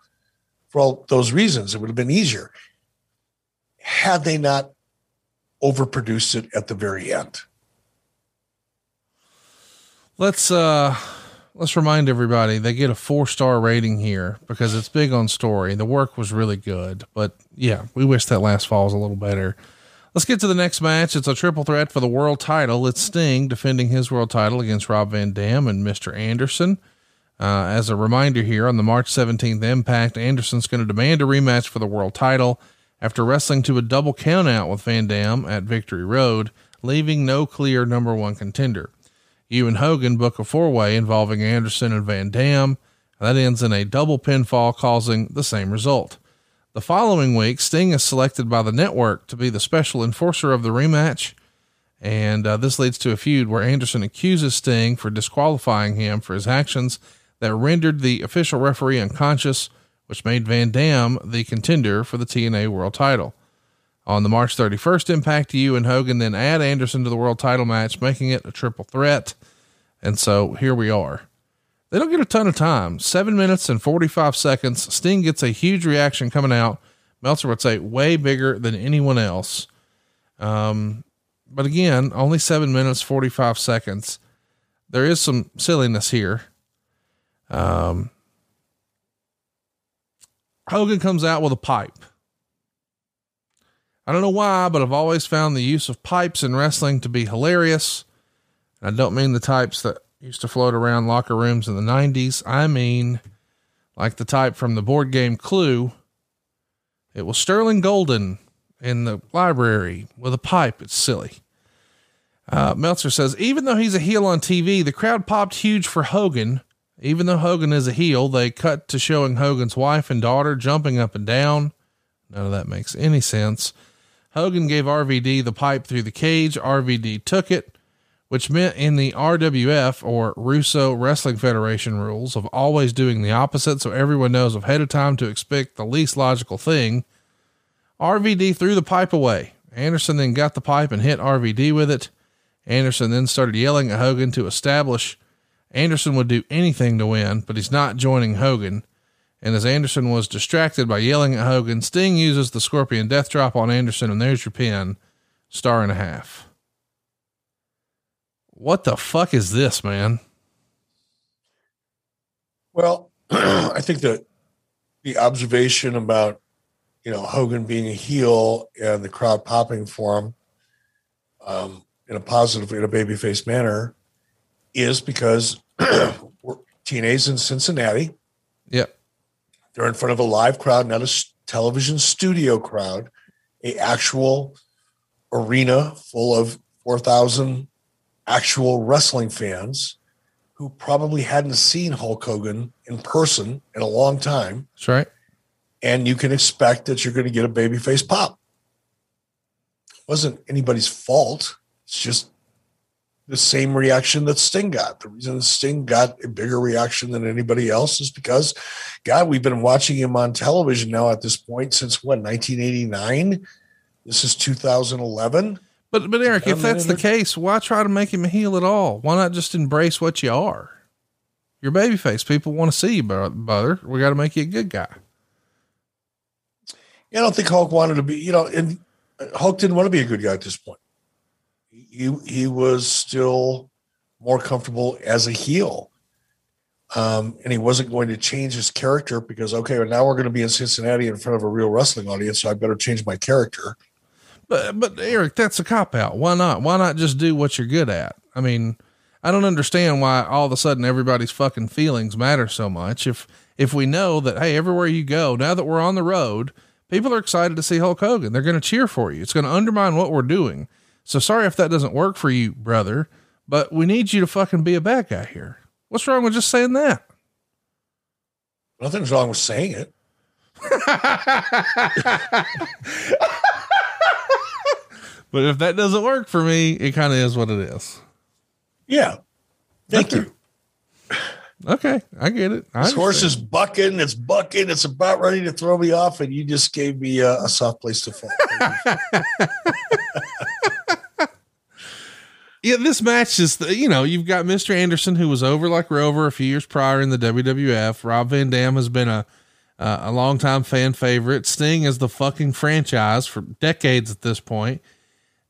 for all those reasons. It would have been easier had they not overproduced it at the very end. Let's uh let's remind everybody they get a four star rating here because it's big on story. The work was really good, but yeah, we wish that last fall was a little better. Let's get to the next match. It's a triple threat for the world title. It's Sting defending his world title against Rob Van Dam and Mr. Anderson. Uh, as a reminder here on the March 17th Impact, Anderson's going to demand a rematch for the world title after wrestling to a double countout with Van Dam at Victory Road, leaving no clear number one contender. You and Hogan book a four way involving Anderson and Van Dam. That ends in a double pinfall, causing the same result. The following week, Sting is selected by the network to be the special enforcer of the rematch. And uh, this leads to a feud where Anderson accuses Sting for disqualifying him for his actions that rendered the official referee unconscious, which made Van Dam the contender for the TNA world title. On the March 31st Impact, you and Hogan then add Anderson to the world title match, making it a triple threat. And so here we are. They don't get a ton of time. Seven minutes and 45 seconds. Sting gets a huge reaction coming out. Meltzer would say way bigger than anyone else. Um, but again, only seven minutes, 45 seconds. There is some silliness here. Um, Hogan comes out with a pipe. I don't know why, but I've always found the use of pipes in wrestling to be hilarious. And I don't mean the types that used to float around locker rooms in the 90s. I mean like the type from the board game Clue. It was Sterling Golden in the library with a pipe. It's silly. Uh, Meltzer says, even though he's a heel on TV, the crowd popped huge for Hogan. Even though Hogan is a heel, they cut to showing Hogan's wife and daughter jumping up and down. None of that makes any sense. Hogan gave RVD the pipe through the cage. RVD took it, which meant in the RWF or Russo Wrestling Federation rules of always doing the opposite so everyone knows ahead of time to expect the least logical thing. RVD threw the pipe away. Anderson then got the pipe and hit RVD with it. Anderson then started yelling at Hogan to establish Anderson would do anything to win, but he's not joining Hogan. And as Anderson was distracted by yelling at Hogan, Sting uses the Scorpion Death Drop on Anderson, and there's your pin. Star and a half. What the fuck is this, man? Well, I think that the observation about you know Hogan being a heel and the crowd popping for him um, in a positive, in a babyface manner, is because we're TNA's in Cincinnati. Yep. They're in front of a live crowd, not a television studio crowd, a actual arena full of four thousand actual wrestling fans who probably hadn't seen Hulk Hogan in person in a long time, That's right. and you can expect that you're going to get a babyface pop. wasn't anybody's fault. It's just the same reaction that Sting got. The reason Sting got a bigger reaction than anybody else is because, God, we've been watching him on television now at this point since what, 1989? This is 2011. But but Eric, if that's the case, why try to make him a heel at all? Why not just embrace what you are? You're babyface. People want to see you, bro- brother. We got to make you a good guy. Yeah, I don't think Hulk wanted to be, you know, and Hulk didn't want to be a good guy at this point. He he was still more comfortable as a heel. Um, and he wasn't going to change his character because okay, well, now we're going to be in Cincinnati in front of a real wrestling audience, so I better change my character. But but Eric, that's a cop out. Why not? Why not just do what you're good at? I mean, I don't understand why all of a sudden everybody's fucking feelings matter so much. If if we know that, hey, everywhere you go, now that we're on the road, people are excited to see Hulk Hogan. They're going to cheer for you. It's going to undermine what we're doing. So sorry if that doesn't work for you, brother, but we need you to fucking be a bad guy here. What's wrong with just saying that? Nothing's wrong with saying it. but if that doesn't work for me, it kind of is what it is. Yeah. Thank Okay. you. Okay, I get it. I This horse is bucking. It's bucking. It's about ready to throw me off, and you just gave me a, a soft place to fall. Yeah, this match is the, you know, you've got Mr. Anderson who was over like Rover a few years prior in the WWF. Rob Van Dam has been a uh, a longtime fan favorite. Sting is the fucking franchise for decades at this point.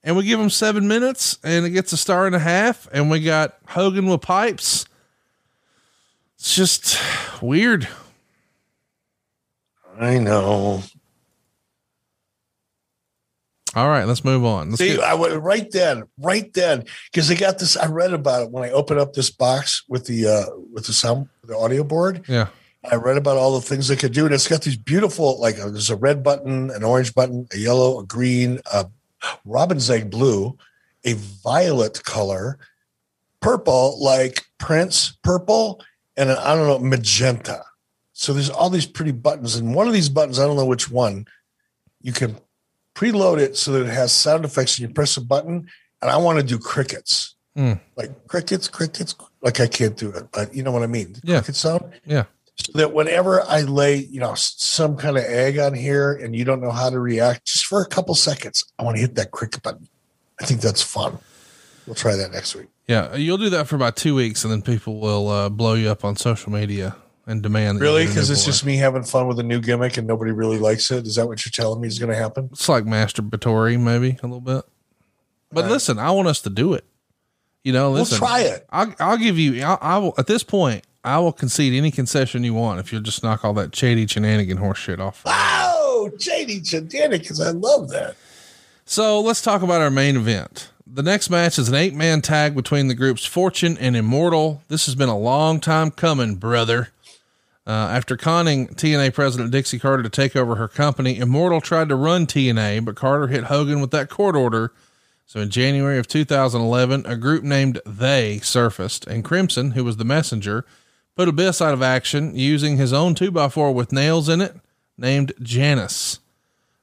And we give him seven minutes and it gets a star and a half. And we got Hogan with pipes. It's just weird. I know. All right, let's move on. Let's See, get- I went right then, right then, because they got this. I read about it when I opened up this box with the uh with the sound, the audio board. yeah. I read about all the things they could do, and it's got these beautiful, like uh, there's a red button, an orange button, a yellow, a green, a robin's egg blue, a violet color, purple, like Prince purple, and an, I don't know magenta. So there's all these pretty buttons, and one of these buttons, I don't know which one, you can preload it so that it has sound effects, and you press a button, and I want to do crickets, Mm. like crickets, crickets. Like I can't do it, but you know what I mean? The Yeah. cricket sound Yeah. So that whenever I lay, you know, some kind of egg on here and you don't know how to react, just for a couple seconds, I want to hit that cricket button. I think that's fun. We'll try that next week. Yeah. You'll do that for about two weeks and then people will uh, blow you up on social media and demand Really? get a new Because it's boy. just me having fun with a new gimmick and nobody really likes it. Is that what you're telling me is going to happen? it's like masturbatory, maybe a little bit. But Right. listen, I want us to do it. You know, listen, we'll try it. I'll, I'll give you, I'll, I will, at this point, I will concede any concession you want if you'll just knock all that shady shenanigan horse shit off. Oh, JD Chandanicus. I love that. So let's talk about our main event. The next match is an eight man tag between the groups Fortune and Immortal. This has been a long time coming, brother. Uh, after conning TNA president Dixie Carter to take over her company, Immortal tried to run TNA, but Carter hit Hogan with that court order. So in January of 2011, a group named They surfaced, and Crimson, who was the messenger, put Abyss out of action using his own 2x4 with nails in it, named Janice.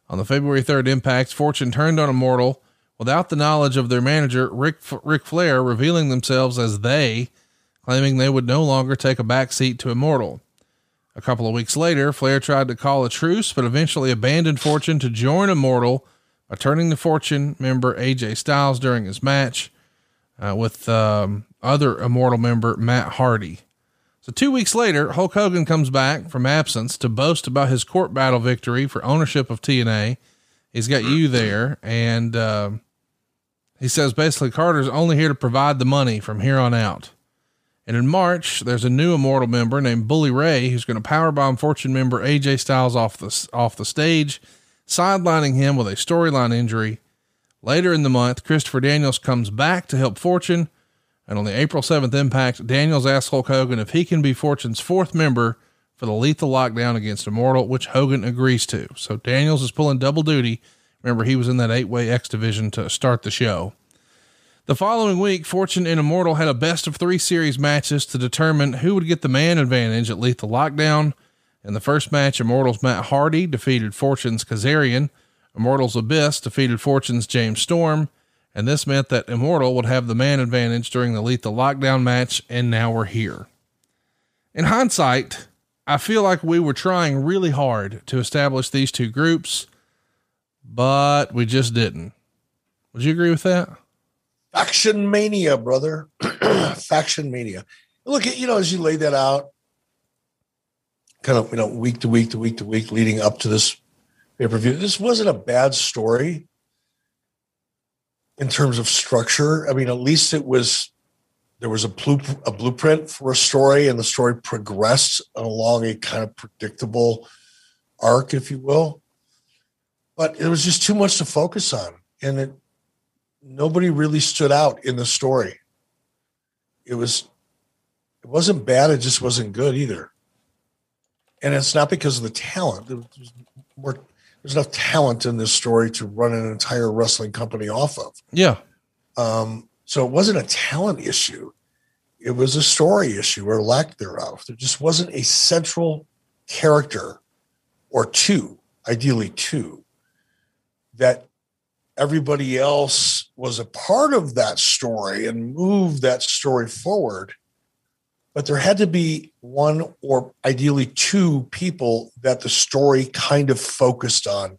On the February 3rd impact, Fortune turned on Immortal without the knowledge of their manager, Ric, Ric Flair, revealing themselves as they, claiming they would no longer take a backseat to Immortal. A couple of weeks later, Flair tried to call a truce, but eventually abandoned Fortune to join Immortal by turning to Fortune member AJ Styles during his match uh, with um, other Immortal member Matt Hardy. So two weeks later, Hulk Hogan comes back from absence to boast about his court battle victory for ownership of TNA. He's got you there, and um he says basically Carter's only here to provide the money from here on out. And in March, there's a new Immortal member named Bully Ray who's going to powerbomb Fortune member AJ Styles off the off the stage, sidelining him with a storyline injury. Later in the month, Christopher Daniels comes back to help Fortune, and on the April 7th impact, Daniels asks Hulk Hogan if he can be Fortune's fourth member for the lethal lockdown against Immortal, which Hogan agrees to. So Daniels is pulling double duty. Remember, he was in that eight way X division to start the show. The following week, Fortune and Immortal had a best of three series matches to determine who would get the man advantage at Lethal Lockdown. In the first match, Immortal's Matt Hardy defeated Fortune's Kazarian. Immortal's Abyss defeated Fortune's James Storm. And this meant that Immortal would have the man advantage during the Lethal Lockdown match. And now we're here. In hindsight, I feel like we were trying really hard to establish these two groups, but we just didn't. Would you agree with that? Faction mania, brother. Faction mania. Look at, you know, as you lay that out, kind of, you know, week to week to week to week leading up to this pay per view, this wasn't a bad story in terms of structure. I mean, at least it was, there was a, blue, a blueprint for a story, and the story progressed along a kind of predictable arc, if you will. But it was just too much to focus on. And it, nobody really stood out in the story. It was it wasn't bad, it just wasn't good either. and it's not because of the talent. There's, more, there's enough talent in this story to run an entire wrestling company off of. Yeah. Um, so it wasn't a talent issue. It was a story issue or lack thereof. There just wasn't a central character or two, ideally two, that everybody else was a part of that story and moved that story forward. But there had to be one or ideally two people that the story kind of focused on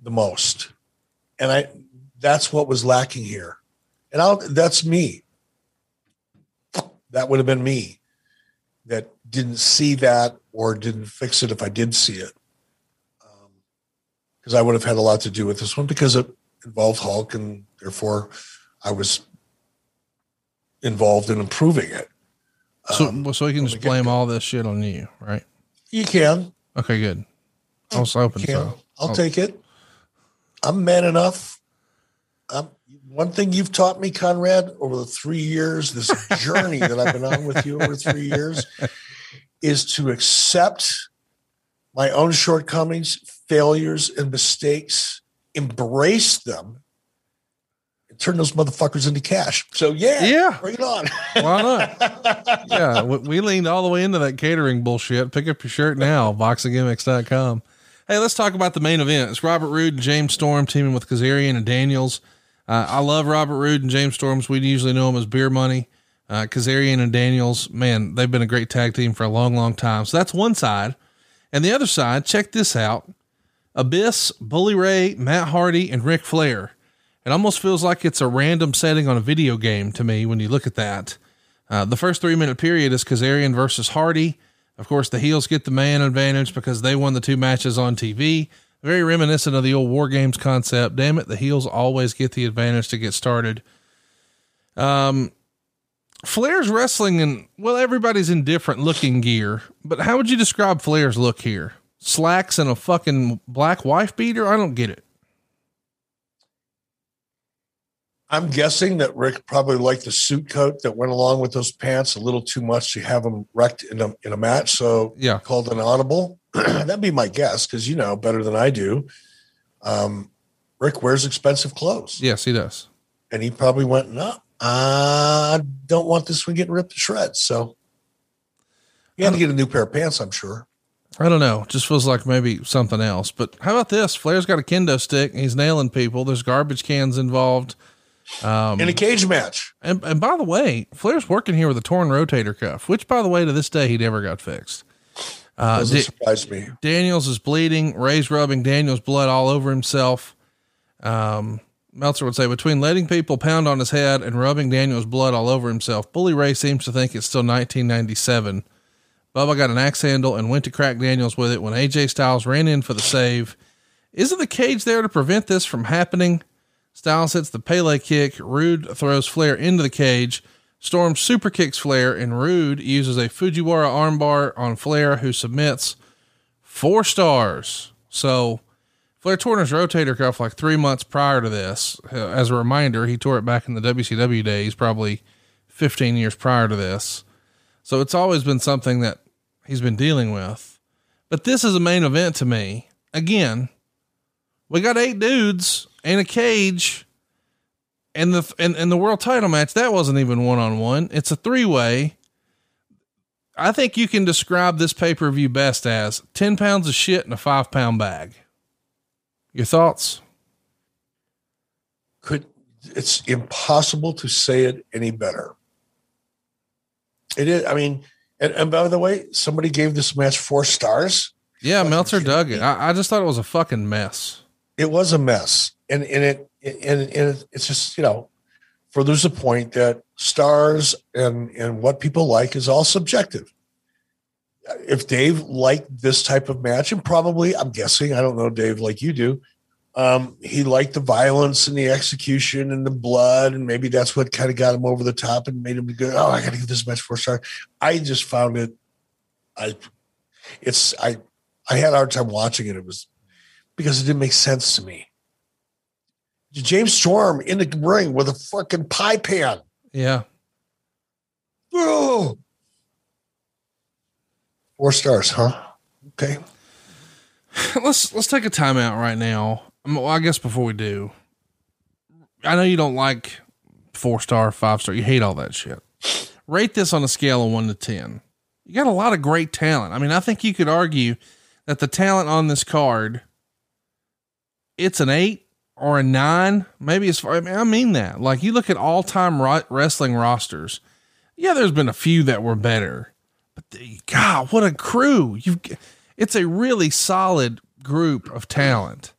the most. And I that's what was lacking here. And I'll that's me. That would have been me that didn't see that or didn't fix it if I did see it um, because I would have had a lot to do with this one because it involved Hulk, and therefore I was involved in improving it. So, Um, so we can just blame all this shit on you, right? You can, Okay, good. I was hoping so. I'll Oh. take it. I'm man enough. Um, one thing you've taught me, Conrad, over the three years, this journey that I've been on with you over three years, is to accept my own shortcomings, failures, and mistakes, embrace them, turn those motherfuckers into cash. So yeah, Yeah. bring it on. Why not? yeah, we, we leaned all the way into that catering bullshit. Pick up your shirt now, boxinggimmicks.com. Hey, let's talk about the main event. It's Robert Roode and James Storm teaming with Kazarian and Daniels. Uh, I love Robert Roode and James Storms. We usually know them as Beer Money. Uh, Kazarian and Daniels, man, they've been a great tag team for a long, long time. So that's one side. And the other side, check this out Abyss, Bully Ray, Matt Hardy, and Ric Flair. It almost feels like it's a random setting on a video game to me when you look at that. Uh, the first three minute period is Kazarian versus Hardy. Of course, the heels get the man advantage because they won the two matches on TV. Very reminiscent of the old War Games concept. Damn it, the heels always get the advantage to get started. Um, Flair's wrestling and well, everybody's in different looking gear, but how would you describe Flair's look here? Slacks and a fucking black wife beater? I don't get it. I'm guessing that Ric probably liked the suit coat that went along with those pants a little too much to have him wrecked in a, in a match. So Yeah. called an audible. That'd be my guess because you know better than I do. Um, Ric wears expensive clothes, Yes, he does. and he probably went, "No, I don't want this one getting ripped to shreds." So he had to get a new pair of pants, I'm sure. I don't know. Just feels like maybe something else. But how about this? Flair's got a kendo stick. He's nailing people. There's garbage cans involved. Um, In a cage match, and, and by the way, Flair's working here with a torn rotator cuff, which by the way, to this day, he never got fixed. Uh, doesn't Da- surprise me. Daniels is bleeding. Ray's rubbing Daniels' blood all over himself. Um, Meltzer would say between letting people pound on his head and rubbing Daniels' blood all over himself, Bully Ray seems to think it's still 1997. Bubba got an axe handle and went to crack Daniels with it when AJ Styles ran in for the save. Isn't the cage there to prevent this from happening? Styles hits the Pele kick. Roode throws Flair into the cage. Storm super kicks Flair, and Roode uses a Fujiwara armbar on Flair, who submits four stars. So Flair tore his rotator cuff like three months prior to this. Uh, As a reminder, he tore it back in the WCW days, probably 15 years prior to this. So it's always been something that he's been dealing with. But this is a main event to me. Again, we got eight dudes in a cage and the and, and the world title match that wasn't even one on one it's a three way i think you can describe this pay-per-view best as 10 pounds of shit in a five pound bag. Your thoughts? Could it's impossible to say it any better. It is. I mean, and, and by the way, somebody gave this match four stars. yeah meltzer dug it. I, I just thought it was a fucking mess. It was a mess, and and it and, and it's just you know furthers the point that stars and and what people like is all subjective. If Dave liked this type of match, and probably I'm guessing I don't know Dave like you do, um, he liked the violence and the execution and the blood, and maybe that's what kind of got him over the top and made him go, "Oh, I got to give this match four stars." I just found it, I, it's I, I had a hard time watching it. It was because it didn't make sense to me. James Storm in the ring with a fucking pie pan. yeah four stars, huh? Okay. let's let's take a timeout right now. Um, well, I guess before we do, I know you don't like four star, five star. You hate all that shit. Rate this on a scale of one to ten. You got a lot of great talent. I mean, I think you could argue that the talent on this card, it's an eight or a nine. Maybe it's. I mean, I mean that. Like you look at all time ro- wrestling rosters. Yeah, there's been a few that were better, but the, God, what a crew! You've it's a really solid group of talent.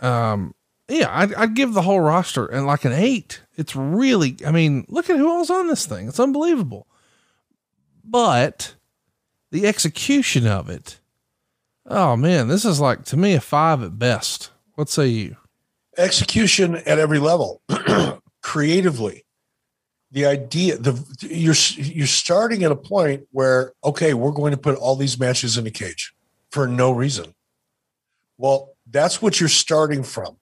Um, yeah, I'd, I'd, give the whole roster and like an eight. It's really, I mean, look at who all's on this thing. It's unbelievable. But the execution of it, oh man, this is like to me a five at best. What say you? Execution at every level, creatively. The idea, the you're you're starting at a point where okay, we're going to put all these matches in a cage for no reason. Well, that's what you're starting from.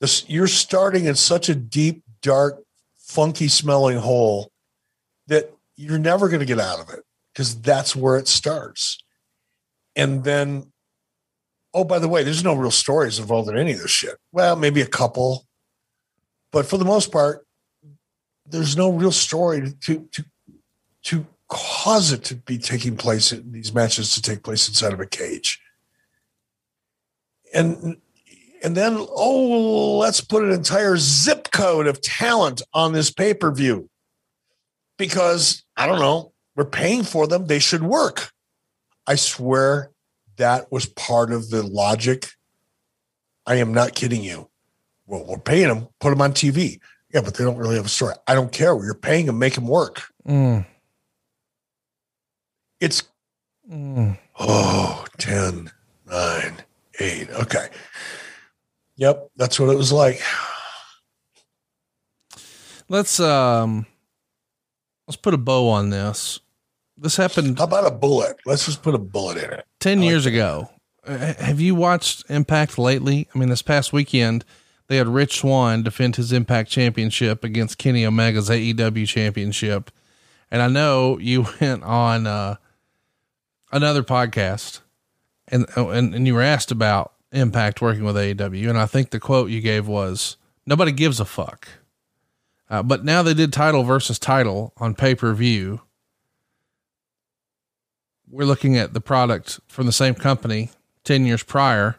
This, you're starting in such a deep, dark, funky smelling hole that you're never going to get out of it because that's where it starts. And then, oh, by the way, there's no real stories involved in any of this shit. Well, maybe a couple, but for the most part, there's no real story to to to cause it to be taking place in these matches to take place inside of a cage. And and then oh, let's put an entire zip code of talent on this pay-per-view. Because I don't know, we're paying for them, they should work. I swear that was part of the logic. I am not kidding you. Well, we're paying them, put them on TV. Yeah, but they don't really have a story. I don't care. You're paying them, make them work. Mm. It's mm. oh 10, 9, 8. Okay. Yep, that's what it was like. Let's um let's put a bow on this. This happened How about a bullet? Let's just put a bullet in it. 10 years like ago. Uh, have you watched Impact lately? I mean, this past weekend, they had Rich Swann defend his Impact Championship against Kenny Omega's AEW Championship. And I know you went on uh, another podcast and, and, and you were asked about impact working with AEW. And I think the quote you gave was nobody gives a fuck. Uh, but now they did title versus title on pay per view. We're looking at the product from the same company 10 years prior.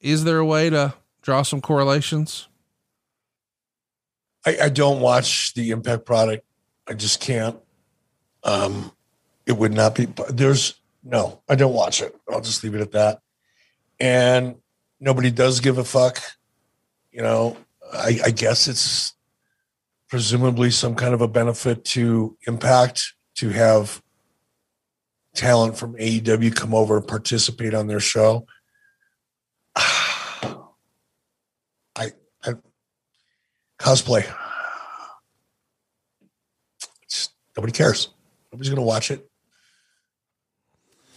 Is there a way to draw some correlations? I, I don't watch the impact product. I just can't. Um, it would not be there's no i don't watch it i'll just leave it at that and nobody does give a fuck you know i, I guess it's presumably some kind of a benefit to impact to have talent from aew come over and participate on their show? I, I cosplay. Nobody cares. Nobody's going to watch it.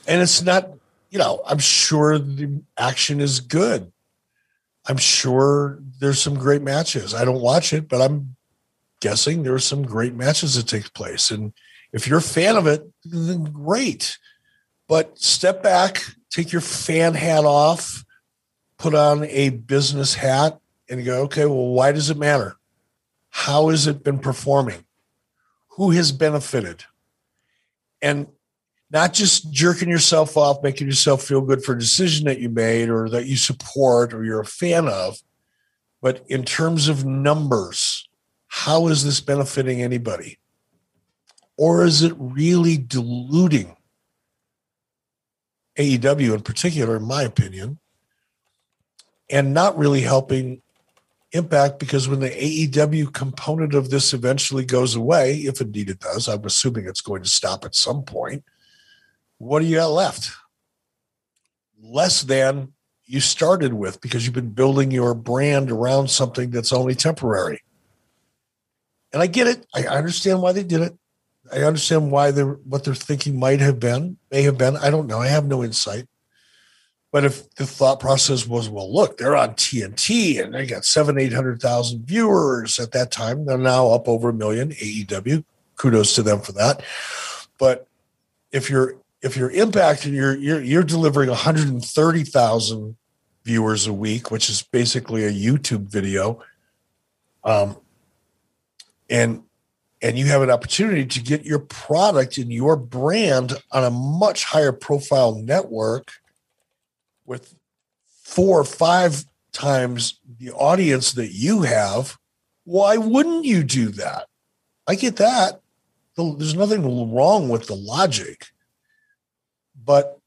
And it's not you know i'm sure the action is good. I'm sure there's some great matches. I don't watch it but i'm guessing there's some great matches that take place. And if you're a fan of it then great. But step back take your fan hat off put on a business hat and go okay well why does it matter? How has it been performing? Who has benefited? And not just jerking yourself off, making yourself feel good for a decision that you made or that you support or you're a fan of, but in terms of numbers, how is this benefiting anybody? Or is it really diluting AEW in particular, in my opinion, and not really helping Impact because when the AEW component of this eventually goes away, if indeed it does, I'm assuming it's going to stop at some point what do you got left? Less than you started with because you've been building your brand around something that's only temporary. And I get it. I understand why they did it. I understand why they're what they're thinking might have been, may have been. I don't know. I have no insight. But if the thought process was, well, look, they're on TNT and they got seven, eight hundred thousand viewers at that time. They're now up over a million AEW. Kudos to them for that. But if you're if you're impacting, you're you're you're delivering 130,000 viewers a week, which is basically a YouTube video, um, and and you have an opportunity to get your product and your brand on a much higher profile network with four or five times the audience that you have, why wouldn't you do that? I get that. There's nothing wrong with the logic, but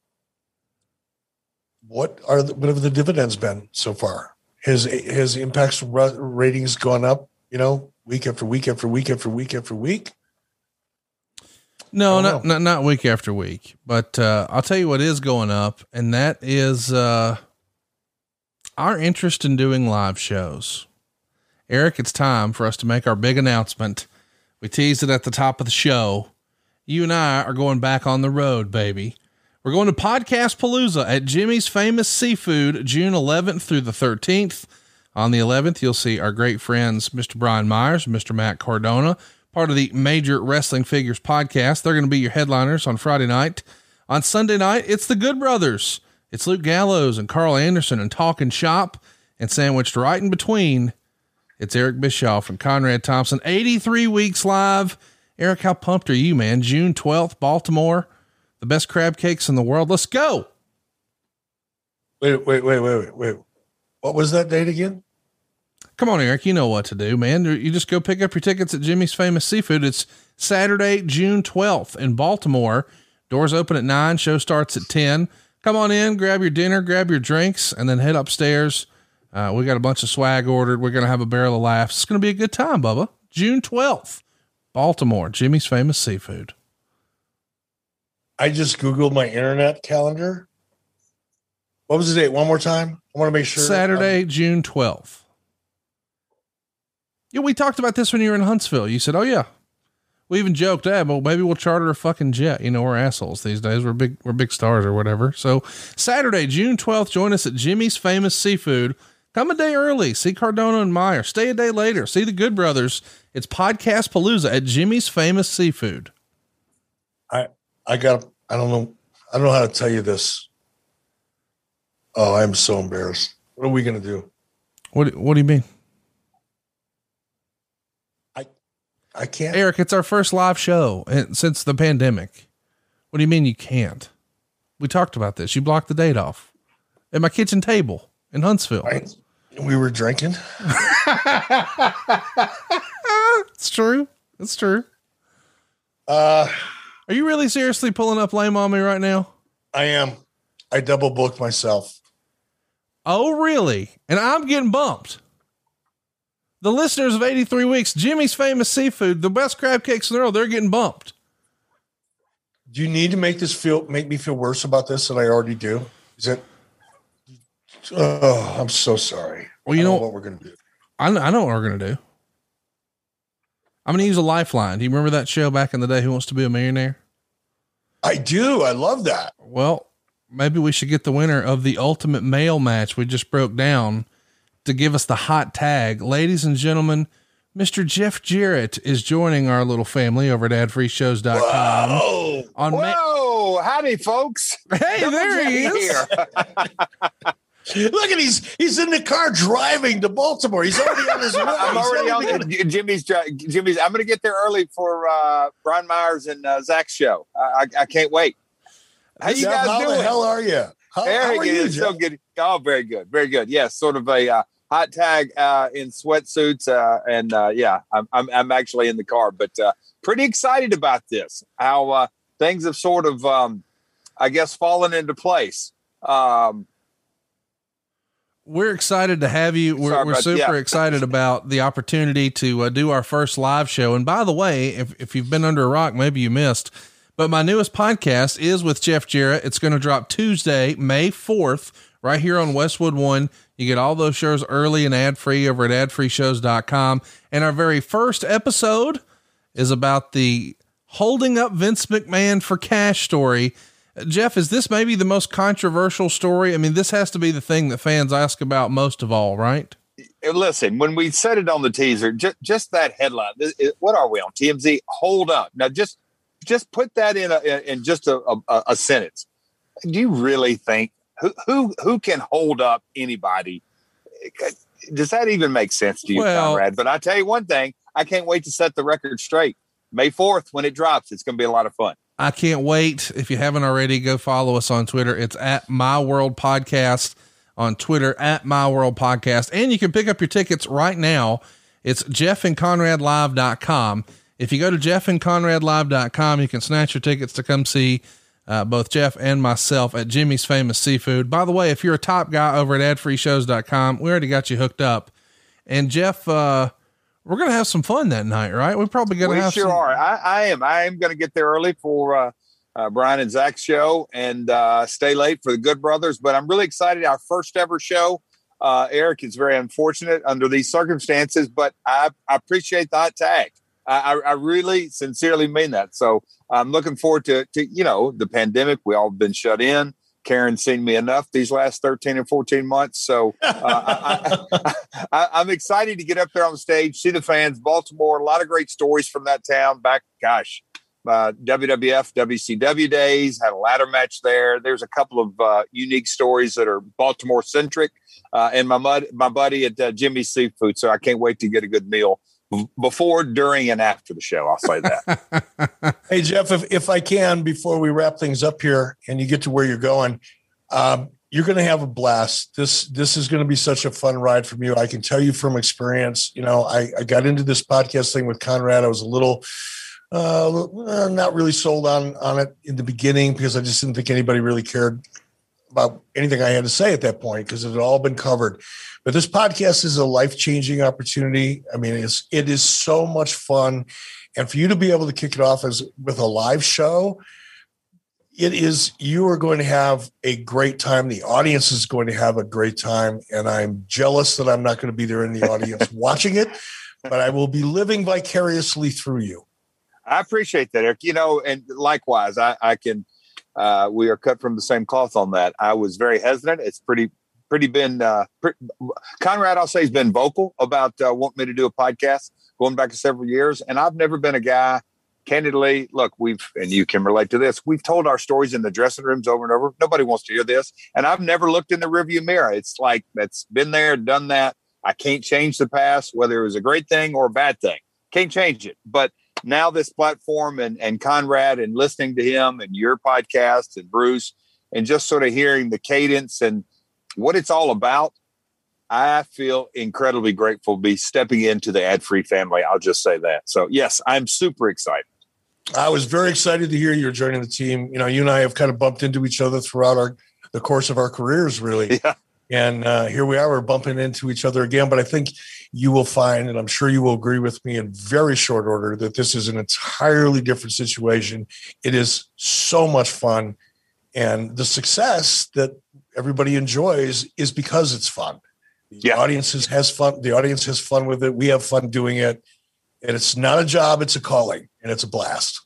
what are the, what have the dividends been so far? His his impacts ratings gone up, you know, week after week after week after week after week. No, not, not not week after week, but uh, I'll tell you what is going up, and that is uh, our interest in doing live shows. Eric, it's time for us to make our big announcement. We teased it at the top of the show. You and I are going back on the road, baby. We're going to Podcast Palooza at Jimmy's Famous Seafood, June 11th through the 13th. On the 11th, you'll see our great friends, Mr. Brian Myers, Mr. Matt Cardona, part of the Major Wrestling Figures podcast. They're going to be your headliners on Friday night. On Sunday night, it's the Good Brothers. It's Luke Gallows and Karl Anderson and Talking Shop, and sandwiched right in between, it's Eric Bischoff and Conrad Thompson. 83 weeks live. Eric, how pumped are you, man? June 12th, Baltimore, the best crab cakes in the world. Let's go. Wait, wait, wait, wait, wait, wait. What was that date again? Come on, Eric. You know what to do, man. You just go pick up your tickets at Jimmy's Famous Seafood. It's Saturday, June 12th in Baltimore. Doors open at nine. Show starts at 10. Come on in, grab your dinner, grab your drinks, and then head upstairs. Uh, we got a bunch of swag ordered. We're going to have a barrel of laughs. It's going to be a good time, Bubba. June 12th, Baltimore, Jimmy's Famous Seafood. I just Googled my internet calendar. What was the date? One more time. I want to make sure. Saturday, um, June 12th. Yeah, we talked about this when you were in Huntsville. You said, "Oh yeah." We even joked, "Yeah, well, maybe we'll charter a fucking jet." You know, we're assholes these days. We're big, we're big stars or whatever. So Saturday, June twelfth, join us at Jimmy's Famous Seafood. Come a day early. See Cardona and Meyer. Stay a day later. See the Good Brothers. It's Podcast Palooza at Jimmy's Famous Seafood. I I got. I don't know. I don't know how to tell you this. Oh, I'm so embarrassed. What are we gonna do? What What do you mean? I I can't. Eric, it's our first live show since the pandemic. What do you mean you can't? We talked about this. You blocked the date off at my kitchen table in Huntsville. Right. We were drinking. it's true. It's true. Uh, are you really seriously pulling up lame on me right now? I am. I double booked myself. Oh, really? And I'm getting bumped the listeners of 83 weeks, Jimmy's famous seafood, the best crab cakes in the world, they're getting bumped. Do you need to make this feel make me feel worse about this than I already do? Is it? Oh, I'm so sorry. Well, you know, know, what we're gonna do. I, I know what we're gonna do. I'm gonna use a lifeline. Do you remember that show back in the day? Who wants to be a millionaire? I do. I love that. Well, maybe we should get the winner of the ultimate male match we just broke down to give us the hot tag. Ladies and gentlemen, Mr. Jeff Jarrett is joining our little family over at adfreeshows.com. Whoa. On Whoa. Ma- howdy, folks. Hey, Double there he is. Look at he's he's in the car driving to Baltimore. He's already on his way. I'm already on the, Jimmy's Jimmy's. I'm going to get there early for uh, Brian Myers and uh, Zach's show. I, I, I can't wait. How you guys how doing? How the hell are you? How, how are you? So good. Oh, very good, very good. Yes, sort of a uh, hot tag uh, in sweatsuits, uh, and uh, yeah, I'm, I'm, I'm actually in the car, but uh, pretty excited about this. How uh, things have sort of, um, I guess, fallen into place. Um, we're excited to have you. We're, we're super yeah. excited about the opportunity to uh, do our first live show. And by the way, if, if you've been under a rock, maybe you missed, but my newest podcast is with Jeff Jarrett. It's going to drop Tuesday, May 4th, right here on Westwood One. You get all those shows early and ad free over at adfreeshows.com. And our very first episode is about the holding up Vince McMahon for cash story. Jeff, is this maybe the most controversial story? I mean, this has to be the thing that fans ask about most of all, right? Listen, when we said it on the teaser, just, just that headline, what are we on TMZ? Hold up. Now, just just put that in a in just a, a, a sentence. Do you really think who who who can hold up anybody? Does that even make sense to you, well, Conrad? But I tell you one thing, I can't wait to set the record straight. May 4th, when it drops, it's going to be a lot of fun. I can't wait. If you haven't already, go follow us on Twitter. It's at My World Podcast on Twitter, at My World Podcast. And you can pick up your tickets right now. It's Jeff and Conrad jeffandconradlive.com. If you go to jeffandconradlive.com, you can snatch your tickets to come see uh, both Jeff and myself at Jimmy's Famous Seafood. By the way, if you're a top guy over at adfreeshows.com, we already got you hooked up. And Jeff, uh, we're gonna have some fun that night, right? We're probably gonna we have. Sure some- are. I, I, am. I am gonna get there early for uh, uh, Brian and Zach's show, and uh, stay late for the Good Brothers. But I'm really excited. Our first ever show. Uh, Eric is very unfortunate under these circumstances, but I, I appreciate the hot tag. I, I, really sincerely mean that. So I'm looking forward to, to you know the pandemic. We all been shut in. Karen's seen me enough these last 13 and 14 months. So uh, I, am excited to get up there on stage, see the fans, Baltimore, a lot of great stories from that town back, gosh, uh, WWF, WCW days, had a ladder match there. There's a couple of uh, unique stories that are Baltimore centric. Uh, and my, mud, my buddy at uh, Jimmy's Seafood. So I can't wait to get a good meal before, during, and after the show. I'll say that. hey, Jeff, if, if I can, before we wrap things up here and you get to where you're going, um, you're going to have a blast. This this is going to be such a fun ride from you. I can tell you from experience. You know, I, I got into this podcast thing with Conrad. I was a little uh, not really sold on on it in the beginning because I just didn't think anybody really cared about anything I had to say at that point because it had all been covered. But this podcast is a life changing opportunity. I mean, it's it is so much fun, and for you to be able to kick it off as with a live show, it is you are going to have a great time. The audience is going to have a great time, and I'm jealous that I'm not going to be there in the audience watching it, but I will be living vicariously through you. I appreciate that, Eric. You know, and likewise, I, I can. Uh, we are cut from the same cloth on that. I was very hesitant. It's pretty pretty been uh, Conrad. I'll say has been vocal about uh, wanting me to do a podcast going back several years, and I've never been a guy. Candidly, look, we've and you can relate to this. We've told our stories in the dressing rooms over and over. Nobody wants to hear this, and I've never looked in the rearview mirror. It's like that's been there, done that. I can't change the past, whether it was a great thing or a bad thing. Can't change it. But now this platform and and Conrad and listening to him and your podcast and Bruce and just sort of hearing the cadence and what it's all about, I feel incredibly grateful to be stepping into the ad free family. I'll just say that. So, yes, I'm super excited. I was very excited to hear you're joining the team. You know, you and I have kind of bumped into each other throughout our the course of our careers, really. Yeah. And uh, here we are, we're bumping into each other again. But I think you will find, and I'm sure you will agree with me in very short order, that this is an entirely different situation. It is so much fun. And the success that everybody enjoys is because it's fun. The yeah. audience has fun. The audience has fun with it. We have fun doing it. And it's not a job, it's a calling, and it's a blast.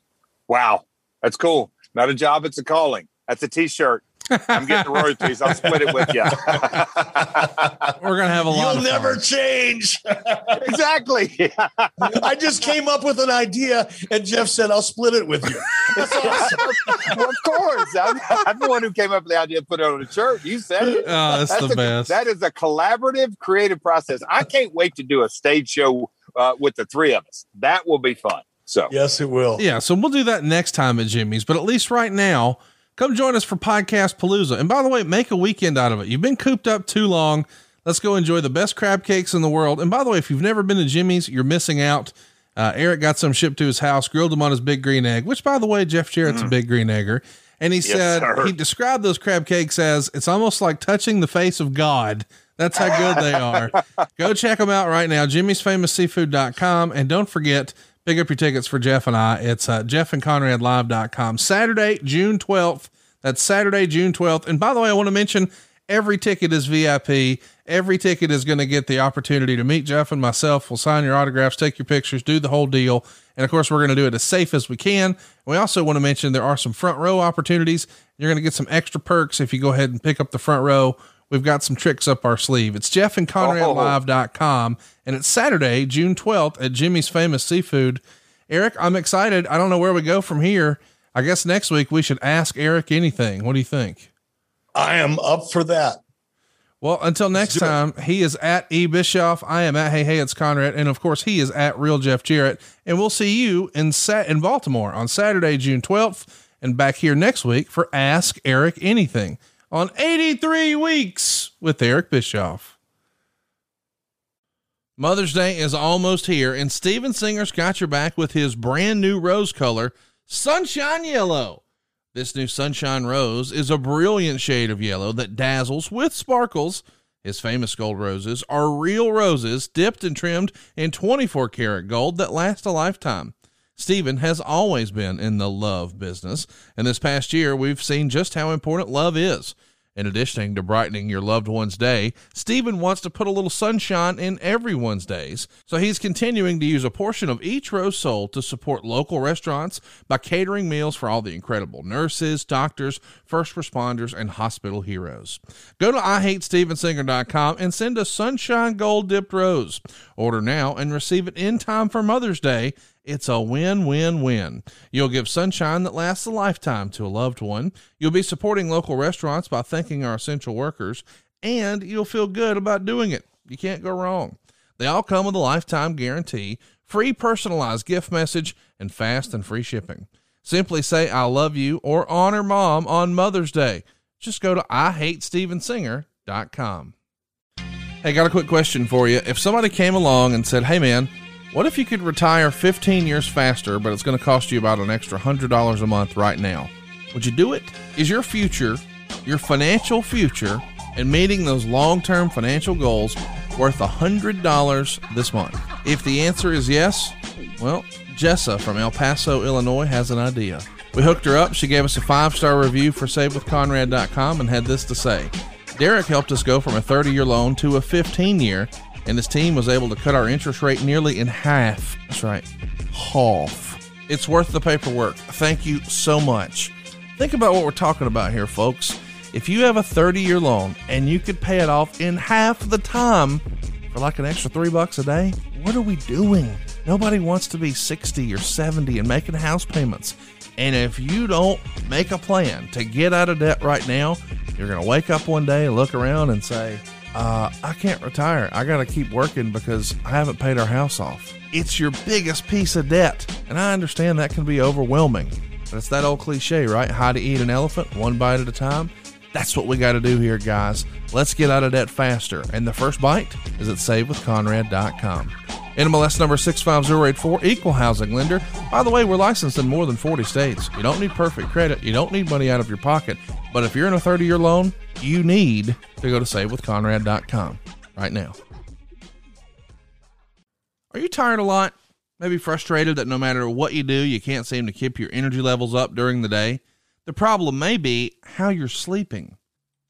Wow. That's cool. Not a job, it's a calling. That's a t shirt. I'm getting royalties. I'll split it with you. We're gonna have a lot. You'll never change. exactly. I just came up with an idea, and Jeff said, "I'll split it with you." Well, of course, I'm, I'm, the one who came up with the idea to put it on a shirt. You said it. Oh, that's, that's the a, best. That is a collaborative, creative process. I can't wait to do a stage show uh, with the three of us. That will be fun. So yes, it will. Yeah, so we'll do that next time at Jimmy's. But at least right now Come join us for Podcast Palooza. And by the way, make a weekend out of it. You've been cooped up too long. Let's go enjoy the best crab cakes in the world. And by the way, if you've never been to Jimmy's, you're missing out. Uh, Eric got some shipped to his house, grilled them on his big green egg, which by the way, Jeff Jarrett's mm. a big green egger. And he yes, said, sir. he described those crab cakes as it's almost like touching the face of God. That's how good they are. Go check them out right now. Jimmy's Famous Seafood.com. And don't forget, pick up your tickets for Jeff and I. It's uh, jeffandconradlive.com. Saturday, June 12th. That's Saturday, June 12th. And by the way, I want to mention every ticket is VIP. Every ticket is going to get the opportunity to meet Jeff and myself. We'll sign your autographs, take your pictures, do the whole deal. And of course, we're going to do it as safe as we can. We also want to mention there are some front row opportunities. You're going to get some extra perks if you go ahead and pick up the front row. We've got some tricks up our sleeve. It's Jeff and Conradlive.com. Oh. And it's Saturday, June 12th at Jimmy's Famous Seafood Eric, I'm excited. I don't know where we go from here. I guess next week we should ask Eric anything. What do you think? I am up for that. Well, until next time, he is at E Bischoff. I am at Hey Hey It's Conrad, and of course he is at Real Jeff Jarrett. And we'll see you in Sat in Baltimore on Saturday, June twelfth, and back here next week for Ask Eric Anything on 83 Weeks with Eric Bischoff. Mother's Day is almost here, and Steven Singer's got your back with his brand new rose color, Sunshine Yellow. This new Sunshine Rose is a brilliant shade of yellow that dazzles with sparkles. His famous gold roses are real roses dipped and trimmed in 24 karat gold that last a lifetime. Steven has always been in the love business, and this past year we've seen just how important love is. In addition to brightening your loved one's day, Steven wants to put a little sunshine in everyone's days. So he's continuing to use a portion of each rose sold to support local restaurants by catering meals for all the incredible nurses, doctors, first responders, and hospital heroes. Go to IHateStevenSinger.com and send a sunshine gold dipped rose. Order now and receive it in time for Mother's Day it's a win win win. You'll give sunshine that lasts a lifetime to a loved one. You'll be supporting local restaurants by thanking our essential workers, and you'll feel good about doing it. You can't go wrong. They all come with a lifetime guarantee, free personalized gift message, and fast and free shipping. Simply say, I love you, or honor mom on Mother's Day. Just go to IHateStevenSinger.com. Hey, got a quick question for you. If somebody came along and said, Hey, man, what if you could retire 15 years faster, but it's going to cost you about an extra $100 a month right now? Would you do it? Is your future, your financial future, and meeting those long term financial goals worth $100 this month? If the answer is yes, well, Jessa from El Paso, Illinois has an idea. We hooked her up. She gave us a five star review for SaveWithConrad.com and had this to say Derek helped us go from a 30 year loan to a 15 year and his team was able to cut our interest rate nearly in half. That's right, half. It's worth the paperwork. Thank you so much. Think about what we're talking about here, folks. If you have a 30 year loan and you could pay it off in half the time for like an extra three bucks a day, what are we doing? Nobody wants to be 60 or 70 and making house payments. And if you don't make a plan to get out of debt right now, you're going to wake up one day and look around and say, uh, I can't retire. I got to keep working because I haven't paid our house off. It's your biggest piece of debt. And I understand that can be overwhelming. But it's that old cliche, right? How to eat an elephant, one bite at a time. That's what we got to do here, guys. Let's get out of debt faster. And the first bite is at savewithconrad.com. NMLS number 65084, equal housing lender. By the way, we're licensed in more than 40 states. You don't need perfect credit. You don't need money out of your pocket. But if you're in a 30 year loan, you need to go to savewithconrad.com right now. Are you tired a lot? Maybe frustrated that no matter what you do, you can't seem to keep your energy levels up during the day? The problem may be how you're sleeping.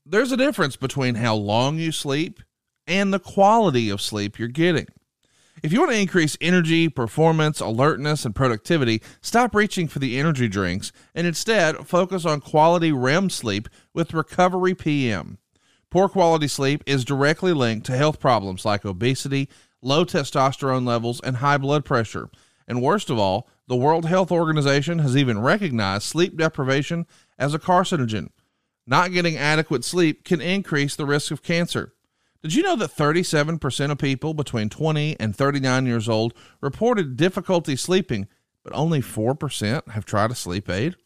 There's a difference between how long you sleep and the quality of sleep you're getting. If you want to increase energy, performance, alertness, and productivity, stop reaching for the energy drinks and instead focus on quality REM sleep with Recovery PM. Poor quality sleep is directly linked to health problems like obesity, low testosterone levels, and high blood pressure. And worst of all, the World Health Organization has even recognized sleep deprivation as a carcinogen. Not getting adequate sleep can increase the risk of cancer. Did you know that 37% of people between 20 and 39 years old reported difficulty sleeping, but only 4% have tried a sleep aid?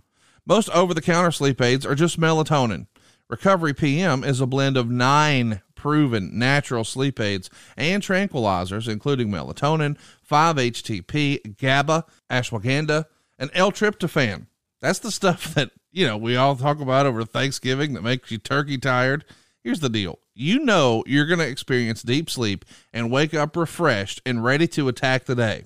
Most over the counter sleep aids are just melatonin. Recovery PM is a blend of nine proven natural sleep aids and tranquilizers, including melatonin, 5-HTP, GABA, ashwagandha, and L-tryptophan. That's the stuff that, you know, we all talk about over Thanksgiving that makes you turkey tired. Here's the deal you know you're going to experience deep sleep and wake up refreshed and ready to attack the day.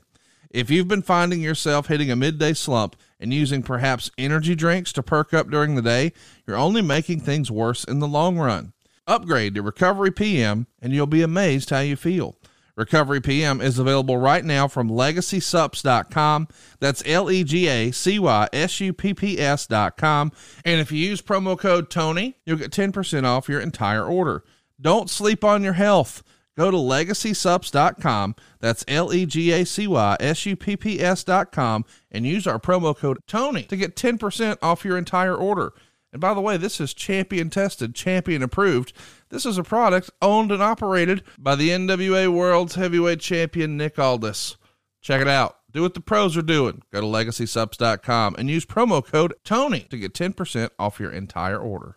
If you've been finding yourself hitting a midday slump and using perhaps energy drinks to perk up during the day, you're only making things worse in the long run. Upgrade to Recovery PM and you'll be amazed how you feel. Recovery PM is available right now from legacysupps.com. That's L E G A C Y S U P P S.com. And if you use promo code TONY, you'll get 10% off your entire order. Don't sleep on your health. Go to legacysupps.com. That's L E G A C Y S U P P S.com and use our promo code TONY to get 10% off your entire order. And by the way, this is champion tested, champion approved. This is a product owned and operated by the NWA World's Heavyweight Champion Nick Aldis. Check it out. Do what the pros are doing. Go to legacysupps.com and use promo code TONY to get 10% off your entire order.